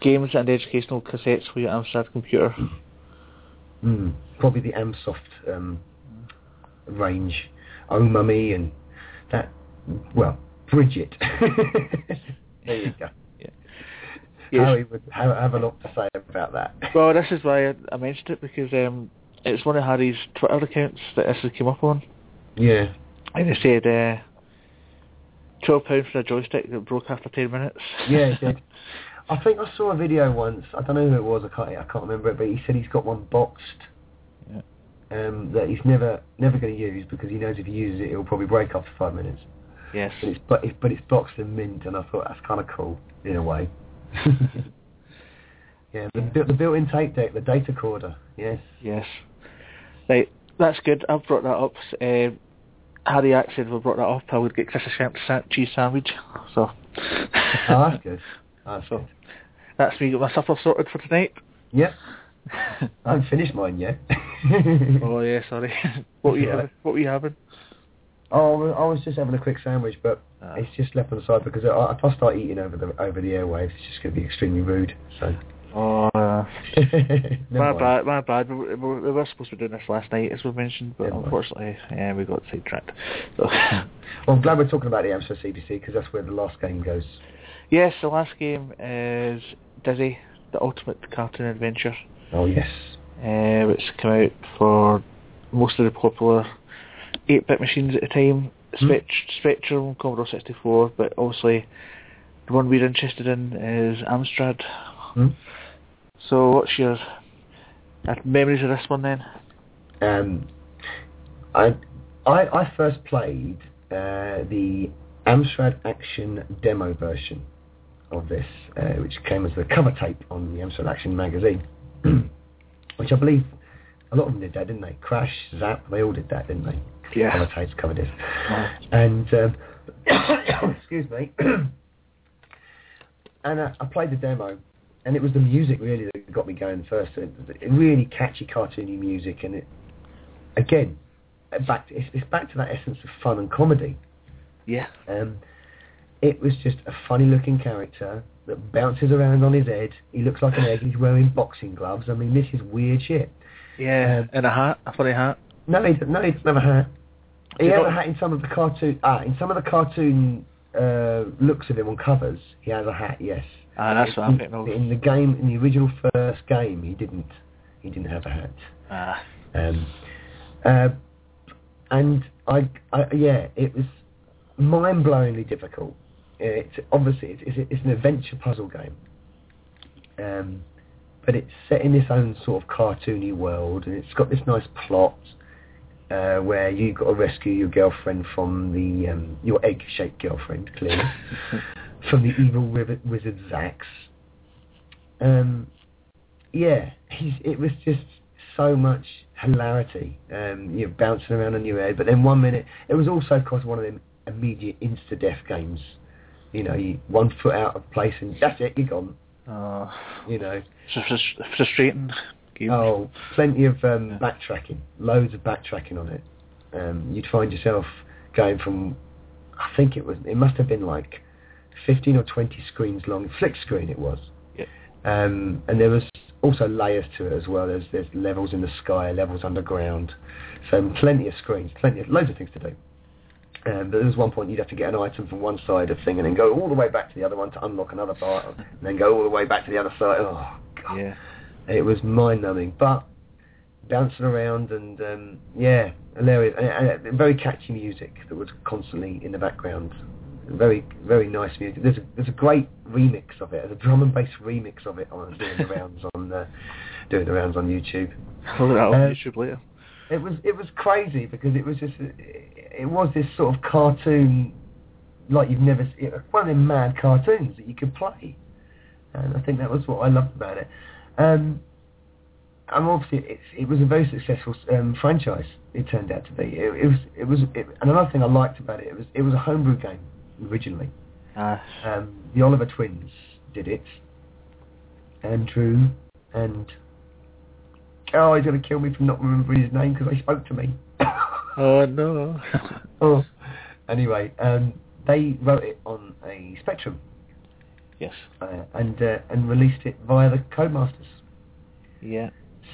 Games and educational cassettes for your Amstrad computer. Mm. Probably the Amsoft um, range, Oh Mummy and that. Well, Bridget. [laughs] there you go. Harry would have, have a lot to say about that. [laughs] Well, this is why I, I mentioned it because um, it's one of Harry's Twitter accounts that this has came up on, yeah. and it said uh, twelve pounds for a joystick that broke after ten minutes. Yeah. [laughs] I think I saw a video once. I don't know who it was. I can't. I can't remember it. But he said he's got one boxed. Yeah. Um, that he's never never going to use because he knows if he uses it, it'll probably break after five minutes. yes. But it's but it's, but it's boxed and mint, and I thought that's kind of cool in a way. [laughs] yeah, the, bu- the built-in tape deck, the data recorder. Yes. Yes. Right, that's good. I've brought that up. Uh, Harry actually, if I brought that up, I would get Chris a shrimp cheese sandwich. [laughs] So, Oh, that's good. [laughs] That's So- good. that's me got my supper sorted for tonight. Yep. I haven't finished mine yet. oh yeah, sorry. what were you having? What were you having? Oh, I was just having a quick sandwich, but Ah. it's just left on the side because I- if I start eating over the over the airwaves, it's just going to be extremely rude. So, Oh, uh, [laughs] my mind. bad, my bad. We, we, we were supposed to be doing this last night, as we mentioned, but Never unfortunately, yeah, we got sidetracked. So, [laughs] Well, I'm glad we're talking about the Amstrad CPC because that's where the last game goes. yes, the last game is Dizzy, the Ultimate Cartoon Adventure. Oh yes. uh, which came out for most of the popular 8-bit machines at the time, Hmm. Spect- Spectrum, Commodore 64, but obviously the one we're interested in is Amstrad. Hmm? So what's your uh, memories of this one then? Um, I, I I first played uh, the Amstrad Action demo version of this, uh, which came as the cover tape on the Amstrad Action magazine, [clears throat] which I believe a lot of them did that, didn't they? Crash, Zap, they all did that, didn't they? Yeah. Cover tapes, cover discs. And um, [coughs] excuse me. [coughs] and uh, I played the demo, and it was the music really that got me going first. It, it really catchy, cartoony music, and it again uh, back to, it's, it's back to that essence of fun and comedy. Yeah. Um, it was just a funny-looking character that bounces around on his head. He looks like an egg. He's wearing boxing gloves. I mean, this is weird shit. Yeah, Um, and a hat, a funny hat. No, he. No, he doesn't have a hat. He got- a hat in some of the cartoon. Ah, in some of the cartoon uh, looks of him on covers. He has a hat. Yes. Ah, that's what I'm thinking of. In the game, in the original first game, he didn't. He didn't have a hat. Ah, Um, uh, and I, I, yeah, it was mind-blowingly difficult. It's obviously it's, it's, it's an adventure puzzle game, um, but it's set in its own sort of cartoony world, and it's got this nice plot uh, where you've got to rescue your girlfriend from the um, your egg-shaped girlfriend, clearly, [laughs] from the evil wi- wizard Zaks. Um, yeah, he's, it was just so much hilarity, um, you know, bouncing around on your head. But then one minute, it was also, of course, one of them immediate insta-death games. You know, you, one foot out of place and that's it, you're gone. oh, You know, it's frus- frustrating game. oh, plenty of um, Yeah. backtracking, loads of backtracking on it. Um, you'd find yourself going from, I think it was, it must have been like 15 or 20 screens long, flick screen it was. Yeah. Um, and there was also layers to it as well. There's there's levels in the sky, levels underground, so plenty of screens, plenty of loads of things to do. Um, but there was one point you'd have to get an item from one side of thing and then go all the way back to the other one to unlock another part, and then go all the way back to the other side. Oh god, Yeah. It was mind numbing, but bouncing around and um, yeah, hilarious. And, and very catchy music that was constantly in the background. Very very nice music. There's a there's a great remix of it, there's a drum and bass remix of it on doing the rounds on uh, doing the rounds on YouTube. I'll look that on Uh, YouTube later. it was it was crazy because it was just it was this sort of cartoon like you've never seen one of them mad cartoons that you could play, and I think that was what I loved about it. Um, and obviously it, it was a very successful um, franchise. It turned out to be. It, it was it was it, and another thing I liked about it, it was it was a homebrew game originally. Ah, Um, the Oliver twins did it. Andrew and oh, he's gonna kill me for not remembering his name because they spoke to me. [coughs] oh no. [laughs] oh. Anyway, um, they wrote it on a Spectrum yes. uh, and uh, and released it via the Codemasters. Yeah.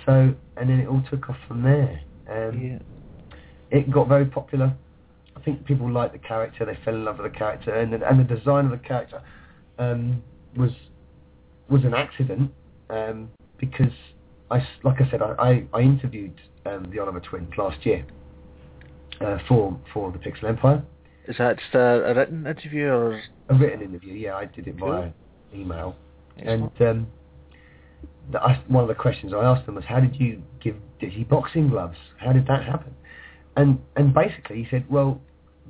So and then it all took off from there. Um, yeah. It got very popular. I think people liked the character. They fell in love with the character, and the, and the design of the character um, was was an accident um, because I like I said I, I, I interviewed um, the Oliver twins last year uh, for for the Pixel Empire. Is that just a, a written interview or? A written interview, yeah, I did it via email. Excellent. And um, the, I, one of the questions I asked them was, how did you give Dizzy boxing gloves? How did that happen? And and basically he said, well,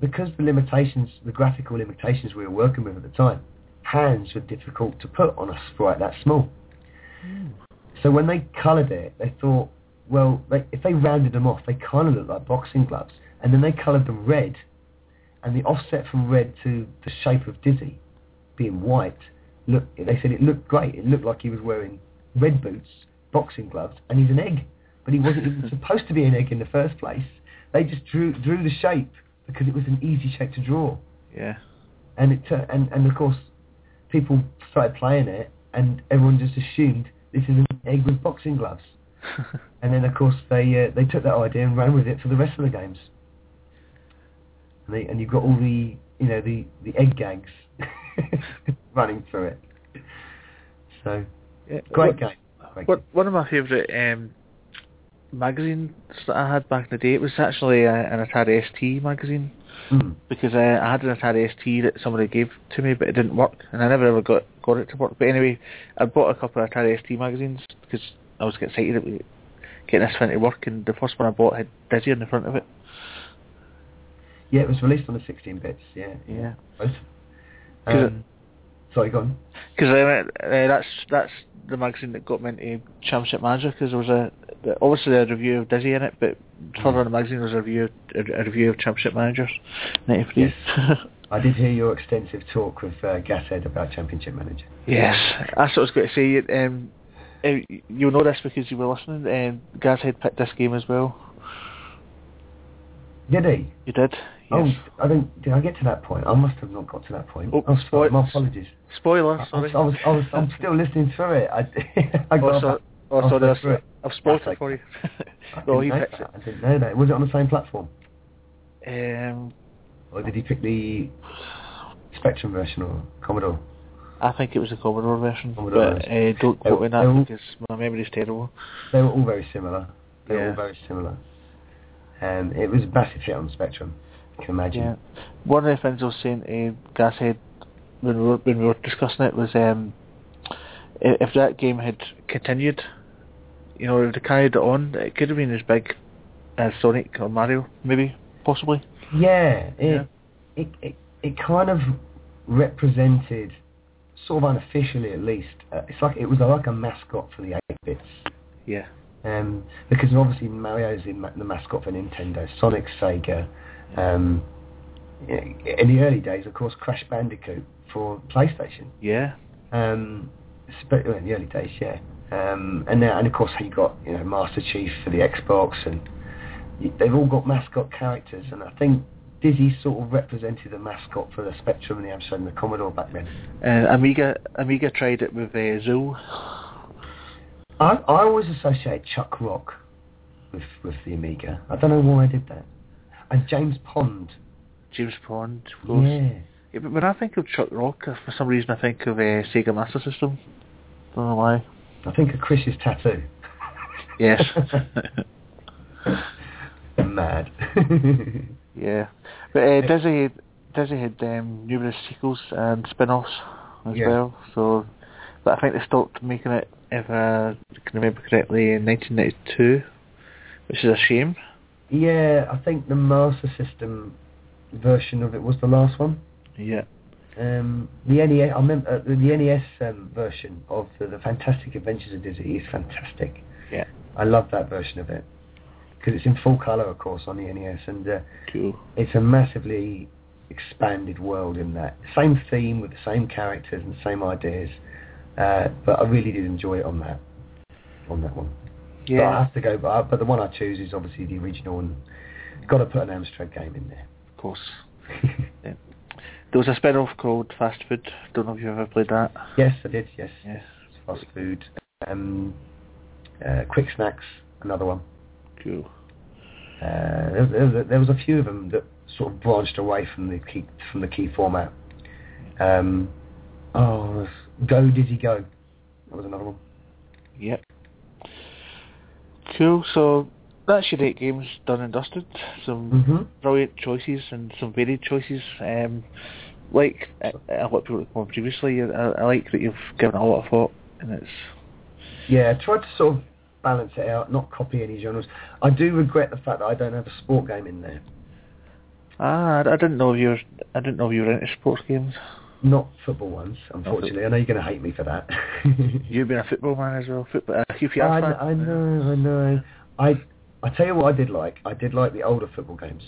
because the limitations, the graphical limitations we were working with at the time, hands were difficult to put on a sprite that small. So when they coloured it, they thought, well, they, if they rounded them off, they kind of looked like boxing gloves. And then they coloured them red, and the offset from red to the shape of Dizzy being white, look, they said it looked great. It looked like he was wearing red boots, boxing gloves, and he's an egg. But he wasn't even [laughs] supposed to be an egg in the first place. They just drew drew the shape because it was an easy shape to draw. Yeah. And it tur- and and of course, people started playing it, and everyone just assumed this is an egg with boxing gloves. [laughs] And then of course they uh, they took that idea and ran with it for the rest of the games. And and you've got all the you know the the egg gags [laughs] running through it. So yeah. great What- game. Great What, one of my favourite um, magazines that I had back in the day, it was actually uh, an Atari ST magazine. Mm. because uh, I had an Atari ST that somebody gave to me, but it didn't work, and I never ever got got it to work. But anyway, I bought a couple of Atari ST magazines because I was getting excited about getting this thing to work, and the first one I bought had Dizzy on the front of it. Yeah, it was released on the 16 bits. Yeah, Yeah. both. 'Cause it- Um, sorry, go on. Because uh, uh, that's that's the magazine that got me into Championship Manager because there was a obviously a review of Dizzy in it, but further in the magazine was a review a, a review of Championship Managers '93. I did hear your extensive talk with uh, Gashead about Championship Manager. yes, that's what I was going to say. Um, uh, you'll know this because you were listening. Um, Gaz had picked this game as well. Did he? You did. Oh, Yes. I don't. Did I get to that point? I must have not got to that point. Oh, Oh, sorry. My apologies. Spoiler. I, I, Sorry. was, I was, I was, I'm still listening through it. I, [laughs] I got also, up- also, I'll there's, go through it. I've spoiled it for you. [laughs] I well, didn't he know picked that. I didn't know that. Was it on the same platform. Um, or did he pick the Spectrum version or Commodore? I think it was the Commodore version, Commodore but uh, don't quote me on that because my memory's terrible. They were all very similar. They were all very similar. Um, it was a massive hit on the Spectrum. You can imagine. Yeah. One of the things I was saying to Gashead when we were when we were discussing it was um, if that game had continued, you know, if they carried it on, it could have been as big as Sonic or Mario, maybe, possibly. Yeah, it, Yeah. It, it it kind of represented, sort of unofficially at least, uh, it's like it was like a mascot for the 8 bits. Yeah. Um, because obviously Mario's the, ma- the mascot for Nintendo, Sonic, Sega. Um, in the early days, of course, Crash Bandicoot for PlayStation. Yeah. Um, in the early days, yeah. Um, and now, and of course, you got you know Master Chief for the Xbox, and they've all got mascot characters. And I think Dizzy sort of represented the mascot for the Spectrum and the Amstrad and the Commodore back then. Uh, Amiga Amiga tried it with uh, Zool. I, I always associate Chuck Rock with with the Amiga. I don't know why I did that. And James Pond. James Pond, of course. Yeah. Yeah, but when I think of Chuck Rock, uh, for some reason I think of uh, Sega Master System. Don't know why. I think of Chris's tattoo. Yes. [laughs] Mad. [laughs] Yeah, but uh, Dizzy Dizzy had um, numerous sequels and spin-offs as Yeah. well. So, but I think they stopped making it, if I can remember correctly, in 1992, which is a shame. Yeah, I think the Master System version of it was the last one. Yeah. Um, the NES, I remember uh, the NES um, version of the, the Fantastic Adventures of Dizzy is fantastic. Yeah. I love that version of it because it's in full color, of course, on the NES, and uh, Cool. it's a massively expanded world in that. Same theme with the same characters and same ideas, uh, but I really did enjoy it on that on that one. Yeah. But I have to go, but, but the one I choose is obviously the original, and got to put an Amstrad game in there. Of course. [laughs] Yeah. There was a spin-off called Fast Food. Don't know if you've ever played that. yes, I did. Yes, Yes. fast food, um, uh, quick snacks, another one. Cool. Uh, there, there, was a- there was a few of them that sort of branched away from the key from the key format. Um, oh, Go Dizzy Go, that was another one. Yep. Cool. So that's your eight games done and dusted. Some hmm brilliant choices and some varied choices. Um, like uh, a lot of people have gone previously, I, I like that you've given a lot of thought, and it's Yeah, I tried to sort of balance it out, not copy any genres. I do regret the fact that I don't have a sport game in there. ah, I, I didn't know you were, I didn't know you were into sports games. Not football ones, unfortunately. I know you're going to hate me for that. [laughs] You've been a football man as well, football, a QPR I, fan. I know, I know. I I tell you what I did like. I did like the older football games.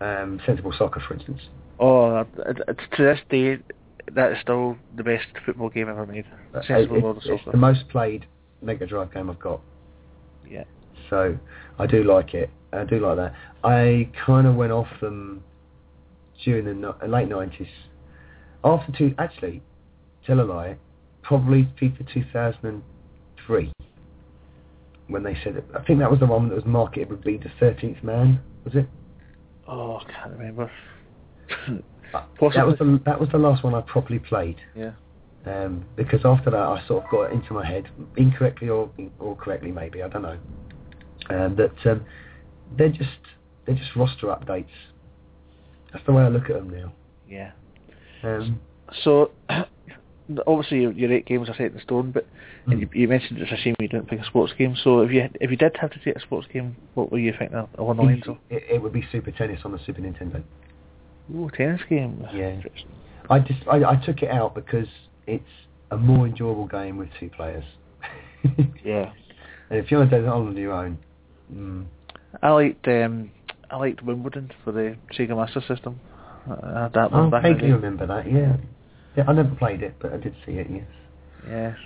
Um, Sensible Soccer, for instance. Oh, to this day, that is still the best football game ever made. Uh, Sensible it- of it's Soccer. the most played Mega Drive game I've got. Yeah. So I do like it. I do like that. I kind of went off them during the no- late nineties. After two, actually, tell a lie, probably FIFA 2003. When they said it, I think that was the one that was marketed would be the 13th man, was it? Oh, I can't remember. [laughs] That was the that was the last one I properly played. yeah. Um, because after that, I sort of got it into my head, incorrectly or or correctly, maybe I don't know. Um, that um, they're just they're just roster updates. That's the way I look at them now. Yeah. Um, So, [coughs] obviously your, your eight games are set in stone, but Hmm. and you, you mentioned it's a shame you didn't pick a sports game. So if you if you did have to take a sports game, what were you thinking of along the lines of? it, it would be Super Tennis on the Super Nintendo. Ooh, tennis game. Yeah. I just I, I took it out because it's a more enjoyable game with two players. [laughs] Yeah. And if you want to do it on your own, mm, I liked um I liked Wimbledon for the Sega Master System. I had that I one back in the vaguely remember that. Yeah. Yeah, I never played it, but I did see it. Yes. Yes.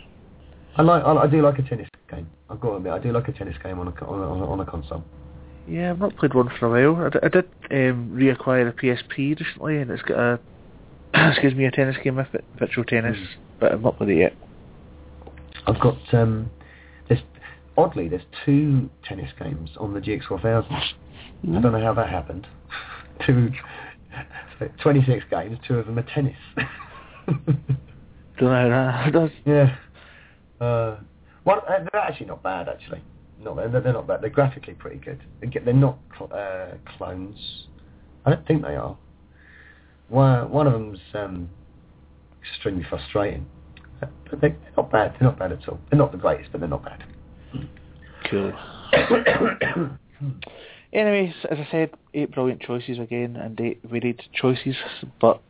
I like. I, I do like a tennis game. I've got to admit, I do like a tennis game on a on a, on a, console. Yeah, I've not played one for a while. I, d- I did um, reacquire a PSP recently, and it's got a [coughs] excuse me a tennis game with it, virtual tennis, Mm. but I've not played it yet. I've got. Um, there's oddly there's two tennis games on the GX 4000. I don't know how that happened. [laughs] two. So [laughs] 26 games, two of them are tennis. [laughs] Don't know that yeah. Uh, one, uh, they're actually not bad, actually. Not they're, they're not bad. They're graphically pretty good. They get- They're not cl- uh, clones. I don't think they are. One, one of them's um, extremely frustrating. Uh, But they're not bad. They're not bad at all. They're not the greatest, but they're not bad. Cool. [coughs] [coughs] Anyways, as I said, eight brilliant choices again, and eight varied choices. But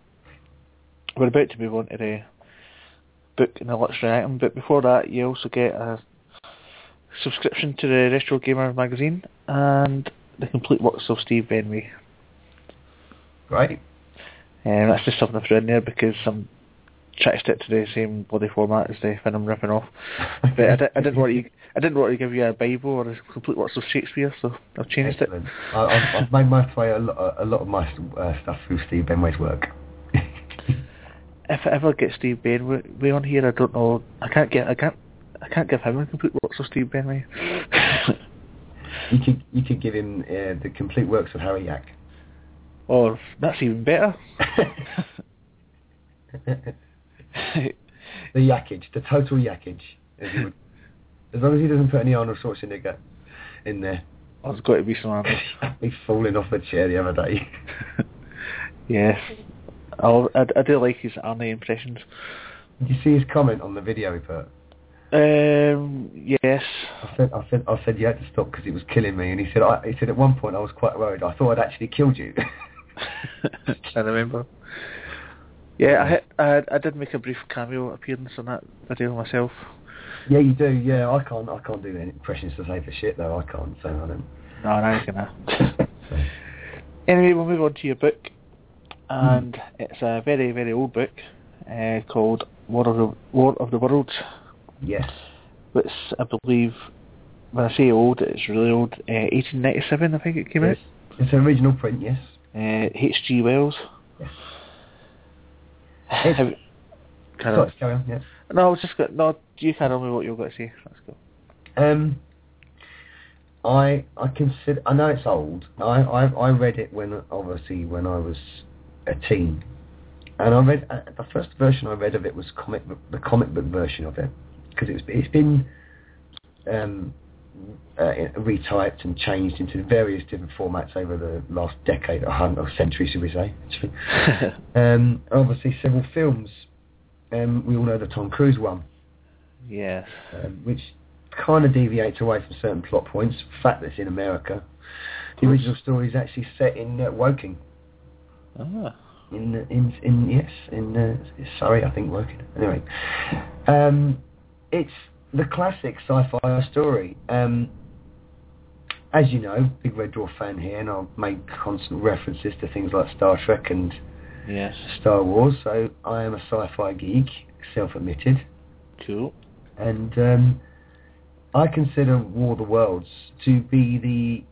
we're about to move on to the book and the literary item. But before that, you also get a subscription to the Retro Gamer magazine and the complete works of Steve Benway. Right. And that's just something I threw in there because I'm trying to stick to the same bloody format as the thing I'm ripping off. But I, I didn't want you, I didn't want to give you a Bible or a complete works of Shakespeare, so I've changed it. Excellent. I, I've, made my way a lot, a lot of my uh, stuff through Steve Benway's work. [laughs] If I ever get Steve Benway on here, I don't know. I can't get. I can't. I can't give him a complete works of Steve Benway. [laughs] you could you could give him uh, the complete works of Harry Yak. or that's even better. [laughs] the yakage, the total yakage. As, he would, as long as he doesn't put any Arnold Schwarzenegger in there. There's got to be some. Arnold. [laughs] He's falling off the chair the other day. [laughs] yes. I'll, I, I do like his Arnie impressions. Did you see his comment on the video he put? Um, yes. I said, I said, I said you had to stop because it was killing me, and he said, I, he said at one point I was quite worried. I thought I'd actually killed you. [laughs] I remember. Yeah, I, I I did make a brief cameo appearance on that video myself. Yeah, you do. Yeah, I can't, I can't do any impressions to save for shit though. I can't, so I don't. No, now you can. Anyway, we'll move on to your book, and it's a very, very old book uh, called War of the War of the Worlds, Yes. which I believe, when I say old, it's really old. Uh, 1897, I think it came Yes. It's an original print. Yes. Uh, H.G. Wells. Yes. Have, kind Sorry, of, carry on. Yeah. No, I was just got no. You on with what you've going to say. Let's go. Um, I I consider I know it's old. I I, I read it when obviously when I was a teen, and I read uh, the first version I read of it was comic book, the comic book version of it because it's it's been um, uh, retyped and changed into various different formats over the last decade or hundred or century, should we say? [laughs] Um, obviously, several films. Um, we all know the Tom Cruise one yes. um, which kind of deviates away from certain plot points. Fact that it's in America. The original story is actually set in uh, Woking. Ah. In, in, in yes, in uh, Surrey, I think Woking. Anyway, um, it's the classic sci-fi story. Um, as you know, big Red Dwarf fan here, and I'll make constant references to things like Star Trek and Yes. Star Wars. So I am a sci-fi geek, self-admitted. Cool. and um, I consider War of the Worlds to be the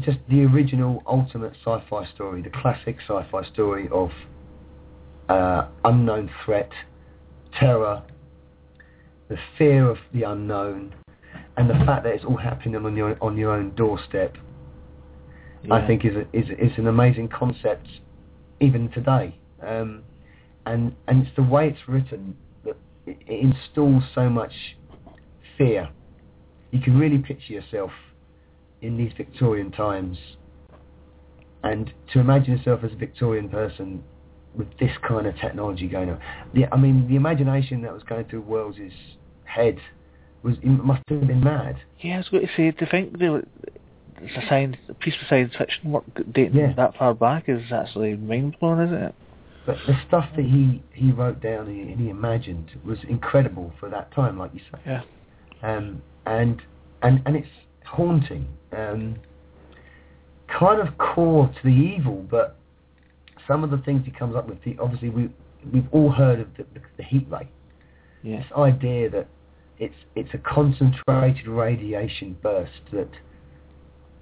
just the original ultimate sci-fi story, the classic sci-fi story of uh, unknown threat, terror, the fear of the unknown, and the fact that it's all happening on your on your own doorstep. I think is a, is is an amazing concept even today, um, and and it's the way it's written that it, installs so much fear. You can really picture yourself in these Victorian times, and to imagine yourself as a Victorian person with this kind of technology going on. The, I mean, the imagination that was going through Wells's head was it must have been mad. Yeah, I was going to say, think it's a, science, a piece of science fiction work dating Yeah. that far back is actually mind-blowing, isn't it? But the stuff that he, he wrote down and he, and he imagined was incredible for that time, like you say. Yeah. Um, and and and it's haunting. Um, kind of core to the evil, but some of the things he comes up with. The, obviously, we we've all heard of the, the, the heat ray. Yeah. This idea that it's it's a concentrated radiation burst that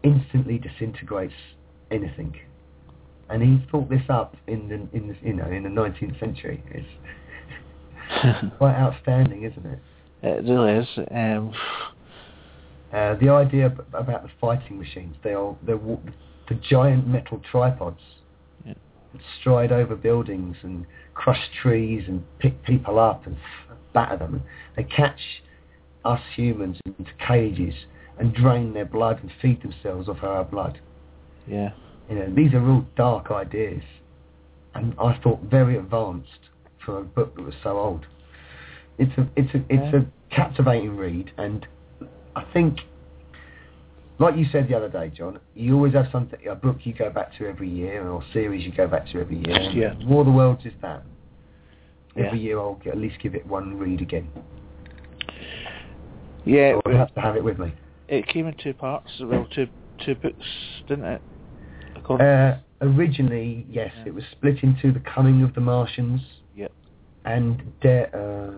instantly disintegrates anything. And he thought this up in the in the, you know in the 19th century. It's [laughs] quite outstanding, isn't it? it really is. Um, Uh, the idea ab- about the fighting machines, they are they're wa- the giant metal tripods Yeah. that stride over buildings and crush trees and pick people up and f- batter them. They catch us humans into cages and drain their blood and feed themselves off our blood. yeah. You know, these are real dark ideas, and I thought very advanced for a book that was so old. It's a it's a it's Yeah. a captivating read, and I think, like you said the other day, John, you always have something a book you go back to every year, or a series you go back to every year. Yeah. War of the Worlds is that. Every Yeah. year I'll get, at least give it one read again. Yeah, I'll have to have it with me. It came in two parts, well, two two books, didn't it? Uh, originally, yes, Yeah. it was split into The Coming of the Martians Yep. and De- uh,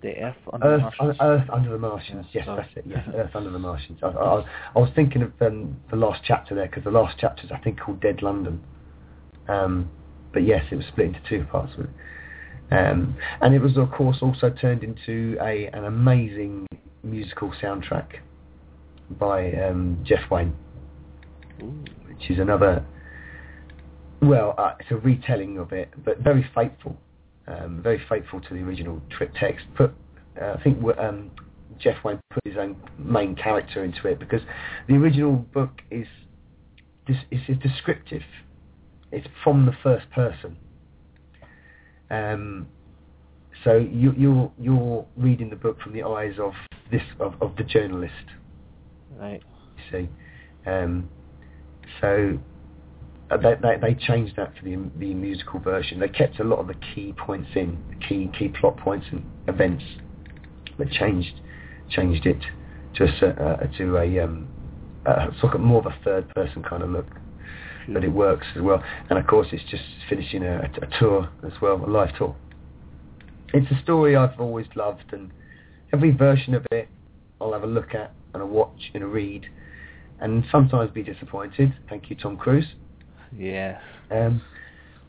the Earth under the Earth, Martians. Earth Under the Martians. Yes, sorry. that's it. Yes, [laughs] Earth Under the Martians. I, I, I was thinking of um, the last chapter there because the last chapter is I think called Dead London. Um, but yes, it was split into two parts. Um, and it was of course also turned into a an amazing musical soundtrack by um, Jeff Wayne, Ooh. which is another. Well, uh, it's a retelling of it, but very faithful, um, very faithful to the original trip text. Put, uh, I think um, Jeff Wayne put his own main character into it because the original book is this is descriptive. It's from the first person, um, so you, you're you're reading the book from the eyes of this of, of the journalist. Right. You see, um, so uh, they, they they changed that for the the musical version. They kept a lot of the key points in, the key key plot points and events, but changed changed it to a uh, to a um, uh, sort of more of a third person kind of look. But it works as well, and of course it's just finishing a, a tour as well, a live tour. It's a story I've always loved, and every version of it I'll have a look at and a watch and a read, and sometimes be disappointed. Thank you, Tom Cruise. Yeah. Um,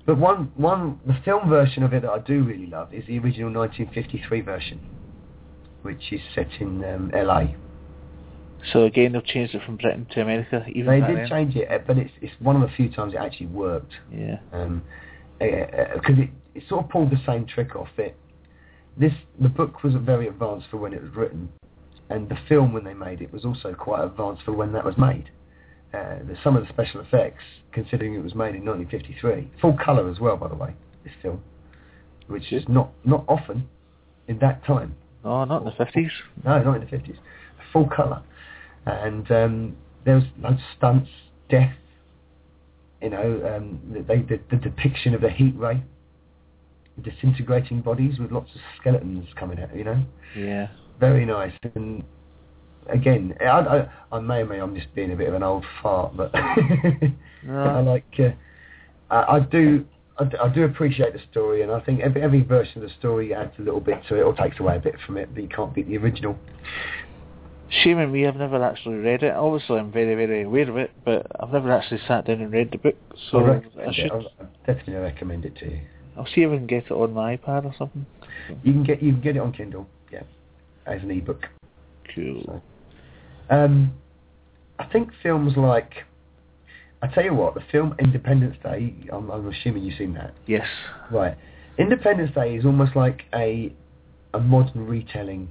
but one, one, the film version of it that I do really love is the original 1953 version, which is set in um, LA. So again, they've changed it from Britain to America. Even They did change it, but it's it's one of the few times it actually worked Yeah. Um, because it, it sort of pulled the same trick off. It this the book was very advanced for when it was written, and the film when they made it was also quite advanced for when that was made. Uh, the, some of the special effects, considering it was made in 1953, full colour as well, by the way, this film, which is not not often in that time. No, not in the fifties. No, not in the fifties. Full colour, and um, there was loads of stunts, death. You know, um, they, the, the depiction of the heat ray, disintegrating bodies with lots of skeletons coming out. You know, Yeah. very nice. And again, I, I, I may or may I'm just being a bit of an old fart, but [laughs] I like. Uh, I, I do. I, do appreciate the story, and I think every, every version of the story adds a little bit to it or takes away a bit from it, but you can't beat the original. Shame on me, I've never actually read it. Obviously, I'm very, very aware of it, but I've never actually sat down and read the book. So I, I should. I definitely recommend it to you. I'll see if I can get it on my iPad or something. You can get you can get it on Kindle, yeah, as an ebook. Cool. So, um, I think films like, I tell you what, the film Independence Day. I'm, I'm assuming you've seen that, Yes. right? Independence Day is almost like a a modern retelling,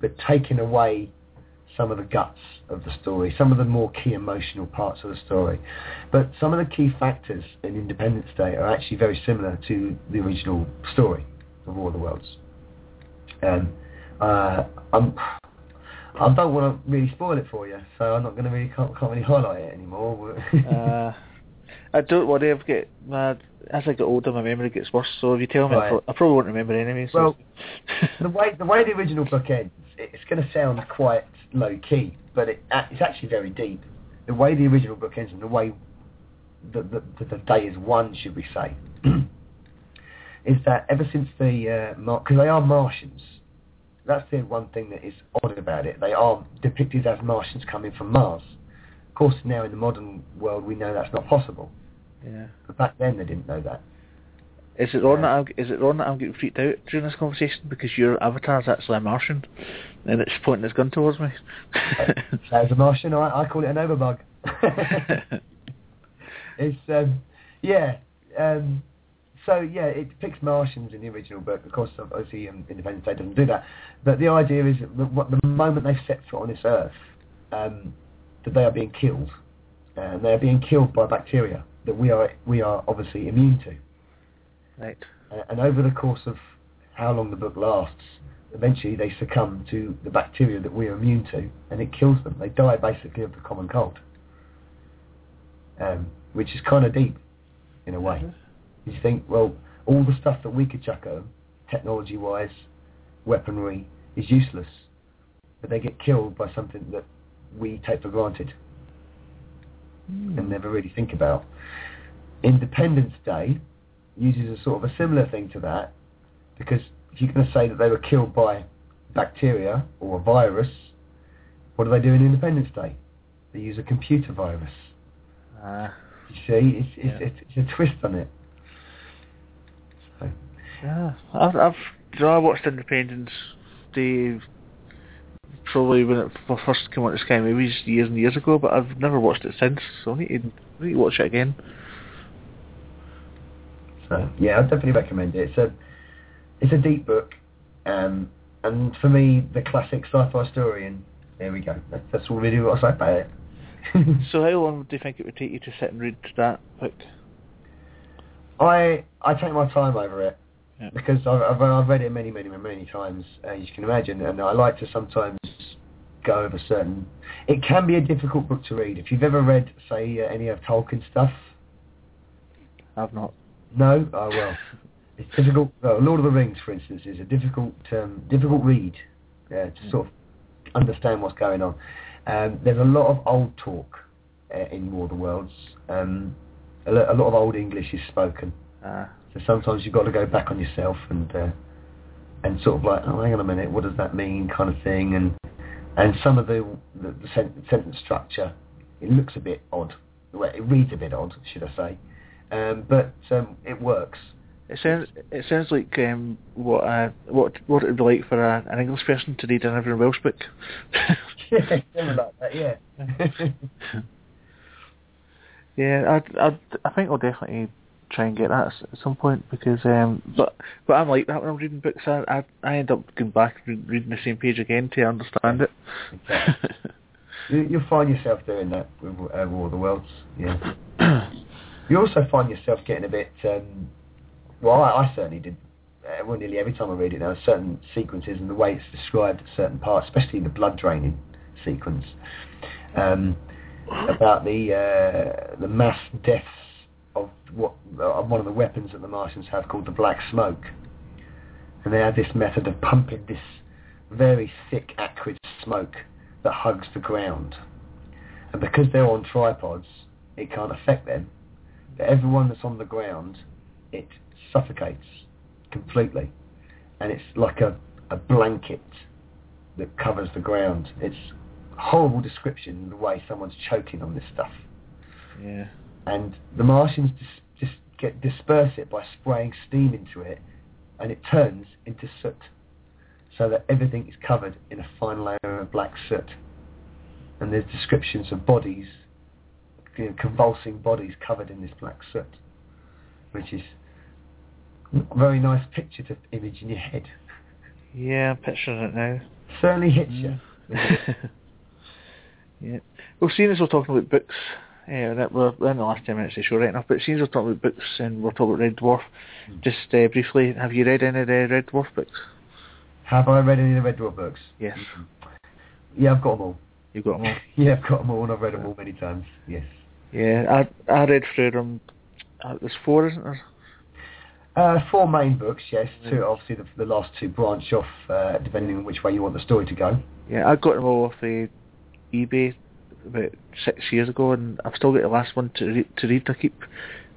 but taking away some of the guts of the story, some of the more key emotional parts of the story. But some of the key factors in Independence Day are actually very similar to the original story of War of the Worlds. Um, uh, I'm, I don't want to really spoil it for you, so I'm not going to really can't, can't really highlight it anymore. [laughs] uh, I don't worry. I've get my as I get older, my memory gets worse. So if you tell me, I, Right. pro- I probably won't remember anyway. So. Well, [laughs] the way the way the original book ends, it's going to sound quite low key, but it, it's actually very deep. The way the original book ends and the way the the, the, the day is won, should we say, [clears throat] is that ever since the uh, because they are Martians, that's the one thing that is odd about it. They are depicted as Martians coming from Mars. Of course, now in the modern world, we know that's not possible. yeah. But back then, they didn't know that. Is it wrong that I'm, is it wrong that I'm getting freaked out during this conversation because your avatar's actually a Martian and it's pointing its gun towards me? So as a Martian, I, I call it an overbug. [laughs] it's um, yeah. Um, so yeah, it depicts Martians in the original book. Of course, obviously, um, Independence Day doesn't do that. But the idea is that what, the moment they set foot on this Earth, um, that they are being killed, and they are being killed by bacteria that we are we are obviously immune to. right. Uh, and over the course of how long the book lasts, eventually they succumb to the bacteria that we are immune to, and it kills them. They die basically of the common cold, um, which is kind of deep in a way. You think, well, all the stuff that we could chuck at them, technology-wise, weaponry, is useless, but they get killed by something that we take for granted and never really think about. Independence Day uses a sort of a similar thing to that because if you're going to say that they were killed by bacteria or a virus, what do they do in Independence Day? They use a computer virus. Ah. You see, it's, it's, Yeah. it's, it's a twist on it. So, Yeah, I've, I've, you know, I watched Independence Day probably when it first came out to Sky Movies years and years ago, but I've never watched it since, so I need to, I need to watch it again. so yeah, I definitely recommend it. It's a it's a deep book, um, and for me, the classic sci-fi story. And there we go. That's, all really what I say about it. [laughs] So how long do you think it would take you to sit and read that book? I I take my time over it. Yeah. because I've, I've, read it many, many, many times, as you can imagine, and I like to sometimes go over certain. It can be a difficult book to read. If you've ever read, say, uh, any of Tolkien stuff, I've not. no, oh well, [laughs] it's difficult. Well, Lord of the Rings, for instance, is a difficult, um, difficult read uh, to sort of understand what's going on. Um, there's a lot of old talk uh, in War of the Worlds. Um, a, lo- a lot of old English is spoken. Uh, So sometimes you've got to go back on yourself and uh, and sort of like, oh, hang on a minute, what does that mean, kind of thing. And and some of the the, the sen- sentence structure, it looks a bit odd. Well, it reads a bit odd, should I say? Um, but um, it works. It sounds it sounds like um, what uh, what what it would be like for a, an English person to read an Everyone Welsh book. [laughs] [laughs] yeah, like that. Yeah. yeah, I I I think I'll definitely try and get that at some point because um but but I'm like that when I'm reading books I I, I end up going back and reading the same page again to understand it. [laughs] you, you'll find yourself doing that with uh, War of the Worlds. Yeah. [coughs] You also find yourself getting a bit. Um, well, I, I certainly did. Uh, well, nearly every time I read it, there are certain sequences and the way it's described at certain parts, especially the blood draining sequence, um, about the uh, the mass deaths of what one of the weapons that the Martians have called the black smoke, and they have this method of pumping this very thick, acrid smoke that hugs the ground, and because they're on tripods, it can't affect them. But everyone that's on the ground, it suffocates completely, and it's like a, a blanket that covers the ground. It's horrible description the way someone's choking on this stuff. yeah. And the Martians just, just get disperse it by spraying steam into it, and it turns into soot, so that everything is covered in a fine layer of black soot. And there's descriptions of bodies, you know, convulsing bodies covered in this black soot, which is very nice picture to image in your head. Yeah, I'm picturing it now. Certainly hits you. [laughs] yeah. Well, seeing as we're talking about books, uh, that we're in the last ten minutes of the show right now, but seeing as we're talking about books and we're talking about Red Dwarf, just uh, briefly, have you read any of the Red Dwarf books? Have I read any of the Red Dwarf books? Yes. Yeah, I've got them all. You've got them all. [laughs] Yeah, I've got them all, and I've read them all many times. Yes. Yeah, I I read through them. Uh, there's four, isn't there? Uh, four main books, yes. Two, obviously, the, the last two branch off uh, depending on which way you want the story to go. Yeah, I got them all off the eBay about six years ago, and I've still got the last one to read. To read. I keep,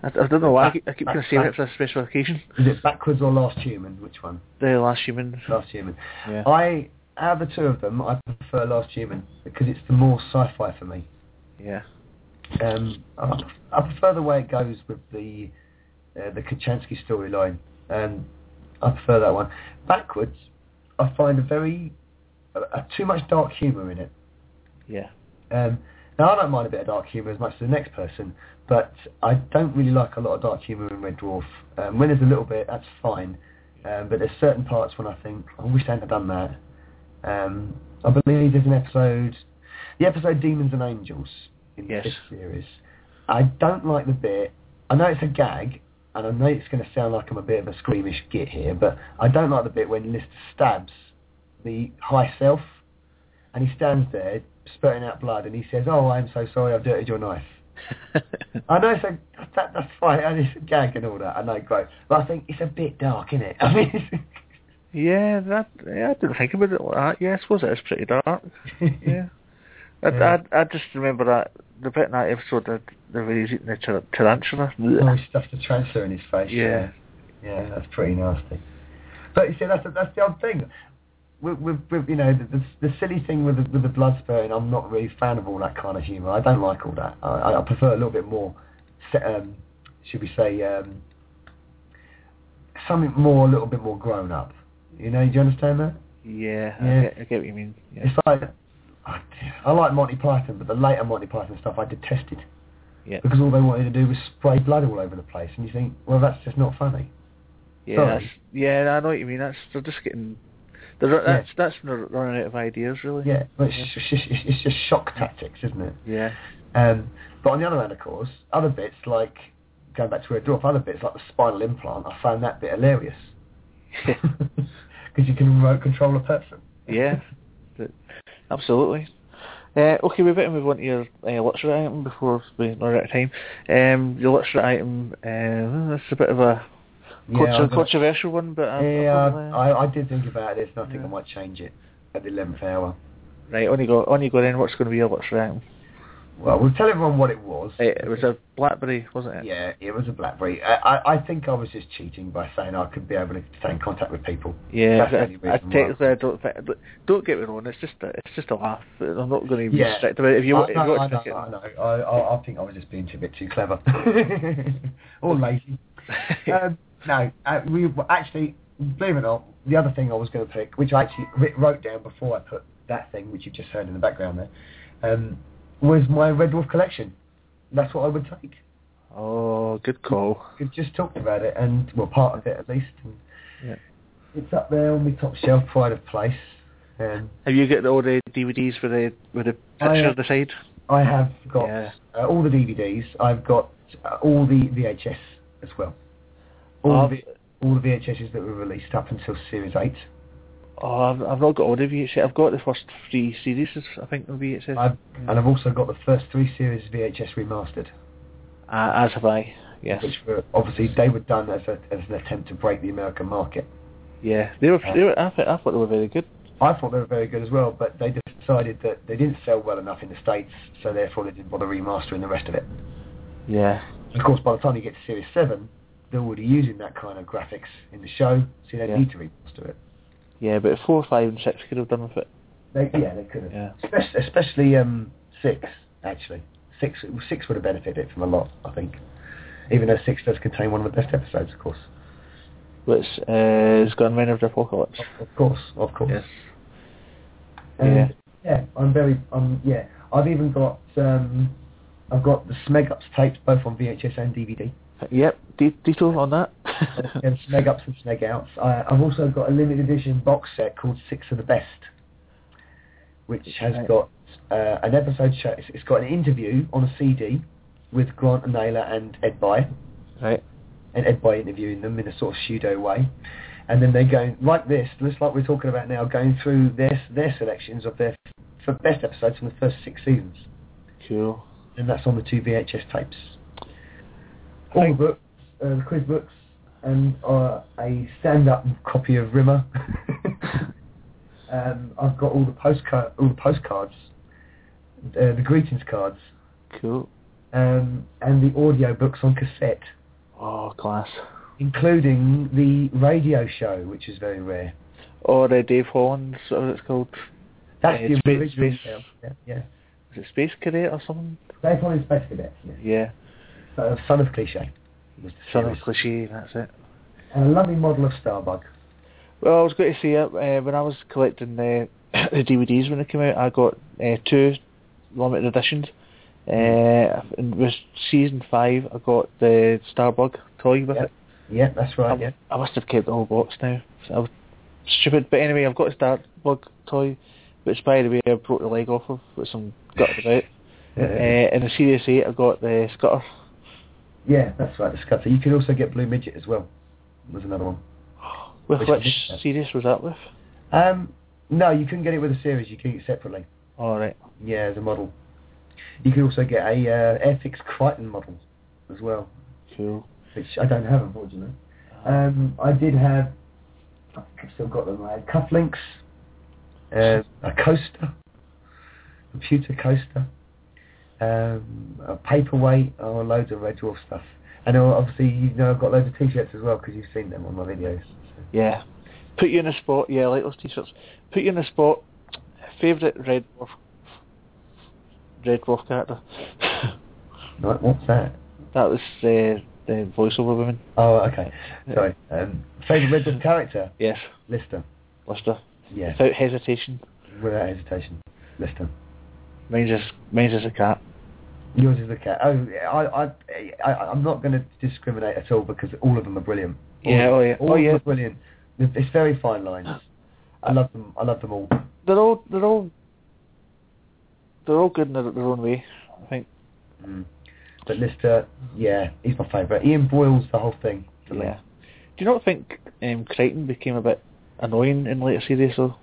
I, I don't know why. I keep, I keep saving it for a special occasion. Is it Backwards or Last Human? Which one? The Last Human. Last Human. Yeah. I, out of the two of them, I prefer Last Human because it's the more sci-fi for me. Yeah. Um, I, I prefer the way it goes with the uh, the Kochanski storyline. Um, I prefer that one. Backwards, I find a very a, a too much dark humour in it. Yeah. Um, now I don't mind a bit of dark humour as much as the next person, but I don't really like a lot of dark humour in Red Dwarf. Um, when there's a little bit, that's fine. Um, but there's certain parts when I think, I wish they hadn't done that. Um, I believe there's an episode, the episode Demons and Angels in Yes. this series. I don't like the bit. I know it's a gag, and I know it's going to sound like I'm a bit of a squeamish git here, but I don't like the bit when Lister stabs the High Self, and he stands there spurting out blood, and he says, "Oh, I'm so sorry, I've dirtied your knife." [laughs] I know it's a, that, that's fine, and it's a gag and all that. I know, great, but I think it's a bit dark, isn't it? [laughs] I mean, it's- yeah, that. Yeah, I didn't think about it like that. [laughs] Yeah, I suppose it is pretty dark. Yeah. I, Yeah. I, I just remember that the bit in that episode that they were eating the tar- tarantula. oh, he stuffed a transfer in his face. Yeah. yeah, that's pretty nasty. But you see, that's that's the odd thing. With, with, with you know the, the the silly thing with the, with the blood spurting, I'm not really a fan of all that kind of humour. I don't like all that. I, I prefer a little bit more, um, should we say, um, something more, a little bit more grown up. You know, do you understand that? Yeah, Yeah. I, get, I get what you mean. Yeah. It's like I, I like Monty Python, but the later Monty Python stuff I detested Yeah. because all they wanted to do was spray blood all over the place, and you think, well, that's just not funny. Yeah, that's, yeah, I know what you mean. That's they're just getting. They're, that's that's running out of ideas, really. Yeah, but it's, just, it's, just, it's just shock tactics, isn't it? Yeah. Um, but on the other hand, of course, other bits like going back to where Red Dwarf, other bits like the spinal implant, I found that bit hilarious. Because [laughs] you can remote control a person. yeah, [laughs] absolutely. Uh, okay, we better move on to your uh, luxury item before we run out of time. Um, your luxury item, uh, that's a bit of a Yeah, controversial one, but I'm, Yeah, I'm probably- I, I did think about this, and I think Yeah. I might change it at the eleventh hour. right. On you go. On you go. Then what's going to be your luxury item? Well, we'll tell everyone what it was. Uh, it was a BlackBerry, wasn't it? Yeah, it was a BlackBerry. I, I, I think I was just cheating by saying I could be able to stay in contact with people. Yeah, I, I technically I don't think. Don't get me wrong. It's just a, it's just a laugh. I'm not going to be Yeah. strict about it. If you, I, want- if you no, want I to know, it, I know. I, I, I think I was just being a bit too clever. [laughs] or lazy. [laughs] um, no, uh, we actually, believe it or not, the other thing I was going to pick, which I actually wrote down before I put that thing, which you've just heard in the background there, um, was my Red Dwarf collection. That's what I would take. oh, good call. We've just talked about it, and well, part of it at least. And Yeah. It's up there on the top shelf, pride of place. Um, Have you got all the DVDs with the with the picture on the side? I have got Yeah. uh, all the DVDs. I've got uh, all the VHS as well. All the all the VHSs that were released up until Series 8. Oh, I've, I've not got all the VHS. I've got the first three series, I think, on VHS. I've, and I've also got the first three series VHS remastered, Uh, as have I. Yes. which were obviously they were done as, a, as an attempt to break the American market. Yeah, they were. They were. I, thought, I thought they were very good. I thought they were very good as well, but they decided that they didn't sell well enough in the States, so therefore they didn't bother remastering the rest of it. Yeah. Of course, by the time you get to Series 7, they're already using that kind of graphics in the show, so you don't Yeah. need to remaster it. Yeah, but four, five, and six could have done with it. They, yeah, they could have. Yeah. Especially, especially um, 6, actually. 6, 6 would have benefited from a lot, I think. Even though 6 does contain one of the best episodes, of course. Which uh, is Gunmen of the Apocalypse. Of course, of course. Yes. And, Yeah. Yeah, I'm very, um, yeah. I've even got, um, I've got the Smeg Ups tapes both on VHS and DVD. Yep. De- detail on that. [laughs] and Smeg Ups and Smeg Outs. I, I've also got a limited edition box set called Six of the Best, which has got uh, an episode show. It's, it's got an interview on a CD with Grant and Naylor and Ed Bye, right. and Ed Bye interviewing them in a sort of pseudo way. And then they go like this, just like we're talking about now, going through their their selections of their for best episodes from the first six seasons, Cool. and that's on the two VHS tapes. I All the think- books, uh, the quiz books, and uh, a stand-up copy of Rimmer. [laughs] um, I've got all the postcard, all the postcards, uh, the greetings cards, Cool. um, and the audio books on cassette, Oh, class. including the radio show, which is very rare. Or uh, Dave Hollins, whatever it's called. That's Yeah, the original Space-. Yeah, yeah. Is it Space Cadet or something? Dave Hollins's Space Cadets. Yeah. Yeah. So, Son of Cliche. Son of cliche, that's it. And a lovely model of Starbug. Well, I was going to say, uh, when I was collecting the, [coughs] the DVDs when they came out, I got uh, two limited editions. Uh, with season five, I got the Starbug toy with Yeah. it. Yeah, that's right. I, Yeah. I must have kept the whole box now. So I was stupid, but anyway, I've got a Starbug toy, which by the way I broke the leg off of with some guts about. [laughs] Uh, in the Series 8, I got the Scutter. Yeah, that's right, the Scutter. You can also get Blue Midget as well. There's another one. With Which which, one is that? series was that with? Um, no, you couldn't get it with a series. You can get it separately. Alright, Yeah, as a model. You could also get a uh, Airfix Kryten model as well, cool. which I don't have, unfortunately. Um, I did have, I think I've still got them. I had cufflinks, uh, a coaster, computer coaster, um, a paperweight, or loads of Red Dwarf stuff. And obviously, you know, I've got loads of t-shirts as well because you've seen them on my videos. Yeah. Put you in a spot, yeah, I like those t-shirts. Put you in a spot, favourite Red Dwarf, Red Dwarf character. [laughs] What's that? that was uh, the voiceover woman. Oh, okay. Sorry. Um, favourite Red Dwarf character? Yes, Lister. Lister. Yeah, Without hesitation. without hesitation. Lister. Mine's just, mine's just a cat. Yours is the cat. Oh, I, I, I, I'm not going to discriminate at all because all of them are brilliant. All Yeah, oh yeah, all oh of them yeah. are brilliant. It's very fine lines. I love them. I love them all. They're all, they're all, they're all good in their, their own way, I think. Mm. But Lister, yeah, he's my favourite. Ian Boyle's the whole thing. for me. Yeah. you not think um, Kryten became a bit annoying in later series though?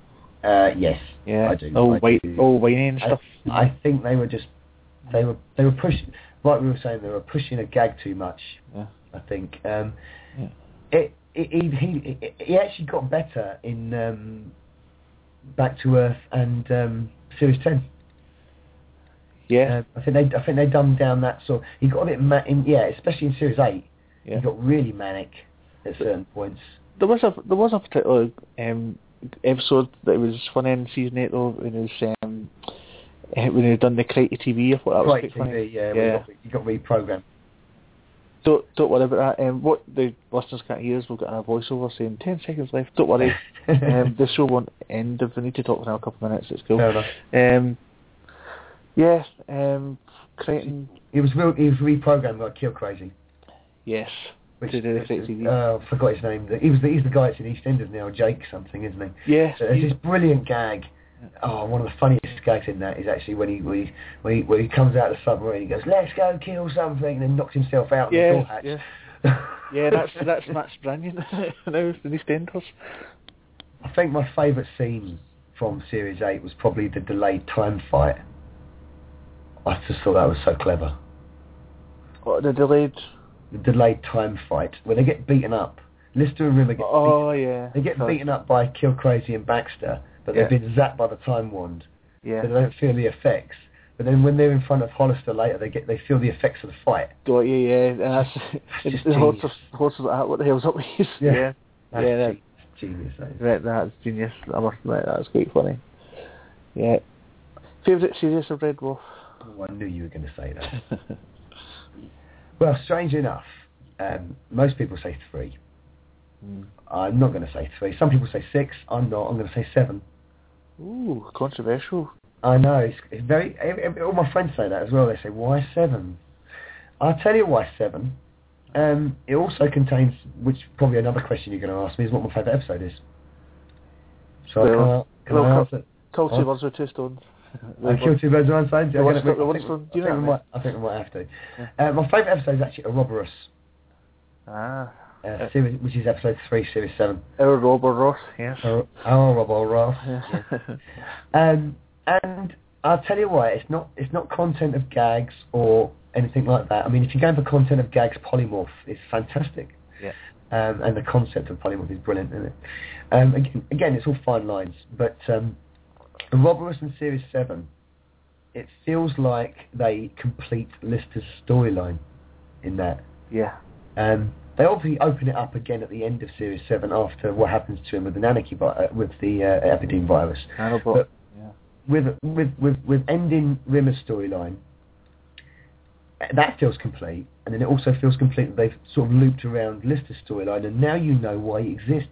Uh, yes, Yeah, I do. all I white, do. all whiny and I, stuff. I think they were just they were they were pushing like we were saying they were pushing a gag too much. Yeah. I think um, Yeah. it, it he he he actually got better in um, Back to Earth and um, Series Ten. yeah, Uh, I think they I think they dumbed down that sort. He got a bit ma- in, yeah, especially in Series Eight. yeah. He got really manic at certain points. There was a there was a particular um, episode that was funny in season eight though when it was um, eh, when they've done the Krytie TV. I thought that was quite. TV, yeah, Yeah. yeah. Got, he got reprogrammed. Don't don't worry about that. Um, what the listeners can't hear is we've got a voiceover saying ten seconds left. Don't worry. [laughs] um, the show won't end if we need to talk for now a couple of minutes. It's cool. Um, yes, um. He was real, he was reprogrammed like Kill Crazy. Yes, Which, To do the which Fake is- TV. Uh, I forgot his name. He was the, he's the guy that's in EastEnders now, Jake something, isn't he? yes. So there's this brilliant gag. Oh, one of the funniest gags in that is actually when he when he when he, when he comes out of the submarine, he goes, "Let's go kill something," and then knocks himself out the yeah, hatch. yeah, [laughs] yeah. That's that's Max Branning now in EastEnders. I think my favourite scene from Series 8 was probably the delayed time fight. I just thought that was so clever. What the delayed? The delayed time fight, where they get beaten up. Lister and Rimmer get Oh yeah. They get Sorry. beaten up by Kill Crazy and Baxter, but Yeah. they've been zapped by the time wand, Yeah. so they don't feel the effects. But then when they're in front of Hollister later, they get they feel the effects of the fight. Oh, yeah, yeah, and that's just [laughs] it's, it's horses, genius. horses like that. What the hell's up with you? Yeah. yeah, That's yeah, that, genius. That is. right, that's genius. I must admit, that's quite funny. Yeah. Favourite series of Red Dwarf? Oh, I knew you were going to say that. [laughs] well, strange enough, um, most people say three. Mm. I'm not going to say three. Some people say six. I'm not. I'm going to say seven. Ooh, controversial. I know. It's, it's very. All my friends say that as well. They say, "Why seven? I'll tell you why seven. Um, it also contains, which probably another question you're going to ask me is what my favourite episode is. So Well, can I, can well, I answer? Kill two birds with two stones. I killed two birds with one stone. The I'm one gonna- stone- the I one think- Do you I think we might. I think we might have to. Yeah. Uh, my favourite episode is actually Ouroboros, Ah, uh, series, which is episode three, series seven. Ouroboros, yes. Our Ouroboros. Yeah. Um, and I'll tell you why. It's not. It's not content of gags or anything like that. I mean, if you're going for content of gags, Polymorph is fantastic. Yeah. Um, and the concept of polymorph is brilliant, isn't it? Um, again, again, it's all fine lines, but um, Ouroboros in Series 7, it feels like they complete Lister's storyline in that. yeah. Um, they obviously open it up again at the end of Series 7 after what happens to him with the Nanaki, vi- uh, with the uh, Epideme virus. But- yeah. With, with, with, with ending Rimmer's storyline, that feels complete, and then it also feels complete that they've sort of looped around Lister's storyline, and now you know why he exists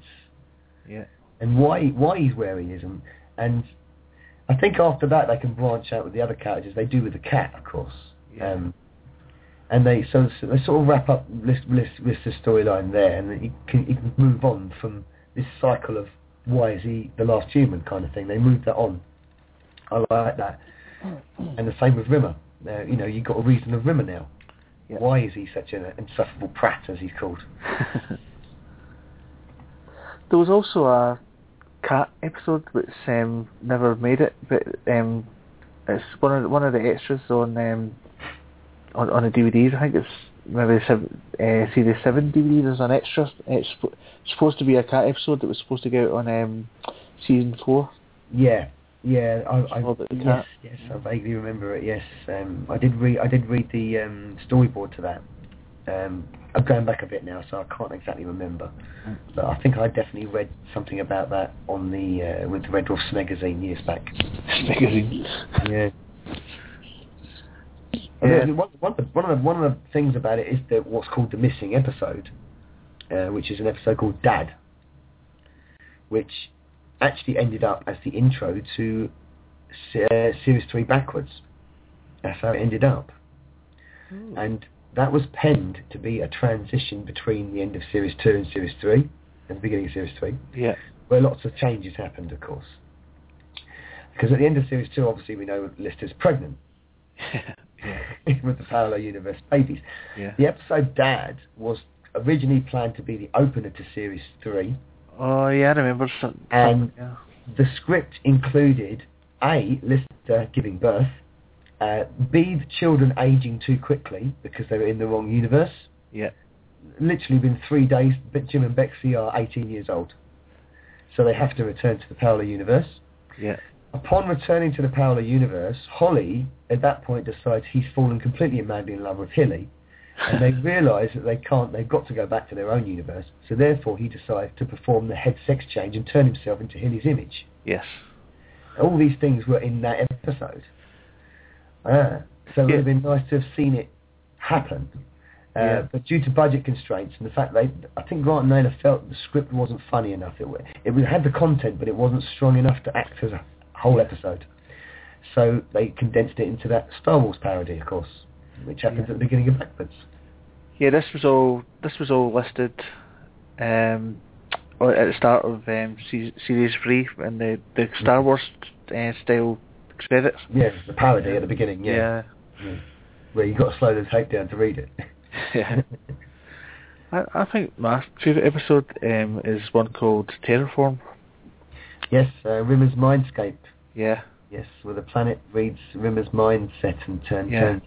Yeah. and why why he's where he is, and and I think after that they can branch out with the other characters. They do with the cat, of course. Yeah. Um, and they so, so they sort of wrap up List, List, Lister's storyline there, and you can, you can move on from this cycle of why is he the last human kind of thing. They move that on. I like that. And the same with Rimmer. Uh, you know, you've got a reason of Rimmer now. Yeah. Why is he such an insufferable prat, as he's called? [laughs] there was also a cat episode which um, never made it, but um, it's one of the, one of the extras on um, on on the DVDs. I think it's maybe seven, uh, series seven DVD. There's an extra. It's supposed to be a cat episode that was supposed to go out on um, season four. Yeah, yeah. I, I the yes, yes, I vaguely remember it. Yes, um, I did read. I did read the um, storyboard to that. Um, I'm going back a bit now, so I can't exactly remember. But I think I definitely read something about that on the uh, with the Red Dwarf magazine years back. [laughs] magazine. Yeah. Yeah. One, one, of the, one, of the, one of the things about it is that what's called the missing episode, uh, which is an episode called Dad, which actually ended up as the intro to uh, Series 3 backwards. That's how it ended up. And that was penned to be a transition between the end of Series 2 and Series 3, and the beginning of Series 3 yeah. where lots of changes happened, of course. Because at the end of Series 2, obviously, we know Lister's pregnant [laughs] yeah. [laughs] with the parallel universe babies. Yeah. The episode Dad was originally planned to be the opener to Series 3. Oh yeah, I remember. Some, And- yeah. The script included A, Lister giving birth, uh, B, the children aging too quickly because they were in the wrong universe. Yeah. Literally within three days, but Jim and Bexy are 18 years old. So they have to return to the parallel universe. Yeah. Upon returning to the parallel universe, Holly, at that point, decides he's fallen completely and madly in love with Hilly, and they [laughs] realise that they can't, they've got to go back to their own universe. So therefore, he decides to perform the head sex change and turn himself into Hilly's image. Yes. All these things were in that episode. Ah, so it would have been nice to have seen it happen. Uh, Yeah. But due to budget constraints and the fact they, I think Grant and Naylor felt the script wasn't funny enough. It, it had the content, but it wasn't strong enough to act as a whole episode. So they condensed it into that Star Wars parody, of course, which happens Yeah. at the beginning of Backwards. Yeah, this was all this was all listed um, at the start of um, series three in the the Star Wars uh, style credits. Yeah, the parody at the beginning, yeah. Yeah. Where you got to slow the tape down to read it. Yeah. [laughs] I, I think my favourite episode um, is one called Terrorform. yes, uh, Rimmer's Mindscape. Yeah. Yes, where the planet reads Rimmer's mindset and turn, Yeah. turn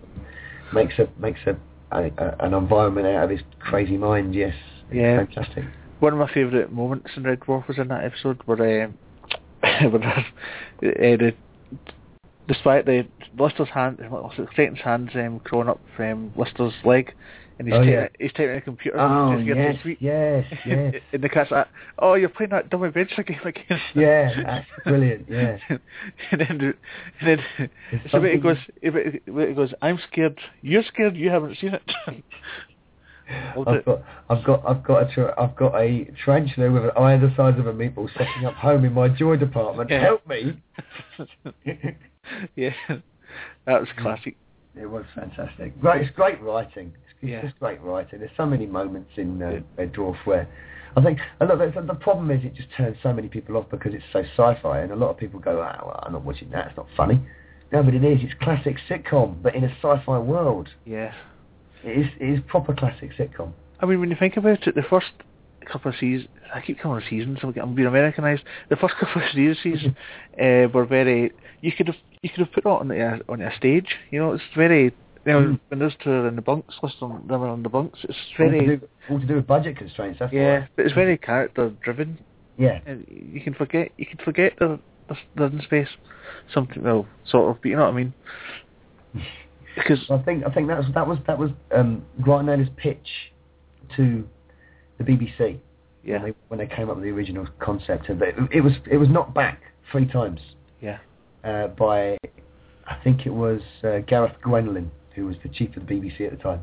makes a makes a, a, a an environment out of his crazy mind. Yes, Yeah. fantastic. One of my favourite moments in Red Dwarf was in that episode where, um, [laughs] where uh, the, despite the Lister's hand, Kryten's hands um, crawling up from Lister's leg, and he's, Oh, yeah. he's typing a computer. Oh yes, yes, [laughs] yes, and the cat's like, "Oh, you're playing that dummy bench game again." yeah. That's brilliant. Yeah. [laughs] and then, and then There's so he goes, he goes, "I'm scared. You're scared. You haven't seen it." [laughs] I've it. got, I've got, I've got a, tra- I've got a tarantula with an eye the size of a meatball setting up home in my joy department. Yeah. Help me! yeah, that was classic. It was fantastic. Great, it's great writing. It's Yeah. just great writing. There's so many moments in uh, Red Dwarf where I think a lot. The, the problem is it just turns so many people off because it's so sci-fi, and a lot of people go, "Ah, well, I'm not watching that. It's not funny." No, but it is. It's classic sitcom, but in a sci-fi world. Yeah. It is. It is proper classic sitcom. I mean, when you think about it, the first couple of seasons, I keep calling them seasons, I'm, I'm being Americanized. The first [laughs] couple of series [laughs] uh, were very, you could have you could have put that on a, on a stage, you know, it's very, you know, when those two are in the bunks, list on them on the bunks, it's All to, very, do, all to do with budget constraints. That's yeah, why. but it's very character driven, Yeah. and you can forget, you can forget they're, they're, in space, something, well, sort of, but you know what I mean? [laughs] Because, I think I think that was that was that was um, Grant Naylor's pitch to the BBC yeah, when, they, when they came up with the original concept, and it, it was it was knocked back three times yeah, uh, by I think it was uh, Gareth Gwenlan, who was the chief of the BBC at the time,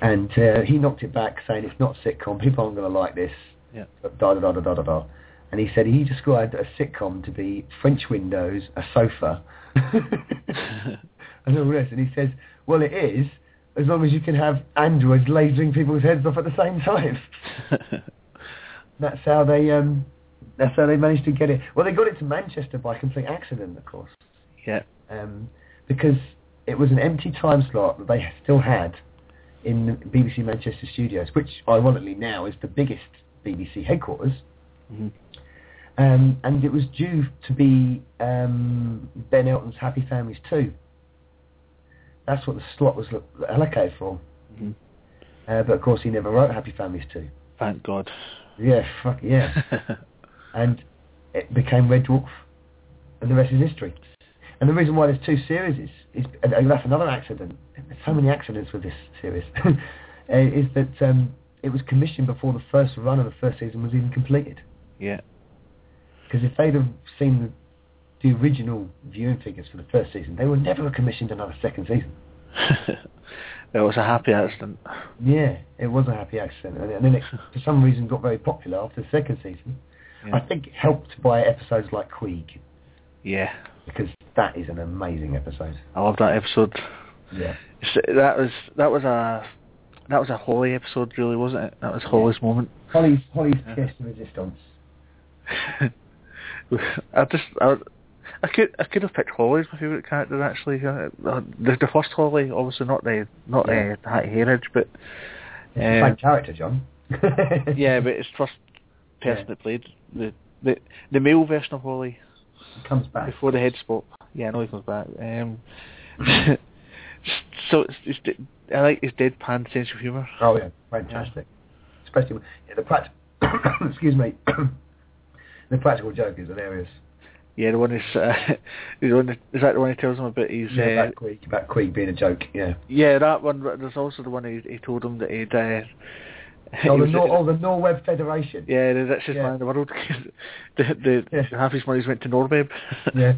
and uh, he knocked it back, saying it's not sitcom, people aren't going to like this, Yeah. da da da da da da da. And he said he described a sitcom to be French windows, a sofa, [laughs] and all this. And he says, well, it is, as long as you can have androids lasering people's heads off at the same time. [laughs] That's how they um, that's how they managed to get it. Well, they got it to Manchester by complete accident, of course, yeah, um, because it was an empty time slot that they still had in the BBC Manchester studios, which ironically now is the biggest BBC headquarters. hmm Um, and it was due to be um, Ben Elton's Happy Families 2. That's what the slot was lo- allocated for. hmm Uh, but of course he never wrote Happy Families 2. thank God. Yeah, fuck yeah. [laughs] and it became Red Dwarf, and the rest is history. And the reason why there's two series is, is and that's another accident. There's so many accidents with this series. [laughs] uh, is that um, it was commissioned before the first run of the first season was even completed. yeah, Because if they'd have seen the, the original viewing figures for the first season, they would never have commissioned another second season. [laughs] it was a happy accident. Yeah, it was a happy accident, and, and then it, for some reason, got very popular after the second season. Yeah. I think helped by episodes like Queeg, yeah, because that is an amazing episode. I love that episode. Yeah. That was that was a that was a Holly episode, really, wasn't it? That was Holly's moment. Holly's Holly's Yeah. resistance. [laughs] I just I, I could I could have picked Holly as my favourite character actually. Uh, The, the first Holly, obviously not the not Yeah. uh, Hattie Hayridge, but It's the Um, same character, John. [laughs] yeah, but it's first person Yeah. that played the, the the male version of Holly. Comes back. before the head spot. Yeah, I know he comes back. Um, [laughs] so it's, it's, I like his deadpan sense of humour. Oh yeah, fantastic. Especially with- yeah, the pract. [coughs] excuse me. [coughs] the practical joke is hilarious. Yeah, the one is uh, [laughs] the one that, is that the one he tells him about his Yeah, uh, about Queeg, about being a joke. Yeah. yeah that one. There's also the one he, he told him that he'd. Uh, [laughs] Oh, the, Nor- oh, the Norweb Federation. Yeah, the richest Yeah. man in the world. the the Yeah. half his money's went to Norweb. Yeah.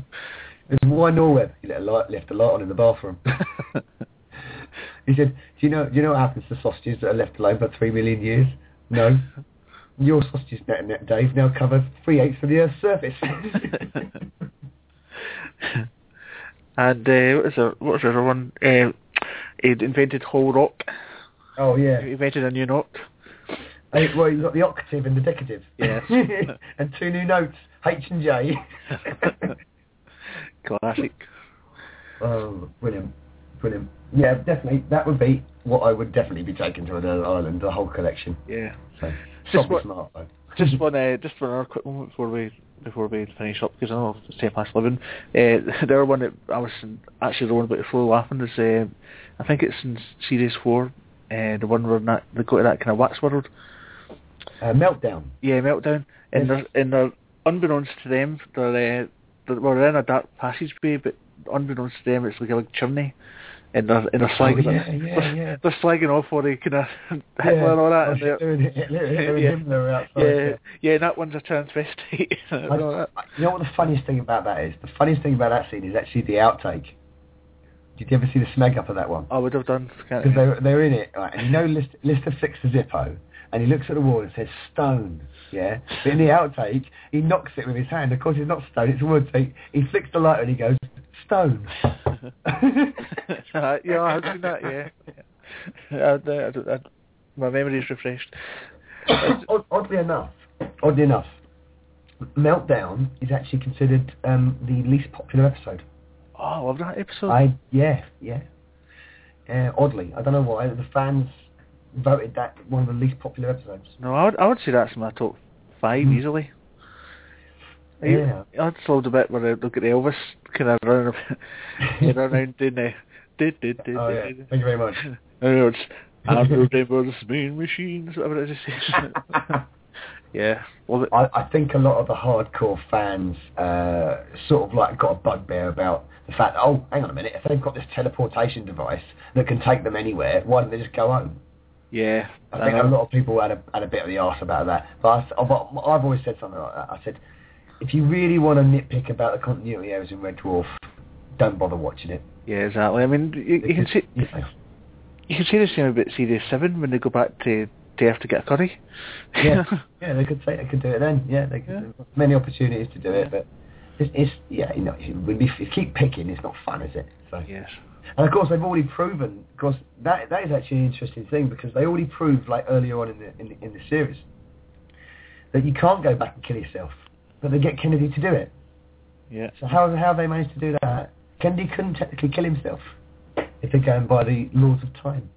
It's why Norweb? He let a light, left a light on in the bathroom. [laughs] he said, "Do you know? Do you know what happens to sausages that are left alone for three million years? No. [laughs] Your sausages, net, net, Dave, now cover three eighths of the Earth's surface." [laughs] and uh, what was the what was the other one? Uh, he'd invented whole rock. oh yeah. He invented a new note. Hey, well, you've got the octave and the decative. Yes. and two new notes, H and J. Classic. oh, brilliant. Brilliant. Yeah, definitely. That would be what I would definitely be taking to another island, the whole collection. Yeah. So, Just what- smart, though. Just one, uh, just for another quick moment before we before we finish up because I know it's ten past eleven. Uh, [laughs] the other one that I was actually the one about the floor laughing is uh, I think it's in series four, uh, the one where that, they go to that kind of wax world. Uh, meltdown. Yeah, meltdown, and Yes. they're and they're unbeknownst to them, they're uh, they're, in a dark passageway, but unbeknownst to them, it's like a big chimney, and they're and they're oh, slagging Oh, yeah, it- yeah, they're, yeah. they're slagging off all the kind of [laughs] Hitler and all that. Oh, and they're- Hitler Yeah. outside. yeah, yeah, that one's a transvestite. [laughs] I, you know what the funniest thing about that is? The funniest thing about that scene is actually the outtake. Did you ever see the smeg up of that one? I would have done. Because they're, they're in it, right, and you know List, Lister flicks the Zippo, and he looks at the wall and says, stone, yeah? But in the outtake, he knocks it with his hand. Of course it's not stone, it's wood, so he, he flicks the lighter and he goes, stone. [laughs] [laughs] Uh, yeah, I've seen that. Yeah, yeah. I, I, I, my memory is refreshed. [coughs] Oddly enough, oddly enough, Meltdown is actually considered um, the least popular episode. Oh, I love that episode. I yeah yeah. Uh, oddly, I don't know why the fans voted that one of the least popular episodes. no, I would, I would say that's my top five Hmm. easily. Yeah. I just loved a bit where I look at the Elvis kind of running around, [laughs] around [laughs] doing the. Did, did, did, Oh yeah, did, thank you very much. [laughs] Oh, it's neighbour's main machines, whatever it is. yeah, Well. I, I think a lot of the hardcore fans uh, sort of like got a bugbear about the fact that, oh, hang on a minute, if they've got this teleportation device that can take them anywhere, why don't they just go home? Yeah, I think know. a lot of people had a, had a bit of the arse about that. But, I, but I've always said something like that. I said, if you really want to nitpick about the continuity errors in Red Dwarf, don't bother watching it. Yeah, exactly. I mean, you, you can see you know, you can see the same about Series Seven when they go back to to have to get a curry. yeah, [laughs] yeah, they could say they could do it then. Yeah, they could. Yeah. Many opportunities to do it, but it's, it's yeah, you know, if you keep picking, it's not fun, is it? So, yes. And of course, they've already proven. Of course, that that is actually an interesting thing because they already proved, like earlier on in the in the, in the series, that you can't go back and kill yourself, but they get Kennedy to do it. Yeah. So how how have they managed to do that? Kennedy couldn't technically kill himself if they're going by the laws of time.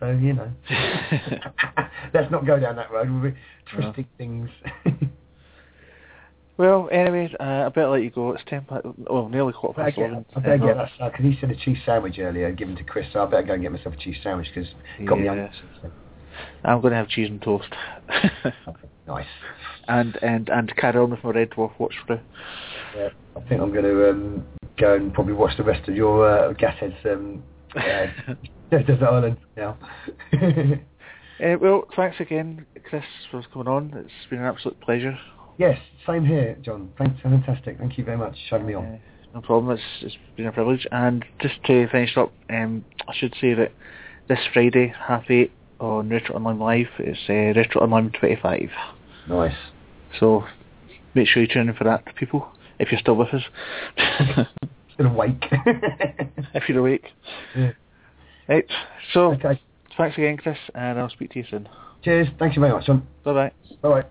So you know, [laughs] [laughs] let's not go down that road. We'll be twisting things. [laughs] well, anyway, uh, I better let you go. It's ten past, well, nearly quarter I past better eleven. get, I better Uh, get that because he said a cheese sandwich earlier given to Chris, so I better go and get myself a cheese sandwich because got me Yes. hungry. I'm going to have cheese and toast. So. Nice. and and and carry on with my Red Dwarf watch through. Yeah, I think I'm going to um, go and probably watch the rest of your uh, Gashead's um, uh, [laughs] Desert Island now. [laughs] Uh, well, thanks again, Chris, for coming on. It's been an absolute pleasure. Yes, same here, John. Thanks, fantastic. Thank you very much for showing me on. Uh, no problem. It's, it's been a privilege. And just to finish up, um, I should say that this Friday, half eight, on Retro Online Live, it's uh, Retro Online 25. Nice. So make sure you tune in for that, people, if you're still with us. [laughs] you're awake. [laughs] if you're awake. Yeah. Right. So Okay. thanks again, Chris, and I'll speak to you soon. Cheers. Thank you very much, John. Bye bye. Bye bye.